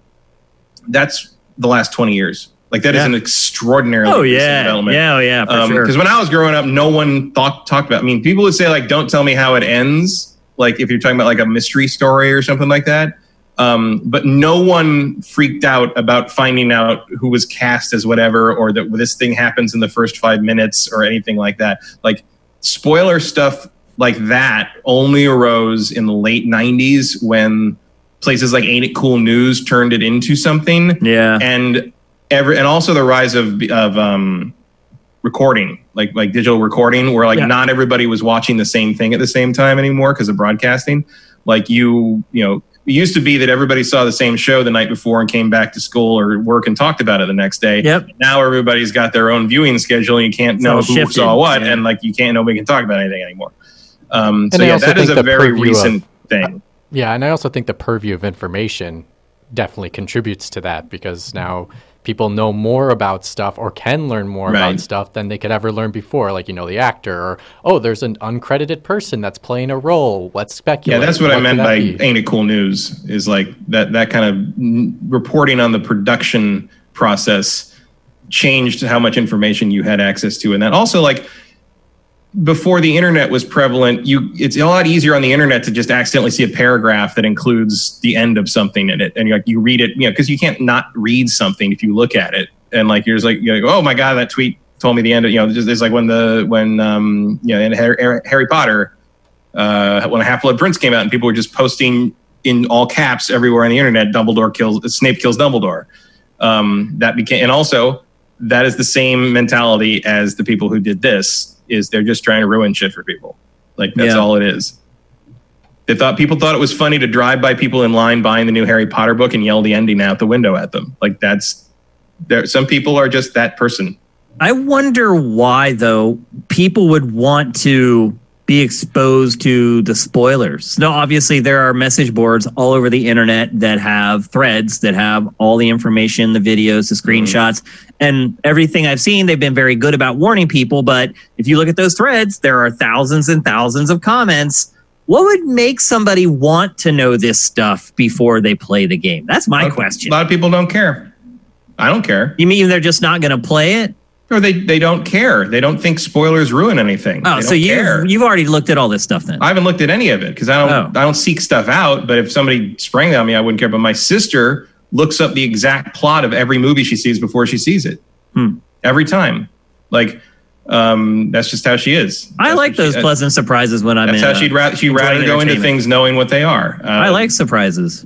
That's the last twenty years. Like that is Yeah. an extraordinarily oh recent yeah, development. yeah, oh yeah, for sure. Because when I was growing up, no one thought talked about. I mean, people would say like, "Don't tell me how it ends." Like if you're talking about like a mystery story or something like that. Um, but no one freaked out about finding out who was cast as whatever, or that this thing happens in the first five minutes, or anything like that. Like spoiler stuff like that only arose in the late '90s when places like Ain't It Cool News turned it into something yeah, and every and also the rise of of um recording like like digital recording where like Yeah. not everybody was watching the same thing at the same time anymore because of broadcasting like you you know it used to be that everybody saw the same show the night before and came back to school or work and talked about it the next day Yep. now everybody's got their own viewing schedule and you can't It's know who shifted, saw what yeah. and like you can't nobody can talk about anything anymore um so I yeah that is a very recent of- thing Yeah, and I also think the purview of information definitely contributes to that because now people know more about stuff or can learn more Right. about stuff than they could ever learn before. Like, you know, the actor or, oh, there's an uncredited person that's playing a role. Let's speculate. Yeah, that's what, I meant by be? "Ain't It Cool News" is like that that kind of reporting on the production process changed how much information you had access to, and that also like before the internet was prevalent, you it's a lot easier on the internet to just accidentally see a paragraph that includes the end of something in it, and you're like you read it, you know, because you can't not read something if you look at it, and like you're just like, you're like oh my god, that tweet told me the end of you know, it's like when the when um you know in Harry, Harry Potter uh, when Half Blood Prince came out, and people were just posting in all caps everywhere on the internet, Dumbledore kills Snape kills Dumbledore. Um, that became, and also that is the same mentality as the people who did this. Is they're just trying to ruin shit for people. Like that's Yeah. all it is. They thought people thought it was funny to drive by people in line buying the new Harry Potter book and yell the ending out the window at them. Like that's there. Some people are just that person. I wonder why, though, people would want to be exposed to the spoilers. No, obviously, there are message boards all over the internet that have threads that have all the information, the videos, the mm-hmm. screenshots, and everything I've seen. They've been very good about warning people. But if you look at those threads, there are thousands and thousands of comments. What would make somebody want to know this stuff before they play the game? That's my question. A lot of people don't care. I don't care. You mean they're just not going to play it? Or they, they don't care. They don't think spoilers ruin anything. Oh, so you care. you've already looked at all this stuff then? I haven't looked at any of it because I don't Oh. I don't seek stuff out. But if somebody sprang that on me, I wouldn't care. But my sister looks up the exact plot of every movie she sees before she sees it. Hmm. Every time, like um, that's just how she is. I like she- those pleasant surprises when I'm That's in. how uh, she'd rather she'd rather go into things knowing what they are. Uh, I like surprises.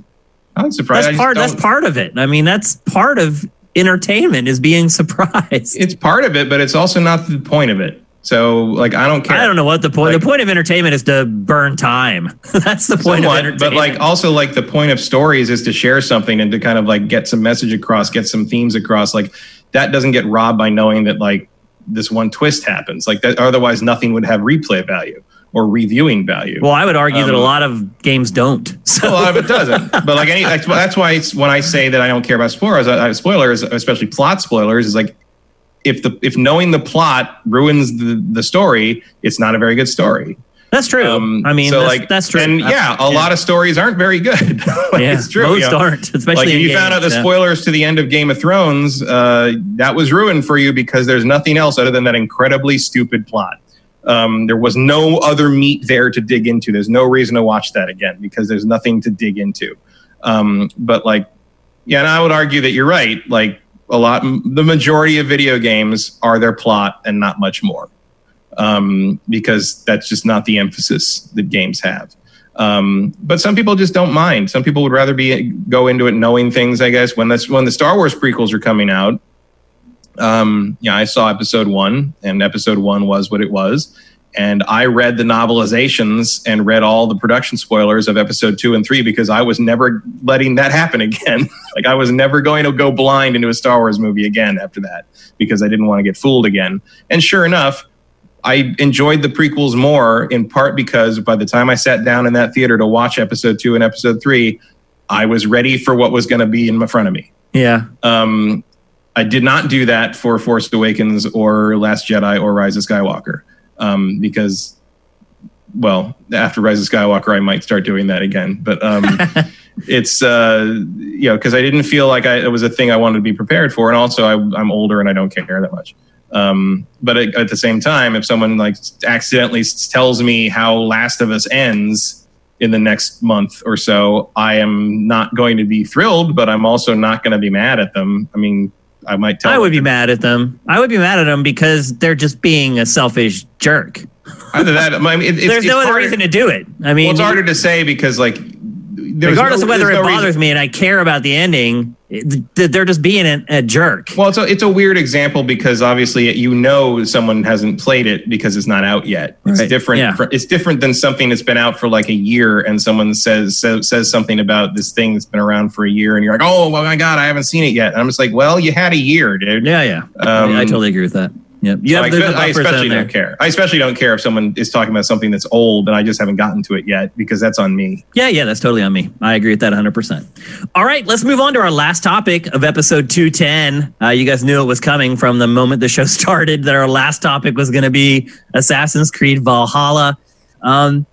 I'm surprised. That's part. That's part of it. I mean, that's part of entertainment is being surprised. It's part of it, but it's also not the point of it. So, like, I don't care. I don't know what the point. Like- the point of entertainment is to burn time. that's the point of entertainment. but like also like the point of stories is to share something and to kind of like get some message across, get some themes across. Like that doesn't get robbed by knowing that like this one twist happens. Like that, otherwise nothing would have replay value or reviewing value. well, I would argue that a um, lot of games don't. So a lot of it doesn't. But like any, that's, that's why it's when I say that I don't care about spoilers, I, spoilers, especially plot spoilers, is like if the if knowing the plot ruins the the story, it's not a very good story. that's true. Um, I mean, so that's, like that's true. And yeah, a lot of stories aren't very good. Like, yeah, it's true. most you know? aren't, especially like if you found out the yeah. spoilers to the end of Game of Thrones, uh, that was ruined for you because there's nothing else other than that incredibly stupid plot. Um, there was no other meat there to dig into. There's no reason to watch that again because there's nothing to dig into. Um, but like, yeah, and I would argue that you're right. Like a lot, the majority of video games are their plot and not much more, um, because that's just not the emphasis that games have. Um, but some people just don't mind. Some people would rather be go into it knowing things. I guess when that's when the Star Wars prequels are coming out. Um, yeah, I saw episode one, and episode one was what it was. And I read the novelizations and read all the production spoilers of episode two and three because I was never letting that happen again. like I was never going to go blind into a Star Wars movie again after that because I didn't want to get fooled again. And sure enough, I enjoyed the prequels more in part because by the time I sat down in that theater to watch episode two and episode three, I was ready for what was going to be in front of me. yeah, Um, I did not do that for Force Awakens or Last Jedi or Rise of Skywalker um, because, well, after Rise of Skywalker, I might start doing that again. But um, it's, uh, you know, because I didn't feel like I, it was a thing I wanted to be prepared for. And also, I, I'm older and I don't care that much. Um, but at, at the same time, if someone like accidentally tells me how Last of Us ends in the next month or so, I am not going to be thrilled, but I'm also not going to be mad at them. I mean, I might tell. I would them be mad at them. I would be mad at them because they're just being a selfish jerk. either that. I mean, it, it's, There's it's no other reason to do it. I mean, Well, it's harder to say because like, regardless no- of whether it no reason- bothers me and I care about the ending, they're just being a, jerk. Well, it's a, it's a weird example because obviously you know someone hasn't played it because it's not out yet. It's Right. different. Yeah. fr- It's different than something that's been out for like a year and someone says, says says something about this thing that's been around for a year and you're like, oh well, my god, I haven't seen it yet. And I'm just like, well, you had a year, dude. Yeah, yeah. Um, I totally agree with that. Yeah, you So have I, I especially don't care. I especially don't care if someone is talking about something that's old and I just haven't gotten to it yet because that's on me. Yeah, yeah, that's totally on me. I agree with that 100%. All right, let's move on to our last topic of episode 210. Uh, you guys knew it was coming from the moment the show started that our last topic was going to be Assassin's Creed Valhalla. Um,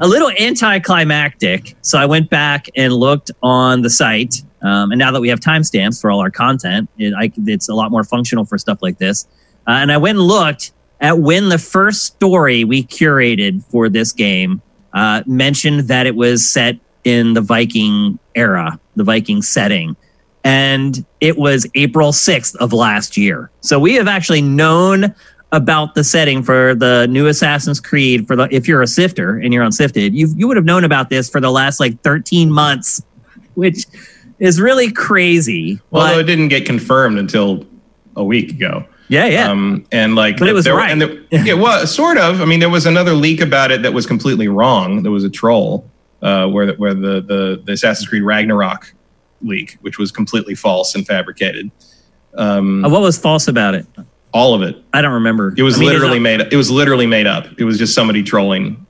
a little anticlimactic. So I went back and looked on the site. Um, and now that we have timestamps for all our content, it, I, it's a lot more functional for stuff like this. Uh, and I went and looked at when the first story we curated for this game uh, mentioned that it was set in the Viking era, the Viking setting. And it was April 6th of last year. So we have actually known about the setting for the new Assassin's Creed. For the if you're a sifter and you're on Sifted, you you would have known about this for the last like 13 months, which is really crazy. Well, but- although it didn't get confirmed until a week ago. Yeah, yeah. Um, and like, But it was there, right. And there, yeah, well, sort of. I mean, there was another leak about it that was completely wrong. There was a troll uh, where the, where the, the the Assassin's Creed Ragnarok leak, which was completely false and fabricated. Um, Uh, what was false about it? all of it. I don't remember. It was I mean, literally made. It was literally made up. It was just somebody trolling.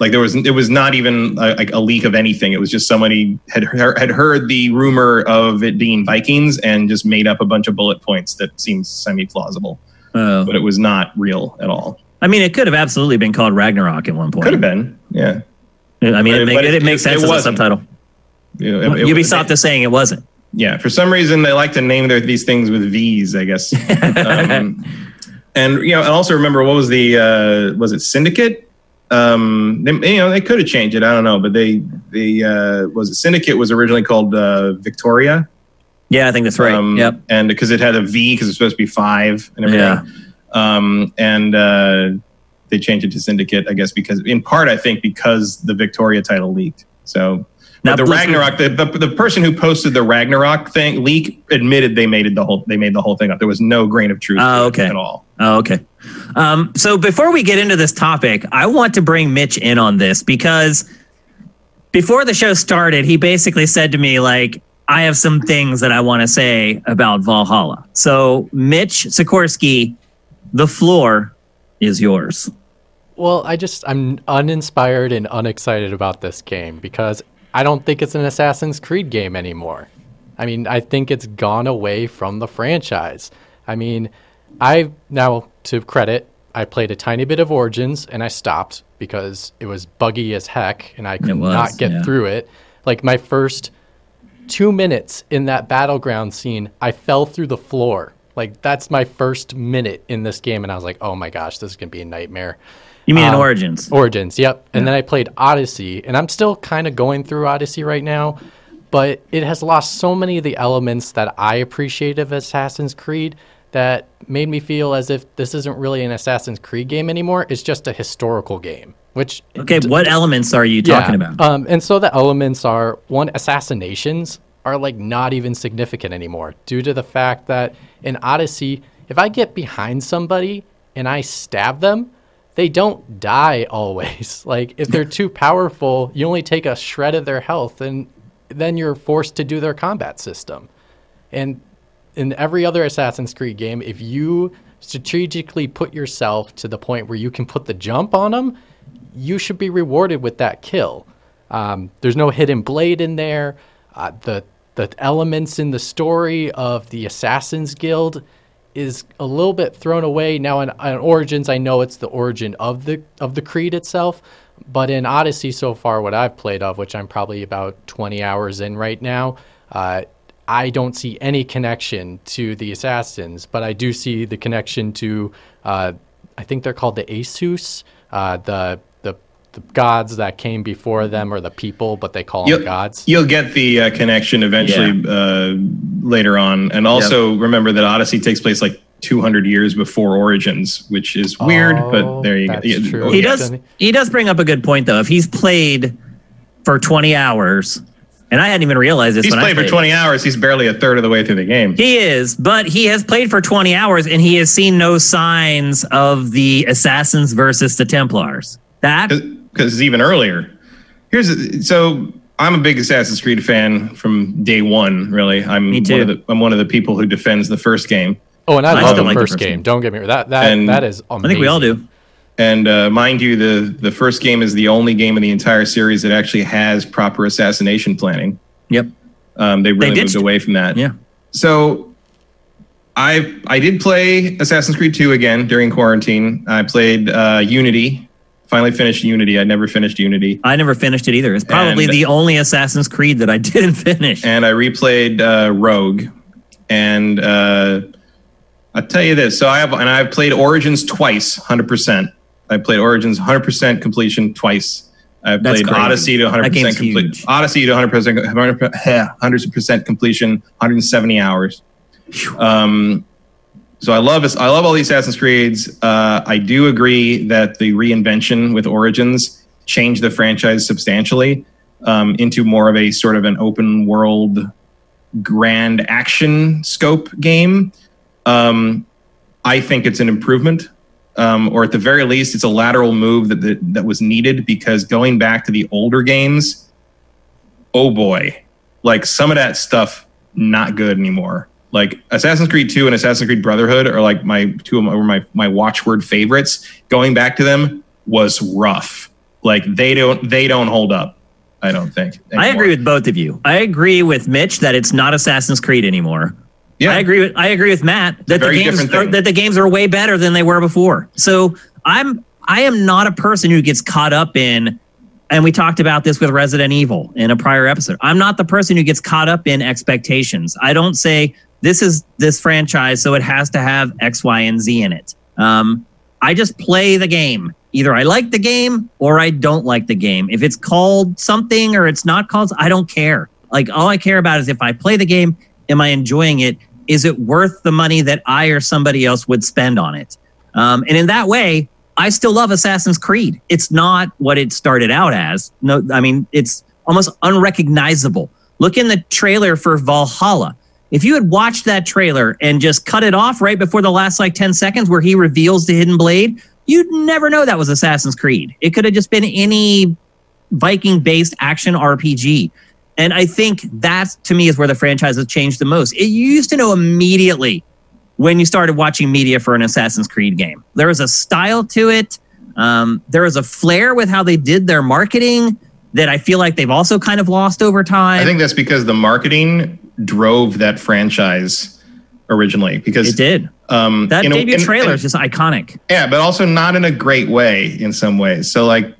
Like there was, it was not even a, like a leak of anything. It was just somebody had had heard the rumor of it being Vikings and just made up a bunch of bullet points that seemed semi plausible, oh. but it was not real at all. I mean, it could have absolutely been called Ragnarok at one point. Could have been, yeah. I mean, But it, it- make, it, it- makes sense it as a subtitle. Know, it- it- Ubisoft is saying it wasn't. yeah. For some reason, they like to name their these things with V's, I guess. um, and you know, and also remember what was the uh, was it Syndicate? Um, they, you know, they could have changed it. I don't know, but they the uh, was it Syndicate was originally called uh, Victoria. Yeah, I think that's right. Um, yep. And because it had a V because it's supposed to be five and everything. Um, and uh, they changed it to Syndicate, I guess, because in part, I think because the Victoria title leaked. So Now, the Blizzard- Ragnarok, the, the the person who posted the Ragnarok thing leak admitted they made it the whole they made the whole thing up. There was no grain of truth Oh, okay. at all. Oh, okay. Um, so before we get into this topic, I want to bring Mitch in on this because before the show started, he basically said to me, like, I have some things that I want to say about Valhalla. So, Mitch Sikorsky, the floor is yours. Well, I just I'm uninspired and unexcited about this game because I don't think it's an Assassin's Creed game anymore. I mean, I think it's gone away from the franchise. I mean, I now to credit, I played a tiny bit of Origins and I stopped because it was buggy as heck and I could was, not get yeah. through it. Like my first 2 minutes in that battleground scene, I fell through the floor. Like that's my first minute in this game and I was like, "Oh my gosh, this is going to be a nightmare." You mean in Um, Origins? Origins, yep. And then I played Odyssey, and I'm still kind of going through Odyssey right now, but it has lost so many of the elements that I appreciate of Assassin's Creed that made me feel as if this isn't really an Assassin's Creed game anymore. It's just a historical game, which Okay, what elements are you talking yeah. about? Um, and so the elements are one assassinations are like not even significant anymore due to the fact that in Odyssey, if I get behind somebody and I stab them, they don't die always. Like if they're too powerful, you only take a shred of their health and then you're forced to do their combat system. And in every other Assassin's Creed game, if you strategically put yourself to the point where you can put the jump on them, you should be rewarded with that kill. Um, there's no hidden blade in there. Uh, the the elements in the story of the Assassins Guild is a little bit thrown away now. In, in Origins, I know it's the origin of the of the creed itself, but in Odyssey so far, what I've played of, which I'm probably about 20 hours in right now, uh, I don't see any connection to the assassins, but I do see the connection to, uh, I think they're called the Asus, uh, the, the the gods that came before them, or the people, but they call them You'll, gods. you'll get the uh, connection eventually uh, later on, and also remember that Odyssey takes place like 200 years before Origins, which is weird, Oh, but there you go. Yeah, true. he yeah. does he does bring up a good point though. If he's played for 20 hours, and I hadn't even realized this He's when I played for 20 hours. He's barely a third of the way through the game. He is, but he has played for 20 hours and he has seen no signs of the assassins versus the Templars. That because it's even earlier. Here's so I'm a big Assassin's Creed fan from day one. Really, I'm Me too. one of the I'm one of the people who defends the first game. Oh, and I, I love the like the first first game. game. Don't get me wrong. That that And that is amazing. I think we all do. And uh, mind you, the the first game is the only game in the entire series that actually has proper assassination planning. Yep. Um, they really ditched moved away from that. Yeah. So I I did play Assassin's Creed 2 again during quarantine. I played uh, Unity. Finally finished Unity. I never finished Unity. I never finished it either. It's probably And- the only Assassin's Creed that I didn't finish. and I replayed uh, Rogue, and uh, I'll tell you this. So I have, and I've played Origins twice, hundred percent. I played Origins hundred percent completion twice. I've played. Odyssey to 100% complete. Odyssey to hundred percent, hundred percent completion, one hundred and seventy hours. Um, so I love. I love all these Assassin's Creeds. Uh, I do agree that the reinvention with Origins changed the franchise substantially um, into more of a sort of an open world, grand action scope game. Um, I think it's an improvement, um, or at the very least, it's a lateral move that, that that was needed because going back to the older games, oh boy, like some of that stuff not good anymore. Like Assassin's Creed 2 and Assassin's Creed Brotherhood are like my two of my my, my watchword favorites. Going back to them was rough. Like they don't they don't hold up. I don't think. Anymore. I agree with both of you. I agree with Mitch that it's not Assassin's Creed anymore. Yeah. I agree with I agree with Matt that the games are, that the games are way better than they were before. So I'm I am not a person who gets caught up in and we talked about this with Resident Evil in a prior episode. I'm not the person who gets caught up in expectations. I don't say this is this franchise, so it has to have X, Y, and Z in it. Um, I just play the game. Either I like the game or I don't like the game. If it's called something or it's not called, I don't care. Like all I care about is if I play the game, am I enjoying it? Is it worth the money that I or somebody else would spend on it? Um, and in that way, I still love Assassin's Creed. It's not what it started out as. No, I mean it's almost unrecognizable. Look in the trailer for Valhalla. If you had watched that trailer and just cut it off right before the last like 10 seconds where he reveals the hidden blade, you'd never know that was Assassin's Creed. It could have just been any Viking based action RPG. And I think that to me is where the franchise has changed the most. It, you used to know immediately when you started watching media for an Assassin's Creed game. There was a style to it. Um, there was a flair with how they did their marketing that I feel like they've also kind of lost over time. I think that's because the marketing drove that franchise originally because it did. Um, that you know, debut and, trailer is just iconic. Yeah, but also not in a great way in some ways. So like,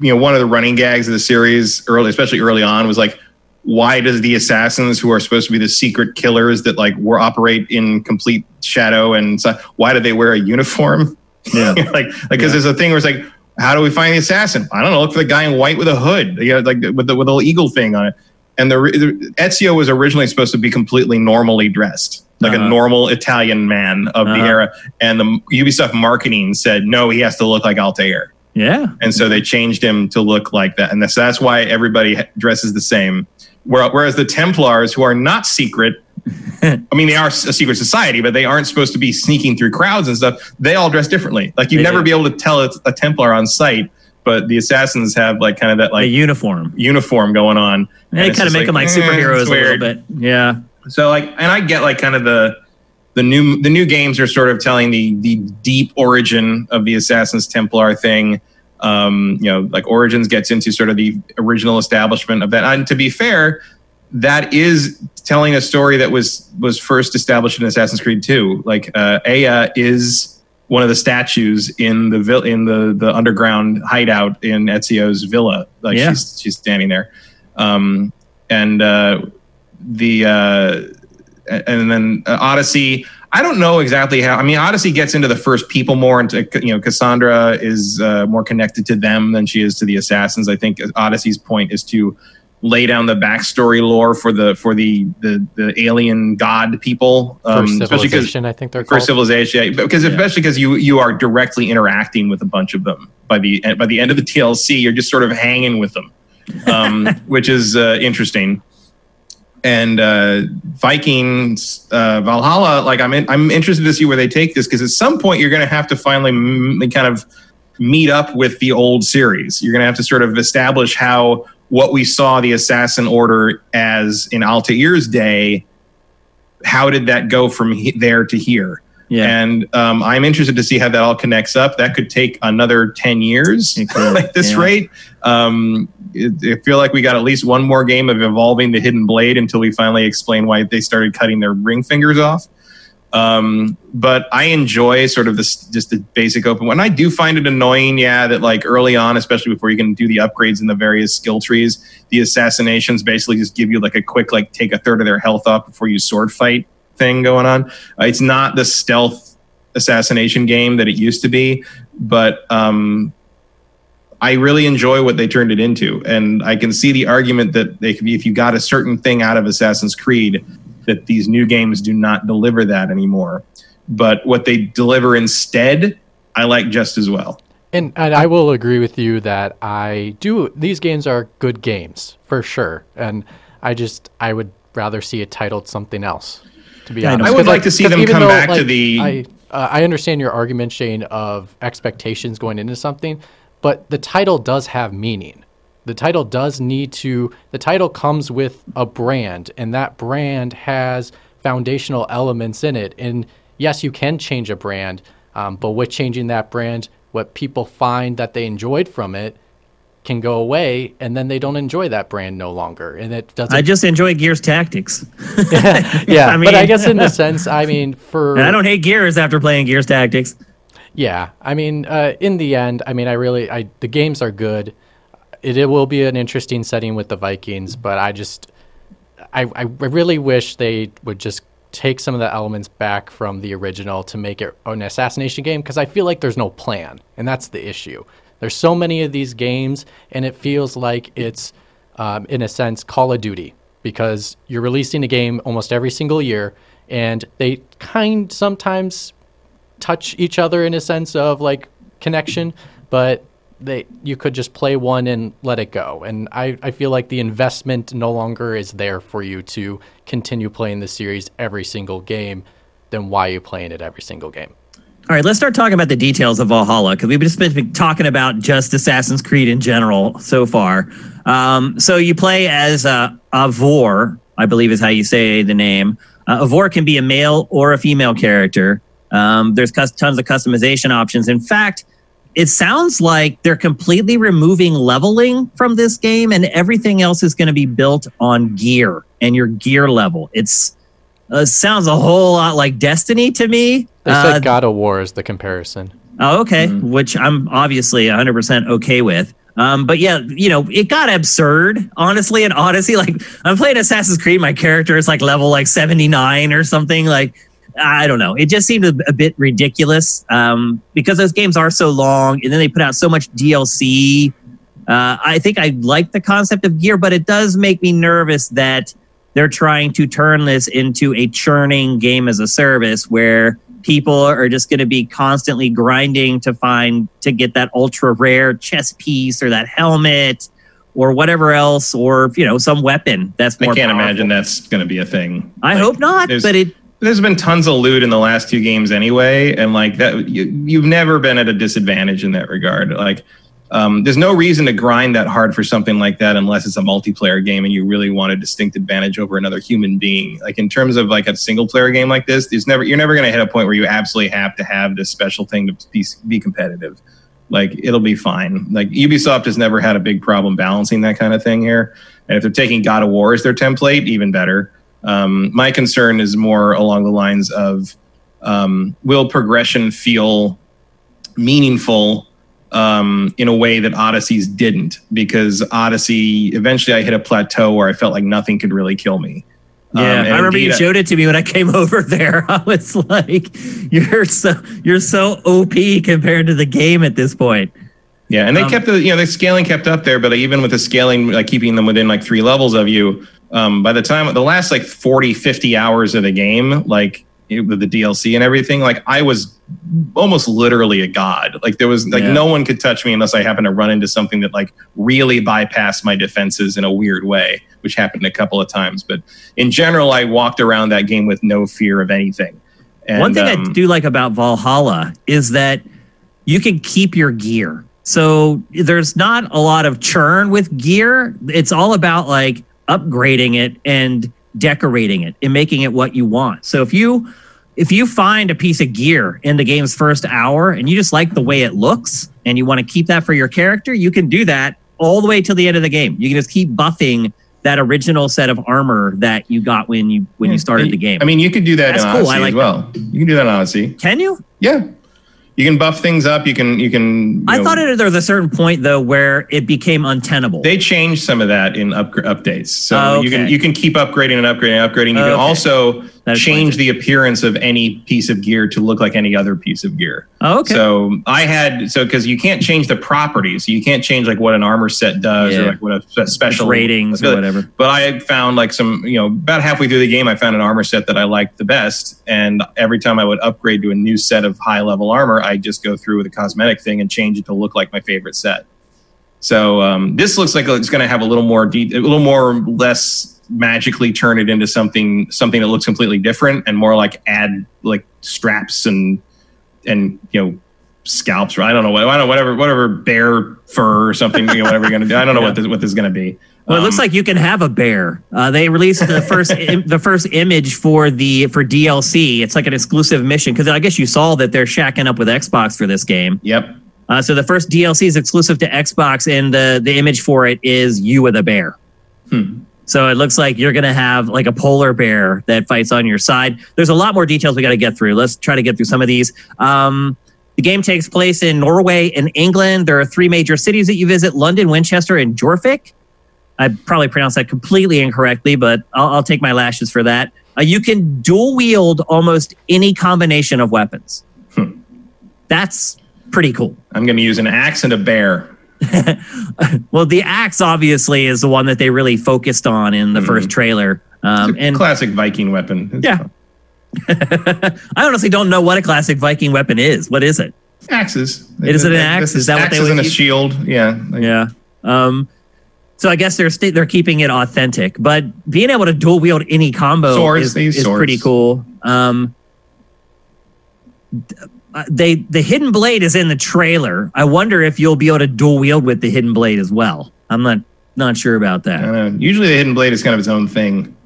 you know, one of the running gags of the series early, especially early on, was like, why does the assassins who are supposed to be the secret killers that like were operate in complete shadow and so, why do they wear a uniform? Yeah, like like because yeah. there's a thing where it's like how do we find the assassin? I don't know. Look for the guy in white with a hood, you know, like with the with the little eagle thing on it. And the, the Ezio was originally supposed to be completely normally dressed, like uh-huh. a normal Italian man of uh-huh. the era. And the Ubisoft marketing said no, he has to look like Altair. Yeah. And so they changed him to look like that, and that's, that's why everybody dresses the same. Whereas the Templars, who are not secret, I mean, they are a secret society, but they aren't supposed to be sneaking through crowds and stuff. They all dress differently. Like you'd never do. be able to tell it's a Templar on sight, but the assassins have like kind of that like a uniform uniform going on. They kind of make like, them like eh, superheroes a little bit. Yeah. So like, and I get like kind of the the new the new games are sort of telling the the deep origin of the Assassins Templar thing. Um, you know, like Origins gets into sort of the original establishment of that. And to be fair, that is telling a story that was was first established in Assassin's Creed 2. Like uh, Aya is one of the statues in the vil- in the the underground hideout in Ezio's villa. Like yeah. she's she's standing there, um, and uh, the uh, and then uh, Odyssey. I don't know exactly how. I mean, Odyssey gets into the first people more, and you know, Kassandra is uh, more connected to them than she is to the assassins. I think Odyssey's point is to lay down the backstory lore for the for the the, the alien god people. Um, especially because I think they're called. civilization, because yeah. especially because you you are directly interacting with a bunch of them by the by the end of the DLC, you're just sort of hanging with them, um, which is uh, interesting. And uh, Vikings uh, Valhalla, like I'm in, I'm interested to see where they take this because at some point you're going to have to finally m- kind of meet up with the old series. You're going to have to sort of establish how what we saw the assassin order as in Altair's day, how did that go from he- there to here? Yeah. And um, I'm interested to see how that all connects up. That could take another 10 years at this yeah. rate. Um, I feel like we got at least one more game of evolving the hidden blade until we finally explain why they started cutting their ring fingers off. Um, but I enjoy sort of this just the basic open one. I do find it annoying, yeah, that like early on, especially before you can do the upgrades in the various skill trees, the assassinations basically just give you like a quick like take a third of their health up before you sword fight thing going on. Uh, it's not the stealth assassination game that it used to be, but um, I really enjoy what they turned it into, and I can see the argument that they, could be, if you got a certain thing out of Assassin's Creed that these new games do not deliver that anymore. But what they deliver instead, I like just as well. And, and I will agree with you that I do. These games are good games for sure, and I just I would rather see it titled something else. To be honest, I would like I, to see them come though, back like, to the. I, uh, I understand your argument, Shane, of expectations going into something, but the title does have meaning. The title does need to, the title comes with a brand, and that brand has foundational elements in it. And yes, you can change a brand, um, but with changing that brand, what people find that they enjoyed from it can go away and then they don't enjoy that brand no longer and it doesn't I just enjoy Gears Tactics. yeah I mean, but I guess in the sense I mean for I don't hate Gears after playing Gears Tactics. Yeah, I mean uh, in the end I mean I really I the games are good. It, it will be an interesting setting with the Vikings, but I just I I really wish they would just take some of the elements back from the original to make it an assassination game because I feel like there's no plan, and that's the issue. There's so many of these games, and it feels like it's, um, in a sense, Call of Duty because you're releasing a game almost every single year, and they kind sometimes touch each other in a sense of like connection, but they you could just play one and let it go. And I, I feel like the investment no longer is there for you to continue playing the series every single game. Then why are you playing it every single game? All right, let's start talking about the details of Valhalla because we've just been talking about just Assassin's Creed in general so far. Um, so you play as uh, Eivor, I believe is how you say the name. Uh, Eivor can be a male or a female character. Um, there's tons of customization options. In fact, it sounds like they're completely removing leveling from this game, and everything else is going to be built on gear and your gear level. It's uh, sounds a whole lot like Destiny to me. They said uh, God of War is the comparison. Oh, okay. Mm-hmm. Which I'm obviously 100% okay with. Um, but yeah, you know, it got absurd, honestly, in Odyssey. Like, I'm playing Assassin's Creed, my character is like level like 79 or something. Like, I don't know. It just seemed a, a bit ridiculous um, because those games are so long and then they put out so much DLC. Uh, I think I like the concept of gear, but it does make me nervous that they're trying to turn this into a churning game as a service where people are just going to be constantly grinding to find to get that ultra rare chest piece or that helmet or whatever else or you know some weapon that's more I can't powerful. imagine that's going to be a thing. I like, hope not, but it there's been tons of loot in the last two games anyway and like that you, you've never been at a disadvantage in that regard. Like um, there's no reason to grind that hard for something like that unless it's a multiplayer game and you really want a distinct advantage over another human being. Like in terms of like a single player game like this, there's never you're never going to hit a point where you absolutely have to have this special thing to be, be competitive. Like it'll be fine. Like Ubisoft has never had a big problem balancing that kind of thing here. And if they're taking God of War as their template, even better. Um, my concern is more along the lines of um, will progression feel meaningful um, in a way that Odyssey's didn't, because Odyssey eventually I hit a plateau where I felt like nothing could really kill me. Yeah, um, I remember you showed it to me when I came over there. I was like, "You're so you're so OP compared to the game at this point." Yeah, and they um, kept the you know the scaling kept up there, but even with the scaling, like keeping them within like three levels of you, um, by the time the last like 40, 50 hours of the game, like with the DLC and everything, like I was almost literally a god. Like there was like yeah. no one could touch me unless I happened to run into something that like really bypassed my defenses in a weird way, which happened a couple of times. But in general, I walked around that game with no fear of anything. And, One thing um, I do like about Valhalla is that you can keep your gear. So there's not a lot of churn with gear. It's all about like upgrading it and decorating it and making it what you want. So if you if you find a piece of gear in the game's first hour and you just like the way it looks and you want to keep that for your character, you can do that all the way till the end of the game. You can just keep buffing that original set of armor that you got when you when you hmm. started the game. I mean, you could do that That's in cool. Odyssey I like as well. That. You can do that in Odyssey. Can you? Yeah you can buff things up. You can you can. You I know, thought it, there was a certain point though where it became untenable. They changed some of that in up, updates, so oh, okay. you can you can keep upgrading and upgrading and upgrading. You can also change the appearance of any piece of gear to look like any other piece of gear. Oh, okay. So I had so because you can't change the properties, you can't change like what an armor set does yeah. or like what a special ratings or whatever. But I found like some you know about halfway through the game, I found an armor set that I liked the best, and every time I would upgrade to a new set of high level armor, I just go through with a cosmetic thing and change it to look like my favorite set. So um, this looks like it's going to have a little more de- a little more less magically turn it into something something that looks completely different and more like add like straps and and you know scalps or I don't know what I don't know whatever whatever bear fur or something you know whatever you're gonna do I don't know Yeah. what this what this is gonna be. Well, it looks Um, like you can have a bear. Uh, they released the first Im- the first image for the for DLC. It's like an exclusive mission because I guess you saw that they're shacking up with Xbox for this game. Yep. Uh, so the first DLC is exclusive to Xbox, and the the image for it is you with a bear. Hmm. So it looks like you're gonna have like a polar bear that fights on your side. There's a lot more details we got to get through. Let's try to get through some of these. Um, the game takes place in Norway and England. There are three major cities that you visit: London, Winchester, and Jorvik. I probably pronounced that completely incorrectly, but I'll, I'll take my lashes for that. Uh, you can dual wield almost any combination of weapons. Hmm. That's pretty cool. I'm gonna use an axe and a bear. well, the axe obviously is the one that they really focused on in the Mhm. first trailer. Um, and classic Viking weapon. It's Yeah. I honestly don't know what a classic Viking weapon is. What is it? Axes. Is it an axe? This Is that what they axes would and a shield? Yeah. Yeah. Um, so I guess they're sta- they're keeping it authentic, but being able to dual wield any combo Swords, is, is pretty cool. Um, uh, they the hidden blade is in the trailer. I wonder if you'll be able to dual wield with the hidden blade as well. I'm not not sure about that. I don't know. Usually the hidden blade is kind of its own thing.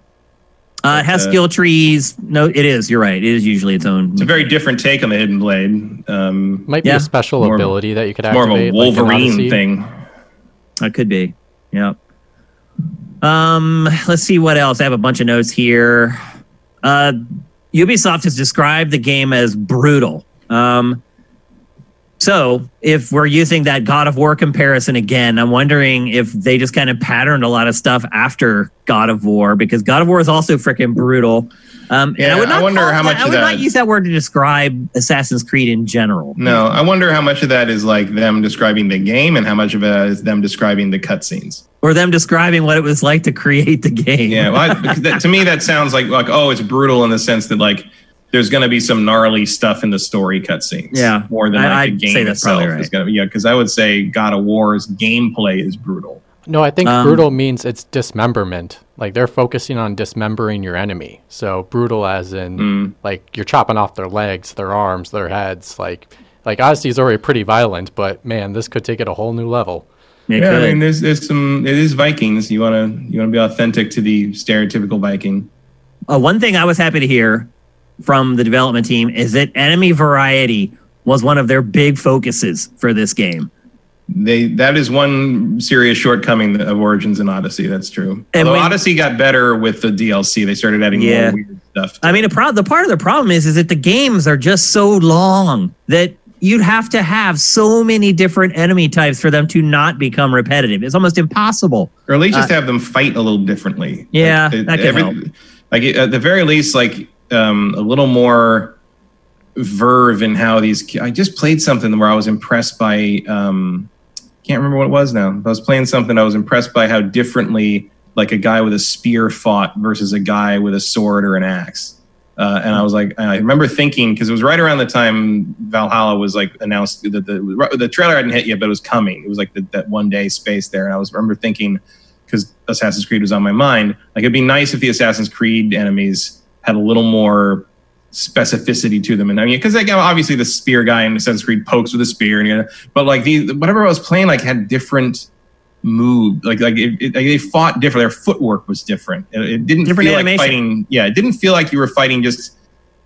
Uh, it has uh, skill trees. No, it is. You're right. It is usually its own. It's a very different take on the hidden blade. Um, Might be Yeah. a special More of ability that you could activate. more of a Wolverine Odyssey. thing. That could be. Yep. Um, let's see what else. I have a bunch of notes here. Uh, Ubisoft has described the game as brutal. Um, so if we're using that God of War comparison again, I'm wondering if they just kind of patterned a lot of stuff after God of War because God of War is also freaking brutal. Um, and Yeah, I would I not wonder call how that- much I would not use that word to describe Assassin's Creed in general. No, I wonder how much of that is like them describing the game and how much of it is them describing the cutscenes. Or them describing what it was like to create the game. Yeah, well, I, that, to me that sounds like like oh, it's brutal in the sense that like there's going to be some gnarly stuff in the story cutscenes. Yeah, more than I- like I'd the game say that's itself probably is going to be. Yeah, because I would say God of War's gameplay is brutal. No, I think Um, brutal means it's dismemberment. Like they're focusing on dismembering your enemy. So brutal as in Mm. like you're chopping off their legs, their arms, their heads. Like like Odyssey is already pretty violent, but man, this could take it a whole new level. It yeah, could. I mean, there's there's some. It is Vikings. You want to you want to be authentic to the stereotypical Viking. uh, one thing I was happy to hear from the development team is that enemy variety was one of their big focuses for this game. They that is one serious shortcoming of Origins and Odyssey. That's true. And Although when- Odyssey got better with the DLC, they started adding Yeah. more weird stuff. I mean, the, pro- the part of the problem is is that the games are just so long that you'd have to have so many different enemy types for them to not become repetitive. It's almost impossible. or at least just have them fight a little differently. Uh, Yeah, Like, that could help. Like at the very least, like um, a little more verve in how these. I just played something where I was impressed by. Um, can't remember what it was now. I was playing something. I was impressed by how differently, like a guy with a spear fought versus a guy with a sword or an axe. Uh, and I was like, I remember thinking because it was right around the time Valhalla was like announced that the the trailer hadn't hit yet, but it was coming. It was like the, that one day space there, and I was remember thinking because Assassin's Creed was on my mind, like it'd be nice if the Assassin's Creed enemies had a little more specificity to them. And I mean, because like obviously the spear guy in Assassin's Creed pokes with a spear, and you know, but like the whatever I was playing, like had different move like like it, it, they fought different their footwork was different it, it didn't Different feel animation. like fighting yeah it didn't feel like you were fighting just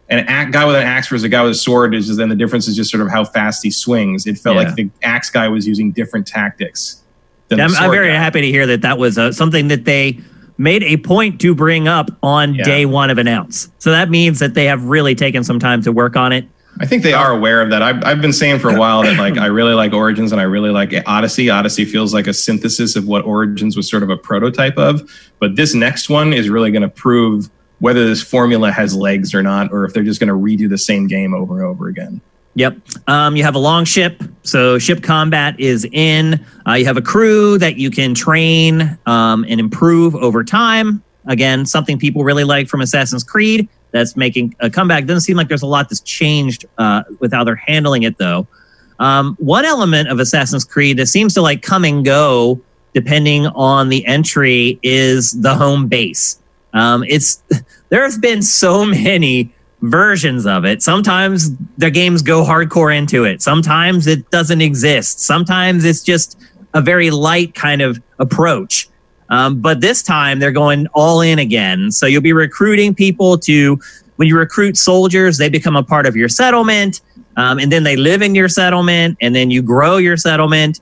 an axe guy with an axe versus a guy with a sword is just then the difference is just sort of how fast he swings it felt Yeah. like the axe guy was using different tactics than the I'm, I'm very guy. happy to hear that that was uh, something that they made a point to bring up on Yeah. day one of announce. So that means that they have really taken some time to work on it. I think they uh, are aware of that. I've, I've been saying for a while that like I really like Origins and I really like Odyssey. Odyssey feels like a synthesis of what Origins was sort of a prototype of. But this next one is really going to prove whether this formula has legs or not, or if they're just going to redo the same game over and over again. Yep. Um, you have a long ship, so ship combat is in. Uh, you have a crew that you can train um, and improve over time. Again, something people really like from Assassin's Creed. That's making a comeback. Doesn't seem like there's a lot that's changed uh, with how they're handling it, though. Um, one element of Assassin's Creed that seems to like come and go depending on the entry is the home base. Um, it's there have been so many versions of it. Sometimes the games go hardcore into it. Sometimes it doesn't exist. Sometimes it's just a very light kind of approach. Um, but this time they're going all in again. So you'll be recruiting people to, when you recruit soldiers, they become a part of your settlement. Um, and then they live in your settlement and then you grow your settlement.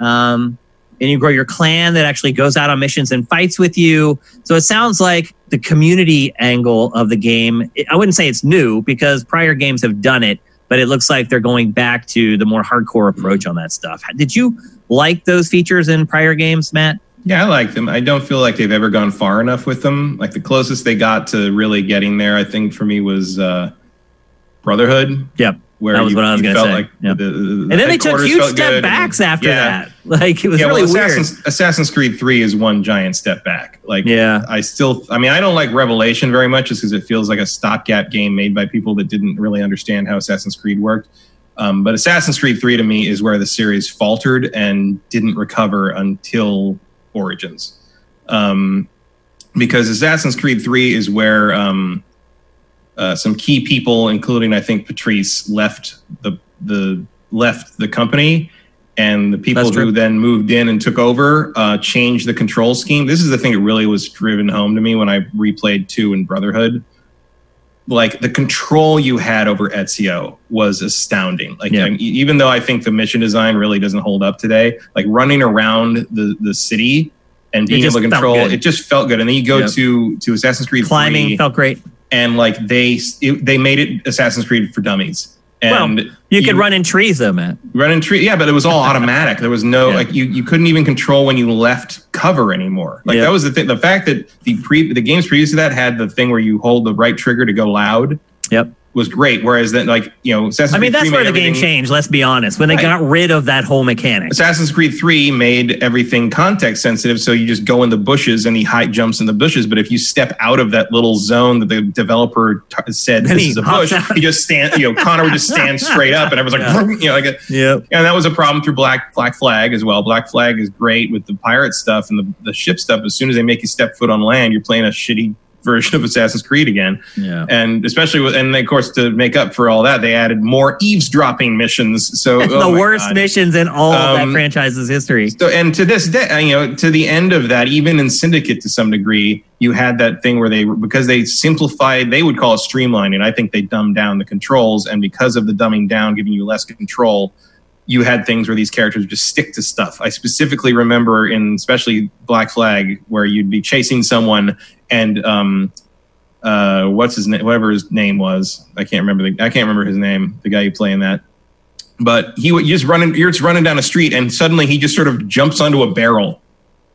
Um, and you grow your clan that actually goes out on missions and fights with you. So it sounds like the community angle of the game. I wouldn't say it's new because prior games have done it, but it looks like they're going back to the more hardcore approach on that stuff. Did you like those features in prior games, Matt? Yeah, I like them. I don't feel like they've ever gone far enough with them. Like the closest they got to really getting there, I think for me was uh, Brotherhood. Yep where that was you, what I was going to say. Like yep. the, the, and then they took huge step backs and, after yeah. that. Like it was yeah, really well, weird. Assassin's, Assassin's, Creed Three is one giant step back. Like yeah, I still, I mean, I don't like Revelation very much, just because it feels like a stopgap game made by people that didn't really understand how Assassin's Creed worked. Um, but Assassin's Creed 3 to me is where the series faltered and didn't recover until Origins. Um, because Assassin's Creed 3 is where um, uh, some key people, including I think Patrice, left the the left the company, and the people who then moved in and took over uh, changed the control scheme. This is the thing that really was driven home to me when I replayed two in Brotherhood. Like the control you had over Ezio was astounding. Like yeah. I mean, even though I think the mission design really doesn't hold up today, like running around the the city and being able to control it just felt good. And then you go yep. to to Assassin's Creed climbing 3, felt great and like they it, they made it Assassin's Creed for dummies. And well, you, you could run in trees though, man. Run in trees, yeah, but it was all automatic. There was no yeah. like you you couldn't even control when you left cover anymore. Like that was the thing. The fact that the pre the games previous to that had the thing where you hold the right trigger to go loud. Yep was great. Whereas then, like you know, Assassin's I mean, Creed that's where the game changed. Let's be honest. When they right. got rid of that whole mechanic, Assassin's Creed Three made everything context sensitive. So you just go in the bushes and he high jumps in the bushes. But if you step out of that little zone that the developer t- said then this is a bush, out. he just stand. You know, Connor would just stand straight up, and everyone's like, yeah. you know, like, a, yeah. And that was a problem through Black Black Flag as well. Black Flag is great with the pirate stuff and the the ship stuff. As soon as they make you step foot on land, you're playing a shitty version of Assassin's Creed again. Yeah. And especially with, and of course to make up for all that, they added more eavesdropping missions. So oh the worst God. missions in all um, of that um, franchise's history. So and to this day, you know, to the end of that, even in Syndicate to some degree, you had that thing where they because they simplified, they would call it streamlining. I think they dumbed down the controls, and because of the dumbing down, giving you less control you had things where these characters would just stick to stuff. I specifically remember in especially Black Flag where you'd be chasing someone and um, uh, what's his name? Whatever his name was, I can't remember. The, I can't remember his name. The guy you play in that. But he you just running. You're just running down a street, and suddenly he just sort of jumps onto a barrel.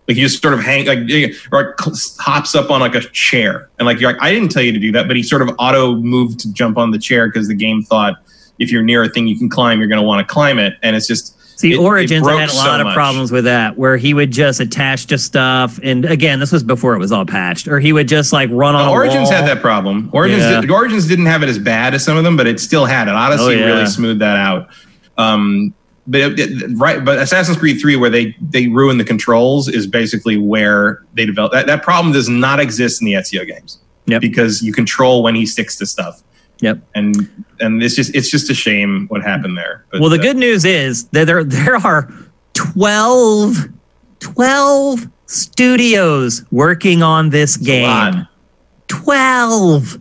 Like he just sort of hang like or hops up on like a chair, and like you're like, I didn't tell you to do that, but he sort of auto moved to jump on the chair because the game thought if you're near a thing you can climb, you're going to want to climb it, and it's just See, it, Origins, it I had a lot so of problems with that, where he would just attach to stuff, and again, this was before it was all patched, or he would just like run on. Uh, Origins had that problem. Origins, yeah. did, Origins didn't have it as bad as some of them, but it still had it. Odyssey oh, yeah. really smoothed that out. Um, but it, it, right, but Assassin's Creed Three, where they they ruin the controls, is basically where they develop that. That problem does not exist in the Ezio games. Yep. because you control when he sticks to stuff. Yep. And and it's just it's just a shame what happened there. But, well, the uh, good news is that there there are 12, 12 studios working on this game. 12.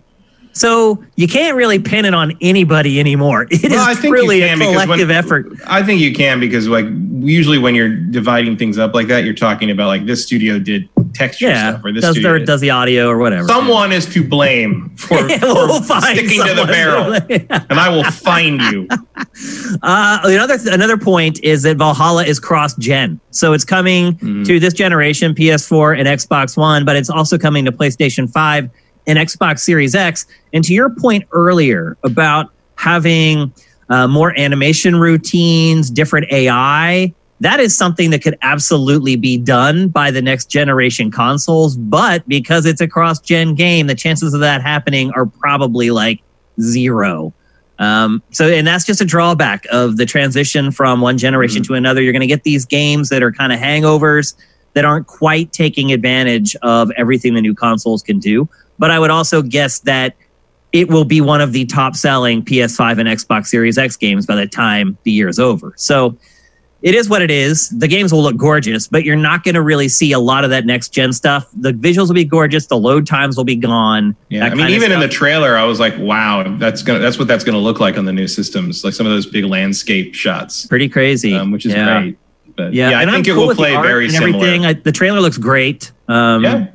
So you can't really pin it on anybody anymore. It well, is really a collective when, effort. I think you can because like usually when you're dividing things up like that, you're talking about like this studio did texture yeah, stuff or this does, studio does the audio or whatever. Someone is to blame for, we'll for sticking to the barrel, and I will find you. Uh, another another point is that Valhalla is cross gen, so it's coming mm-hmm. to this generation, PS4 and Xbox One, but it's also coming to PlayStation Five and Xbox Series X. And to your point earlier about having uh, more animation routines, different AI, that is something that could absolutely be done by the next generation consoles. But because it's a cross gen game, the chances of that happening are probably like zero. Um, so, and that's just a drawback of the transition from one generation mm-hmm. to another. You're going to get these games that are kind of hangovers that aren't quite taking advantage of everything the new consoles can do. But I would also guess that it will be one of the top selling PS5 and Xbox Series X games by the time the year is over. So it is what it is. The games will look gorgeous, but you're not going to really see a lot of that next gen stuff. The visuals will be gorgeous. The load times will be gone. Yeah, I mean, even in the trailer, I was like, "Wow, that's gonna that's what that's gonna look like on the new systems." Like some of those big landscape shots. Pretty crazy, um, which is yeah. great. But yeah, yeah I think I'm cool it will play very and similar. Everything. I, the trailer looks great. Um, yeah.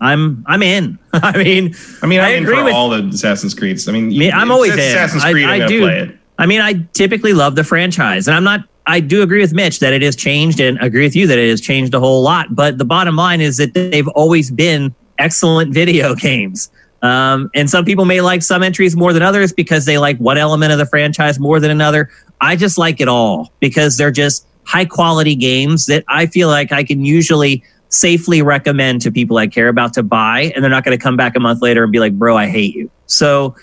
I'm I'm in. I mean, I mean, I'm I in for with, all the Assassin's Creeds. I mean, me, I'm always in. Assassin's Creed. I, I do. I mean, I typically love the franchise, and I'm not I do agree with Mitch that it has changed and agree with you that it has changed a whole lot. But the bottom line is that they've always been excellent video games. Um, and some people may like some entries more than others because they like one element of the franchise more than another. I just like it all because they're just high quality games that I feel like I can usually safely recommend to people I care about to buy. And they're not going to come back a month later and be like, bro, I hate you. So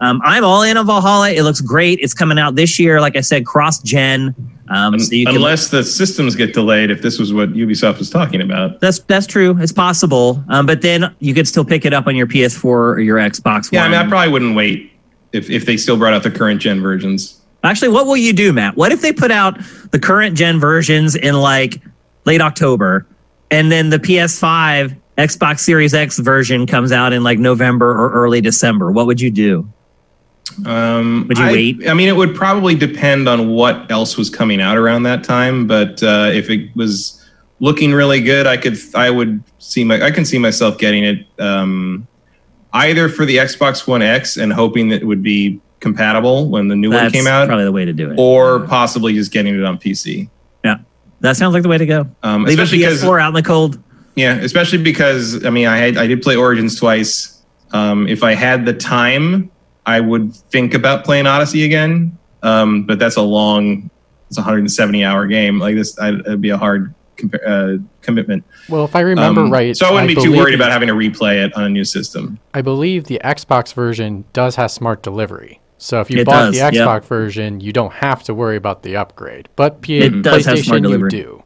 um, I'm all in on Valhalla. It looks great. It's coming out this year. Like I said, cross gen. Um, so Unless can, the systems get delayed, if this was what Ubisoft was talking about. That's that's true. It's possible. Um, but then you could still pick it up on your PS4 or your Xbox yeah, One. I mean, I probably wouldn't wait if, if they still brought out the current gen versions. Actually, what will you do, Matt? What if they put out the current gen versions in like late October and then the PS5 Xbox Series X version comes out in like November or early December? What would you do? Um, Would you I, wait? I mean, it would probably depend on what else was coming out around that time. But uh, if it was looking really good, I could, I would see my, I can see myself getting it um, either for the Xbox One X and hoping that it would be compatible when the new That's one came out. Probably the way to do it. Or possibly just getting it on PC. Yeah, that sounds like the way to go. Um, Leave especially because out in the cold. Yeah, especially because I mean, I had, I did play Origins twice. Um, if I had the time I would think about playing Odyssey again, um, but that's a long, it's a 170 hour game. Like this, it'd be a hard uh, commitment. Well, if I remember um, right, so I wouldn't I be too worried about having to replay it on a new system. I believe the Xbox version does have smart delivery. So if you it bought does, the Xbox yep. version, you don't have to worry about the upgrade. But P- it does PlayStation, have smart delivery. you do.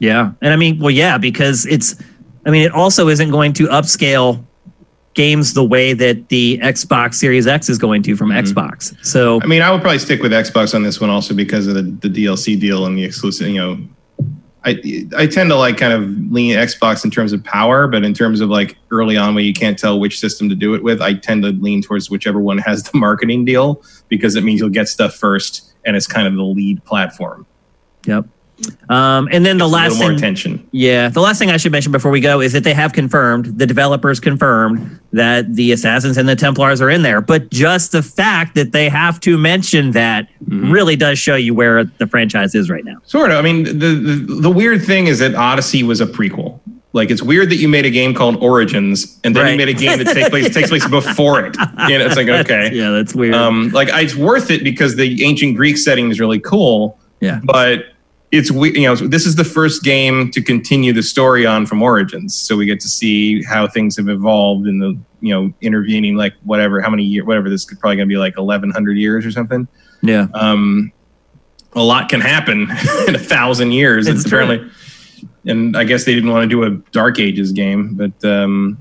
Yeah, and I mean, well, yeah, because it's, I mean, it also isn't going to upscale games the way that the Xbox Series X is going to from mm-hmm. Xbox. So I mean, I would probably stick with Xbox on this one also because of the, the DLC deal and the exclusive. You know, I I tend to like kind of lean Xbox in terms of power, but in terms of like early on when you can't tell which system to do it with, I tend to lean towards whichever one has the marketing deal because it means you'll get stuff first and it's kind of the lead platform. Yep. Um, and then the last thing, attention. Yeah, the last thing I should mention before we go is that they have confirmed the developers confirmed that the assassins and the Templars are in there. But just the fact that they have to mention that mm-hmm. really does show you where the franchise is right now. Sort of. I mean, the, the the weird thing is that Odyssey was a prequel. Like it's weird that you made a game called Origins and then right. you made a game that takes place takes place before it. You know, it's like okay, yeah, that's weird. Um, like it's worth it because the ancient Greek setting is really cool. Yeah, but it's you know this is the first game to continue the story on from Origins, so we get to see how things have evolved in the you know intervening like whatever how many years whatever this could probably gonna be like eleven hundred years or something. Yeah. Um, a lot can happen in a thousand years. It's apparently, and I guess they didn't want to do a Dark Ages game, but um,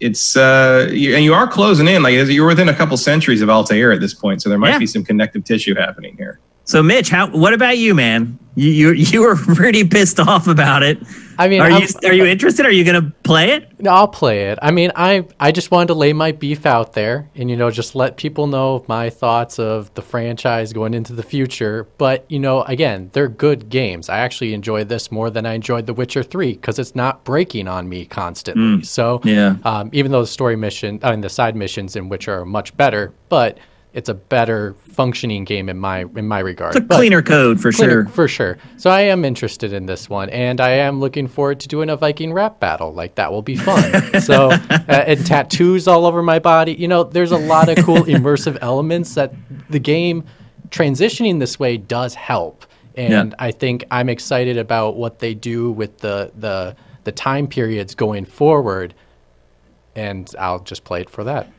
it's uh, and you are closing in like you're within a couple centuries of Altair at this point, so there might yeah. be some connective tissue happening here. So, Mitch, how? What about you, man? You you, you were pretty pissed off about it. I mean, are I'm, you are you interested? Are you gonna play it? No, I'll play it. I mean, I I just wanted to lay my beef out there, and you know, just let people know my thoughts of the franchise going into the future. But you know, again, they're good games. I actually enjoyed this more than I enjoyed The Witcher Three because it's not breaking on me constantly. Mm, so yeah, um, even though the story mission, I mean, the side missions in Witcher are much better, but it's a better functioning game in my in my regard. It's a but cleaner code for cleaner, sure. For sure. So I am interested in this one, and I am looking forward to doing a Viking rap battle. Like that will be fun. so uh, and tattoos all over my body. You know, there's a lot of cool immersive elements that the game transitioning this way does help. And yeah. I think I'm excited about what they do with the the the time periods going forward. And I'll just play it for that.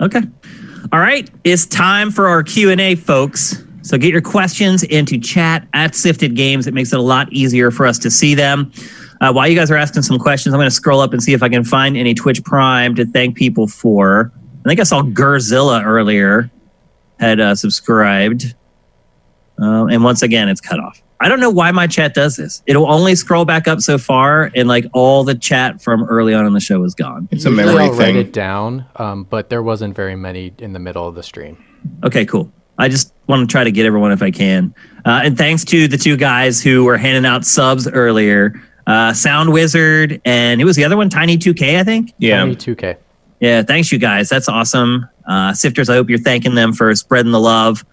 Okay. All right. It's time for our Q&A, folks. So get your questions into chat at Sifted Games. It makes it a lot easier for us to see them. Uh, while you guys are asking some questions, I'm going to scroll up and see if I can find any Twitch Prime to thank people for. I think I saw Gurzilla earlier had uh, subscribed. Uh, and once again, it's cut off. I don't know why my chat does this. It'll only scroll back up so far, and like all the chat from early on in the show is gone. It's a Usually memory I'll write it down, um, but there wasn't very many in the middle of the stream. Okay, cool. I just want to try to get everyone if I can. Uh, and thanks to the two guys who were handing out subs earlier, uh, Sound Wizard and who was the other one? Tiny 2K, I think. Yeah. Only 2K. Yeah, thanks you guys. That's awesome. Uh, Sifters, I hope you're thanking them for spreading the love.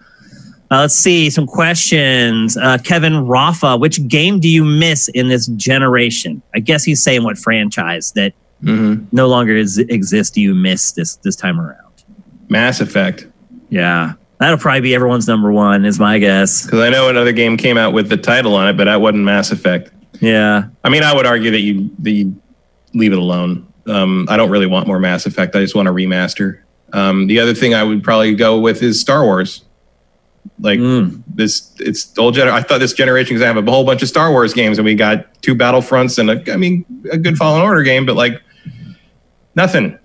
Uh, let's see some questions. Uh, Kevin Rafa, which game do you miss in this generation? I guess he's saying what franchise that hmm no longer is, exists do you miss this this time around? Mass Effect. Yeah, that'll probably be everyone's number one, is my guess. Because I know another game came out with the title on it, but that wasn't Mass Effect. Yeah, I mean, I would argue that you that you leave it alone. Um, I don't really want more Mass Effect. I just want a remaster. Um, the other thing I would probably go with is Star Wars. Like Mm. this, it's old. Gener- I thought this generation was gonna have a whole bunch of Star Wars games, and we got two Battlefronts and a, I mean, a good Fallen Order game, but like nothing.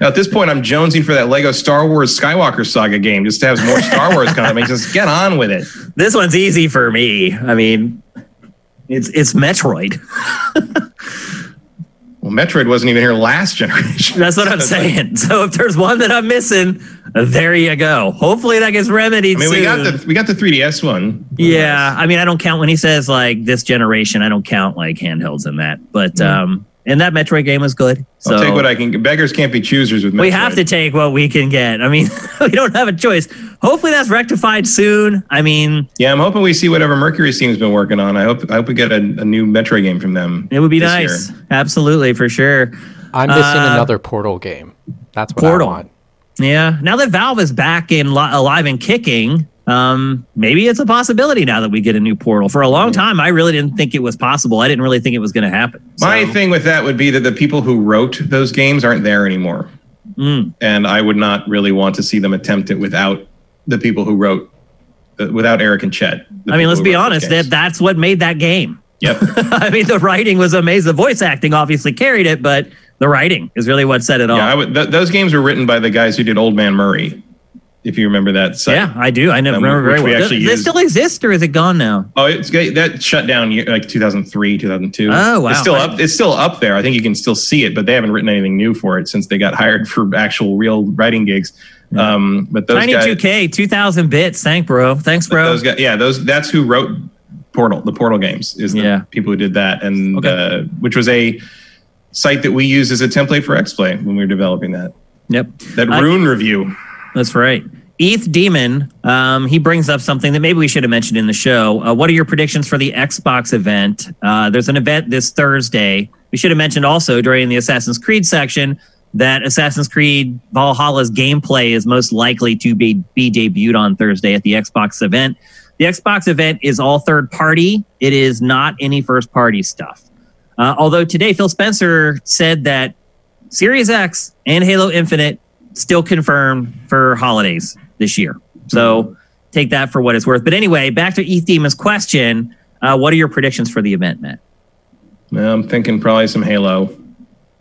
Now, at this point, I'm jonesing for that Lego Star Wars Skywalker Saga game just to have more Star Wars content. I mean, just get on with it. this one's easy for me. I mean, it's it's Metroid. Well, Metroid wasn't even here last generation. That's what I'm saying. So if there's one that I'm missing, there you go. Hopefully that gets remedied I mean, soon. we got the we got the 3DS one. yeah, I mean, I don't count when he says like this generation. I don't count like handhelds in that. But um, and that Metroid game was good. So I'll take what I can. Beggars can't be choosers with Metroid. we have to take what we can get. I mean, we don't have a choice. Hopefully that's rectified soon. I mean, Yeah, I'm hoping we see whatever MercurySteam's been working on. I hope I hope we get a, a new Metroid game from them. it would be nice. year. Absolutely, for sure. I'm missing Uh, another Portal game. That's what Portal. I want. Yeah. Now that Valve is back in li- alive and kicking, um, maybe it's a possibility now that we get a new portal. For a long time, I really didn't think it was possible. I didn't really think it was going to happen. My thing with that would be that the people who wrote those games aren't there anymore, mm, and I would not really want to see them attempt it without the people who wrote, uh, without Eric and Chet. I mean, let's be honest. That that's what made that game. Yep. I mean, the writing was amazing. The voice acting obviously carried it, but the writing is really what set it off. Yeah, I would, th- those games were written by the guys who did Old Man Murray, if you remember that. Site. Yeah, I do. I know, Um, remember which very we well. Does, actually does it still exist, or is it gone now? Oh, it's that shut down year, like 2003, 2002. Oh, wow. It's still up. It's still up there. I think you can still see it, but they haven't written anything new for it since they got hired for actual real writing gigs. Um, but those Tiny guys, 2K, 2000 bits. Thank, bro. Thanks, bro. those guys, yeah, those that's who wrote Portal, the Portal games, is the Yeah. people who did that, and Okay. uh, which was a site that we used as a template for XPlay when we were developing that. Yep. That I- Rune review. That's right. ETH Demon, um, he brings up something that maybe we should have mentioned in the show. Uh, what are your predictions for the Xbox event? Uh, there's an event this Thursday. We should have mentioned also during the Assassin's Creed section that Assassin's Creed Valhalla's gameplay is most likely to be, be debuted on Thursday at the Xbox event. The Xbox event is all third party, it is not any first party stuff. Uh, although today, Phil Spencer said that Series X and Halo Infinite still confirmed for holidays this year. So take that for what it's worth. But anyway, back to ETH Demon's question. Uh, what are your predictions for the event, Matt? I'm thinking probably some Halo.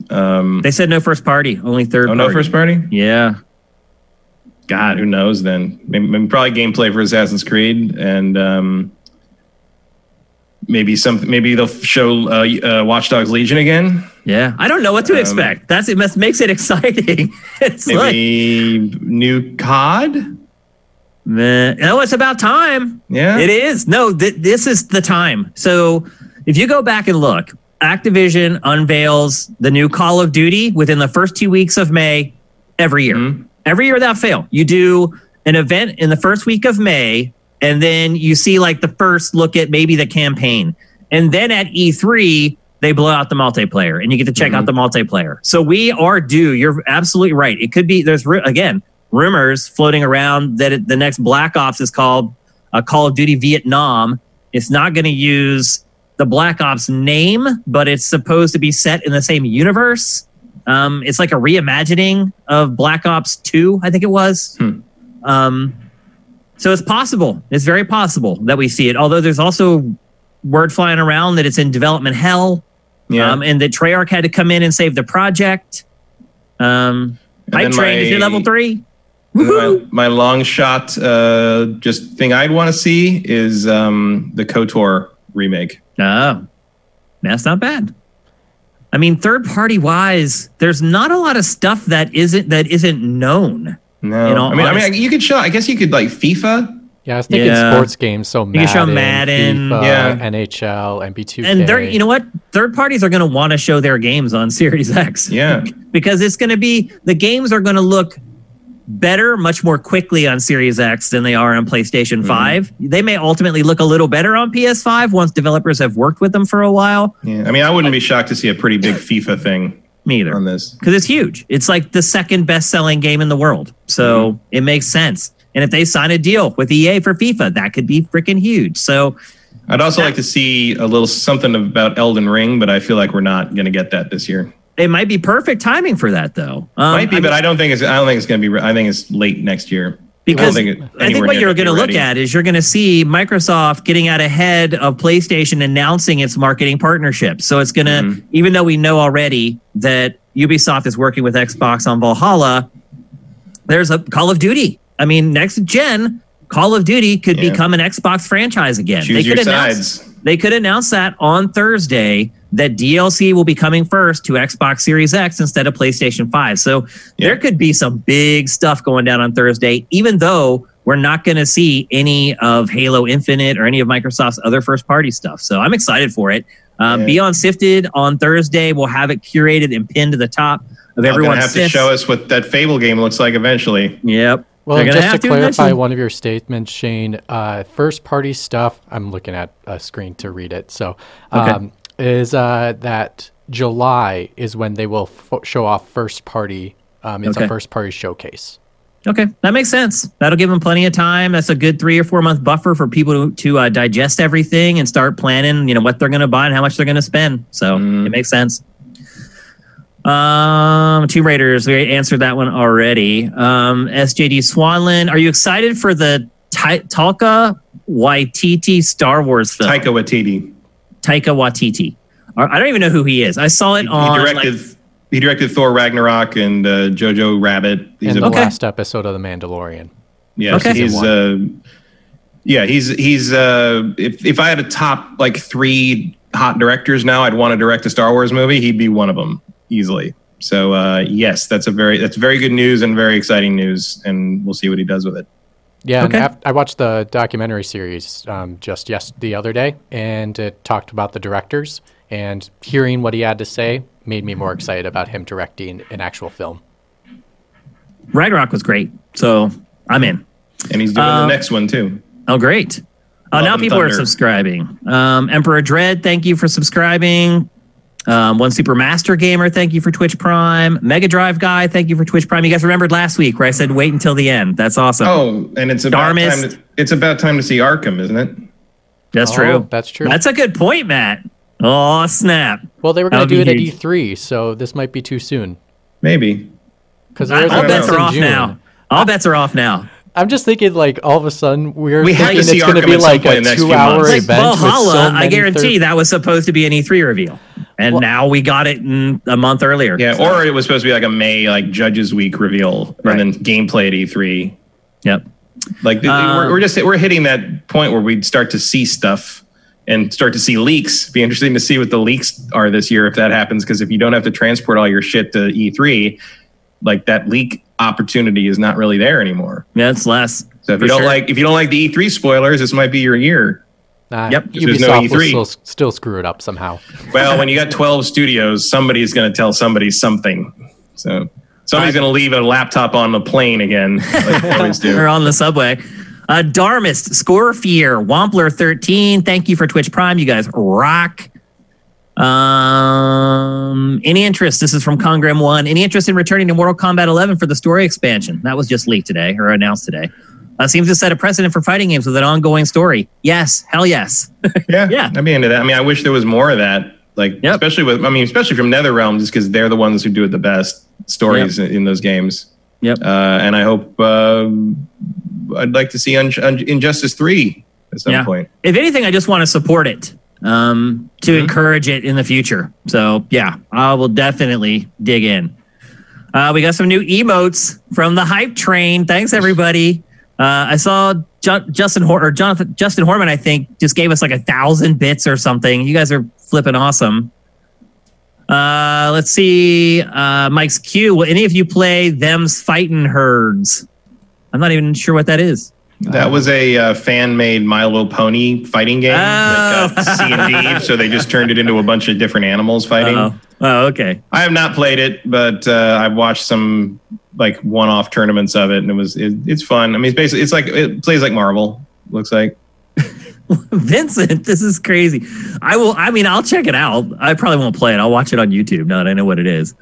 Um, They said no first party, only third oh, party. no first party. Yeah. God, who knows then? Maybe, maybe probably gameplay for Assassin's Creed and um, maybe some maybe they'll show uh, uh, Watch Dogs Legion again. Yeah. I don't know what to Um, expect. That's it must, makes it exciting. it's like, Maybe new COD. meh. no, it's about time. Yeah. It is. No, th- this is the time. So if you go back and look, Activision unveils the new Call of Duty within the first two weeks of May every year. Mhm. Every year without fail. You do an event in the first week of May, and then you see like the first look at maybe the campaign. And then at E3, they blow out the multiplayer and you get to check out the multiplayer. So we are due. You're absolutely right. It could be, there's, again, rumors floating around that it, the next Black Ops is called uh, Call of Duty Vietnam. It's not going to use the Black Ops name, but it's supposed to be set in the same universe. Um, it's like a reimagining of Black Ops 2, I think it was. Hmm. Um, so it's possible. It's very possible that we see it. Although there's also word flying around that it's in development hell, Yeah. um, and that Treyarch had to come in and save the project. Um, then train is your level three. And then Woohoo! My, my long shot, uh, just thing I'd want to see is um, the Kotor remake. Oh, that's not bad. I mean, third party wise, there's not a lot of stuff that isn't that isn't known. No, I mean, I mean, you could show. I guess you could like FIFA. Yeah, I was thinking Yeah. sports games. So can show Madden, Madden. FIFA, Yeah. NHL, NBA 2K. And they're, you know what? Third parties are going to want to show their games on Series X. Yeah, because it's going to be the games are going to look better much more quickly on Series X than they are on PlayStation mm-hmm. 5. They may ultimately look a little better on PS5 once developers have worked with them for a while. yeah. I mean, I wouldn't be shocked to see a pretty big FIFA thing Me either. on this. because it's huge. It's like the second best selling game in the world. So mm-hmm. it makes sense. And if they sign a deal with EA for FIFA, that could be freaking huge. So I'd also like to see a little something about Elden Ring, but I feel like we're not going to get that this year. it might be perfect timing for that, though. Um, Might be, I but mean, I don't think it's. I don't think it's going to be. I think it's late next year. because I I think, think it- anywhere what you're going to look at is you're going to see Microsoft getting out ahead of PlayStation announcing its marketing partnership. So it's going to, Mhm. even though we know already that Ubisoft is working with Xbox on Valhalla, there's a Call of Duty. I mean, next gen Call of Duty could Yeah. become an Xbox franchise again. Choose your could announce sides. they could announce that on Thursday that DLC will be coming first to Xbox Series X instead of PlayStation 5. So Yeah. there could be some big stuff going down on Thursday, even though we're not going to see any of Halo Infinite or any of Microsoft's other first party stuff. So I'm excited for it. Um, Yeah. Beyond Sifted on Thursday, we'll have it curated and pinned to the top of everyone's have to show us what that Fable game looks like eventually. Yep. Well, They're just to to clarify eventually. one of your statements, Shane, uh, first party stuff, I'm looking at a screen to read it. So, Okay. um, is uh, that July is when they will fo- show off first party. Um, it's Okay. a first party showcase. Okay, that makes sense. That'll give them plenty of time. That's a good three or four month buffer for people to, to uh, digest everything and start planning. You know what they're going to buy and how much they're going to spend. So Mm. it makes sense. Um, Tomb Raiders. We answered that one already. Um, SJD Swanland. Are you excited for the Ta- Talka Waititi Star Wars film? Taika Waititi. Taika Waititi. I don't even know who he is. I saw it He on. like- directed. he directed Thor Ragnarok and uh, Jojo Rabbit. He's and a the Okay. last episode of The Mandalorian. Yeah, Okay. he's uh, yeah, he's he's uh, if if I had a top like three hot directors now, I'd want to direct a Star Wars movie. He'd be one of them easily. So uh, yes, that's a very that's very good news and very exciting news, and we'll see what he does with it. Yeah, Okay. and I watched the documentary series um, just yes the other day, and it talked about the directors. And hearing what he had to say made me more excited about him directing an actual film. Ragnarok was great. So I'm in. And he's doing Um, the next one too. Oh, great. Oh, Love now and people are subscribing. Um, Emperor Dread, thank you for subscribing. Um, One Super Master Gamer, thank you for Twitch Prime. Mega Drive Guy, thank you for Twitch Prime. You guys remembered last week where I said wait until the end. That's awesome. Oh, and it's about Darmist. time. To, it's about time to see Arkham, isn't it? That's Oh, true. That's true. That's a good point, Matt. Oh, snap. well, they were going to do it be at E3, so this might be too soon. Maybe. Because All bets are off now. All bets are off now. I'm just thinking, like, all of a sudden, we're We have thinking to see it's going to be like a in the next few two-hour months. Like event. with so Valhalla, I guarantee third- that was supposed to be an E3 reveal. And Well- now we got it in a month earlier. Yeah, So, or it was supposed to be like a May like Judges Week reveal, Right. and then gameplay at E3. yep. Like th- Um, we're, we're just we're hitting that point where we'd start to see stuff and start to see leaks. Be interesting to see what the leaks are this year if that happens. Because if you don't have to transport all your shit to E3, like that leak opportunity is not really there anymore. Yeah, it's less. So if you don't sure. like if you don't like the E3 spoilers, this might be your year. Nah, Yep, there's no Ubisoft will E3. still, still screw it up somehow. Well, when you got 12 studios, somebody's going to tell somebody something. So somebody's going to leave a laptop on the plane again, like they always do. or on the subway. Uh, Darmist, Score Fear, Wampler 13. Thank you for Twitch Prime. You guys rock. Um, any interest? This is from Congram One. Any interest in returning to Mortal Kombat 11 for the story expansion? That was just leaked today or announced today. Uh, seems to set a precedent for fighting games with an ongoing story. Yes, hell yes. Yeah, Yeah. I'd be into that. I mean, I wish there was more of that. Like, Yep. especially with, I mean, especially from Nether NetherRealm, just because they're the ones who do it the best stories in, in those games. Yep. Uh, and I hope um I'd like to see Un- Un- Injustice Three at some Yeah. point. If anything, I just want to support it um, to encourage it in the future. So yeah, I will definitely dig in. Uh, we got some new emotes from the hype train. Thanks everybody. Uh, I saw Ju- Justin Hor- or Jonathan Justin Horman. I think just gave us like a thousand bits or something. You guys are flipping awesome. Uh, let's see. Uh, Mike's Q. Will any of you play them's fighting herds? I'm not even sure what that is. That was a uh, fan-made My Little Pony fighting game got Oh. C and D, so they just turned it into a bunch of different animals fighting. Oh, oh, okay. I have not played it, but uh, I've watched some like one-off tournaments of it, and it was it, it's fun. I mean, it's basically it's like it plays like Marvel. Looks like Vincent, this is crazy. I will. I mean, I'll check it out. I probably won't play it. I'll watch it on YouTube now that I know what it is.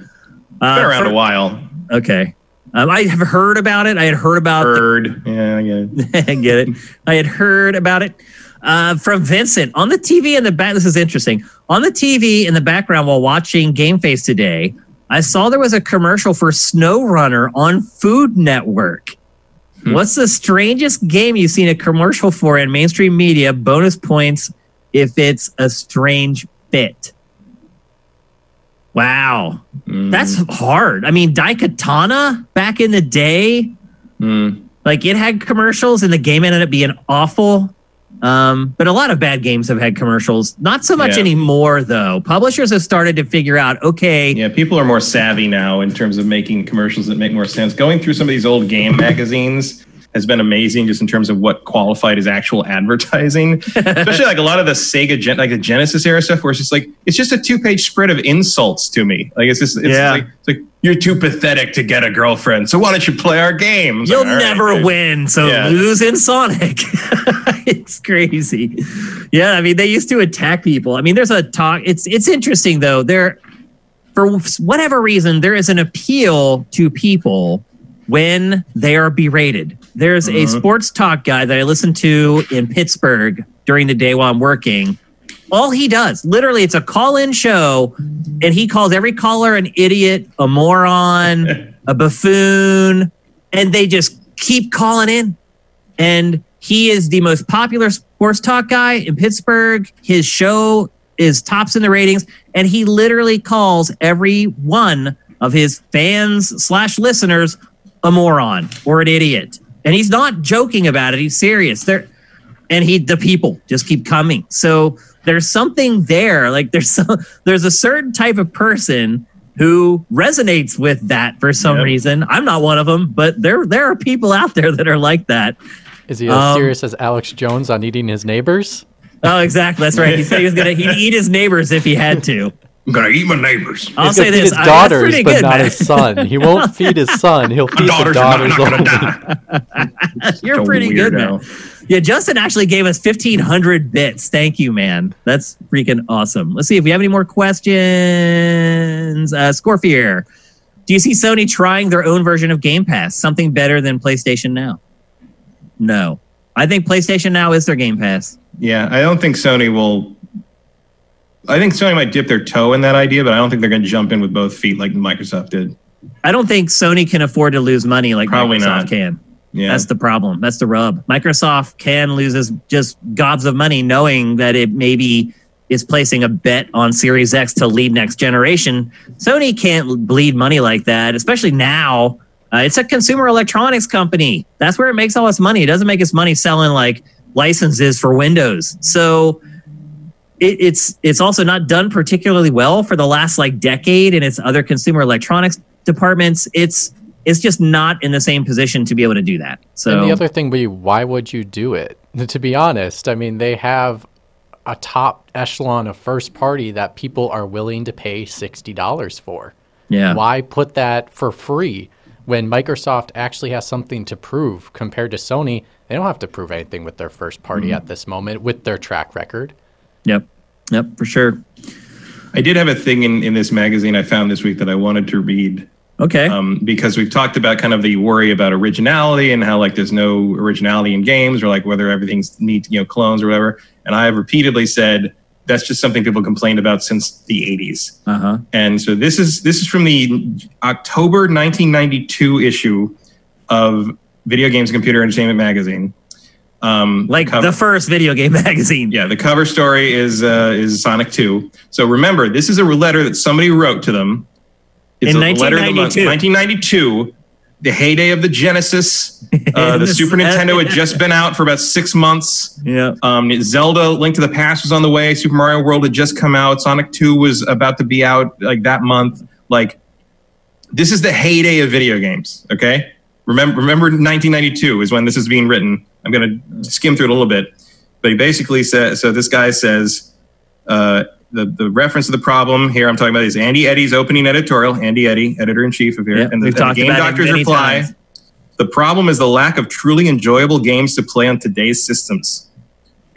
Uh, been around for- a while. Okay. Um, I have heard about it. I had heard about. Heard, yeah, yeah. I get it. I had heard about it uh, from Vincent on the TV in the back. This is interesting. On the TV in the background while watching Game Face today, I saw there was a commercial for Snow Runner on Food Network. What's the strangest game you've seen a commercial for in mainstream media? Bonus points if it's a strange fit. Wow. Mm, That's hard. I mean, Daikatana back in the day, mm. like it had commercials and the game ended up being awful. Um, but a lot of bad games have had commercials. Not so much Yeah. anymore, though. Publishers have started to figure out, okay, Yeah, people are more savvy now in terms of making commercials that make more sense. Going through some of these old game magazines has been amazing just in terms of what qualified as actual advertising. Especially like a lot of the Sega Gen- like the Genesis era stuff where it's just like it's just a two-page spread of insults to me. Like it's just it's Yeah. like it's like you're too pathetic to get a girlfriend. So why don't you play our game? You'll like, never great. win. So Yeah. lose in Sonic. it's crazy. Yeah, I mean, they used to attack people. I mean, there's a talk. It's it's interesting though. There, for whatever reason, there is an appeal to people when they are berated. There's a Mhm. sports talk guy that I listen to in Pittsburgh during the day while I'm working. All he does, literally, it's a call-in show, and he calls every caller an idiot, a moron, a buffoon, and they just keep calling in. And he is the most popular sports talk guy in Pittsburgh. His show is tops in the ratings, and he literally calls every one of his fans slash listeners a moron or an idiot. And he's not joking about it. He's serious. There and he the people just keep coming. So there's something there. Like there's some, there's a certain type of person who resonates with that for some Yep. reason. I'm not one of them, but there there are people out there that are like that. Is he as Um, serious as Alex Jones on eating his neighbors? Oh, exactly. That's right. He said he was gonna he'd eat his neighbors if he had to. I'm gonna eat my neighbors. I'll He's say gonna this: his I- that's daughters, pretty but good, not man. his son. He won't feed his son. He'll feed the Daughters are daughters not, not gonna die. You're So pretty good, man. Yeah, Justin actually gave us 1,500 bits. Thank you, man. That's freaking awesome. Let's see if we have any more questions. Uh, Scorpier, do you see Sony trying their own version of Game Pass, something better than PlayStation Now? No. I think PlayStation Now is their Game Pass. Yeah, I don't think Sony will. I think Sony might dip their toe in that idea, but I don't think they're going to jump in with both feet like Microsoft did. I don't think Sony can afford to lose money like Probably Microsoft not. can. Yeah, That's the problem. That's the rub. Microsoft can lose just gobs of money knowing that it maybe is placing a bet on Series X to lead next generation. Sony can't bleed money like that, especially now. Uh, it's a consumer electronics company. That's where it makes all its money. It doesn't make its money selling like licenses for Windows. So it, it's it's also not done particularly well for the last like decade in its other consumer electronics departments. It's it's just not in the same position to be able to do that. So And the other thing would be, why would you do it? To be honest, I mean, they have a top echelon of first party that people are willing to pay sixty dollars for. yeah, Why put that for free when Microsoft actually has something to prove compared to Sony? They don't have to prove anything with their first party Mm-hmm. at this moment with their track record. Yep, yep, for sure. I did have a thing in, in this magazine I found this week that I wanted to read Okay, um, because we've talked about kind of the worry about originality and how like there's no originality in games or like whether everything's neat, you know, clones or whatever. And I have repeatedly said that's just something people complained about since the 80s. uh huh. And so this is this is from the October 1992 issue of Video Games and Computer Entertainment Magazine. Um, Like cover- the first video game magazine. yeah, the cover story is uh, is Sonic 2. So remember, this is a letter that somebody wrote to them It's In a letter of the month. 1992. 1992, the heyday of the Genesis. Uh, the Super Nintendo had just been out for about six months. Yeah. Um, Zelda: Link to the Past was on the way. Super Mario World had just come out. Sonic Two was about to be out like that month. Like, this is the heyday of video games. Okay, remember remember 1992 is when this is being written. I'm gonna skim through it a little bit, but he basically says. So this guy says. Uh, the, the reference to the problem here I'm talking about is Andy Eddy's opening editorial. Andy Eddy, editor in chief of here, Yeah, and the, and the game doctor's reply. times. The problem is the lack of truly enjoyable games to play on today's systems.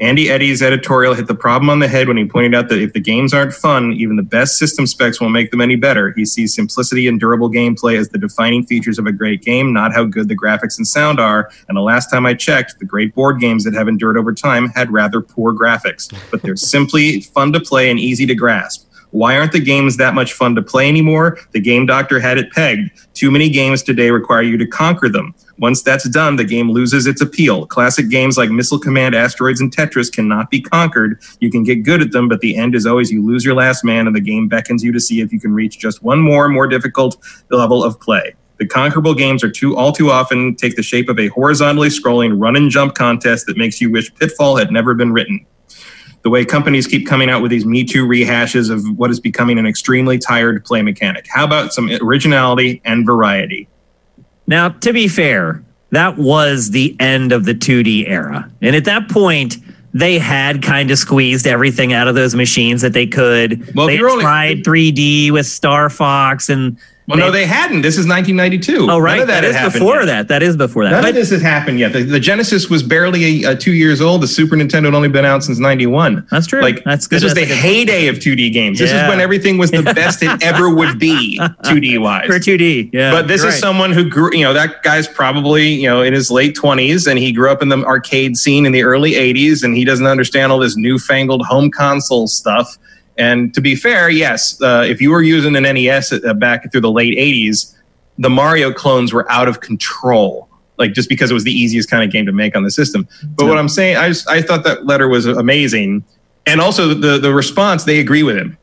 Andy Eddy's editorial hit the problem on the head when he pointed out that if the games aren't fun, even the best system specs won't make them any better. He sees simplicity and durable gameplay as the defining features of a great game, not how good the graphics and sound are. And the last time I checked, the great board games that have endured over time had rather poor graphics, but they're simply fun to play and easy to grasp. Why aren't the games that much fun to play anymore? The game doctor had it pegged. Too many games today require you to conquer them. Once that's done, the game loses its appeal. Classic games like Missile Command, Asteroids, and Tetris cannot be conquered. You can get good at them, but the end is always you lose your last man, and the game beckons you to see if you can reach just one more, more difficult level of play. The conquerable games are too all too often take the shape of a horizontally scrolling run and jump contest that makes you wish Pitfall had never been written the way companies keep coming out with these Me Too rehashes of what is becoming an extremely tired play mechanic. How about some originality and variety? Now, to be fair, that was the end of the 2D era. And at that point, they had kind of squeezed everything out of those machines that they could. Well, they you're only- tried 3D with Star Fox and Well, no, they hadn't. This is 1992. Oh, None right. of that had is before yet. that. That is before that. None But- of this has happened yet. The, the Genesis was barely uh, two years old. The Super Nintendo had only been out since '91. That's true. Like That's good. this was the That's a good- heyday of 2D games. This is when everything was the best it ever would be 2D wise. for 2D. Yeah. But this is right. someone who grew, you know, that guy's probably, you know, in his late 20s and he grew up in the arcade scene in the early 80s and he doesn't understand all this newfangled home console stuff. And to be fair, yes, uh, if you were using an NES uh, back through the late 80s, the Mario clones were out of control. Like just because it was the easiest kind of game to make on the system. But what I'm saying, I just, I thought that letter was amazing, and also the the response they agree with him.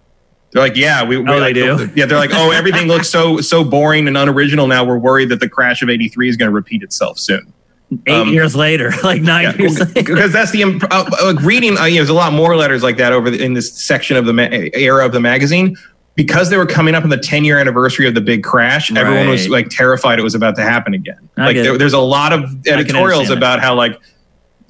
They're like, yeah, we, Oh, like, do? yeah, they're like, oh, everything looks so so boring and unoriginal now. We're worried that the crash of '83 is going to repeat itself soon. Eight um, years later, like nine Yeah, years later. because that's the imp- uh, uh, reading. Uh, you know, there's a lot more letters like that over the, in this section of the ma- era of the magazine. Because they were coming up on the 10 year anniversary of the big crash, everyone was like terrified it was about to happen again. I Like there, there's a lot of editorials about how like,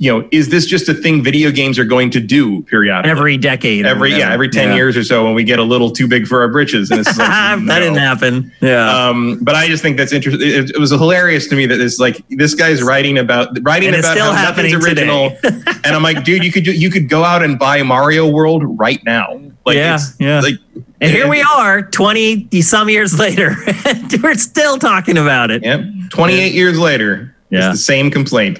you know, is this just a thing video games are going to do periodically? Every decade. every yeah, every 10 Yeah. years or so when we get a little too big for our britches. And it's like, that no. didn't happen. Yeah. Um, but I just think that's interesting. It, it was hilarious to me that it's like this guy's writing about writing And about still how nothing's original, and I'm like, dude, you could do, you could go out and buy Mario World right now. Like, Yeah, it's, yeah. Like, and here we are, 20 some years later, and we're still talking about it. yeah, 28 years later, Yeah. it's the same complaint.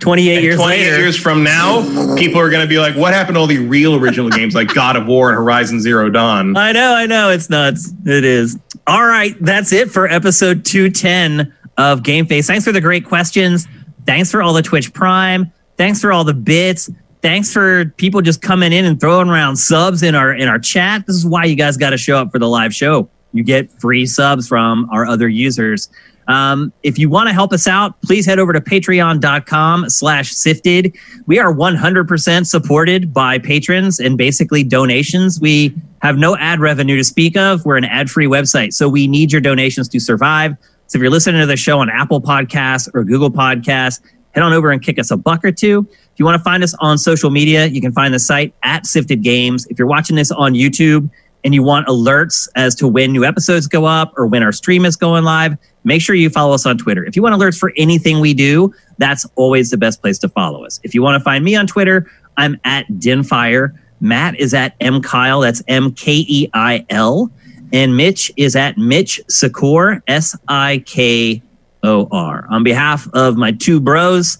28 And years 28 later. years from now, people are going to be like, what happened to all the real original games like God of War and Horizon Zero Dawn? I know, I know. It's nuts. It is. All right. That's it for episode 210 of GameFace. Thanks for the great questions. Thanks for all the Twitch Prime. Thanks for all the bits. Thanks for people just coming in and throwing around subs in our in our chat. This is why you guys got to show up for the live show. You get free subs from our other users. Um, if you want to help us out, please head over to patreon.com slash sifted. We are 100% supported by patrons and basically donations. We have no ad revenue to speak of. We're an ad-free website. So we need your donations to survive. So if you're listening to the show on Apple Podcasts or Google Podcasts, head on over and kick us a buck or two. If you want to find us on social media, you can find the site at Sifted Games. If you're watching this on YouTube and you want alerts as to when new episodes go up or when our stream is going live, make sure you follow us on Twitter. If you want alerts for anything we do, that's always the best place to follow us. If you want to find me on Twitter, I'm at Dinfire. Matt is at M Keil. That's M K E I L. And Mitch is at Mitch Sikor, S I K O R. On behalf of my two bros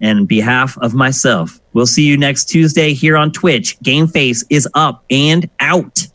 and behalf of myself, we'll see you next Tuesday here on Twitch. GameFace is up and out.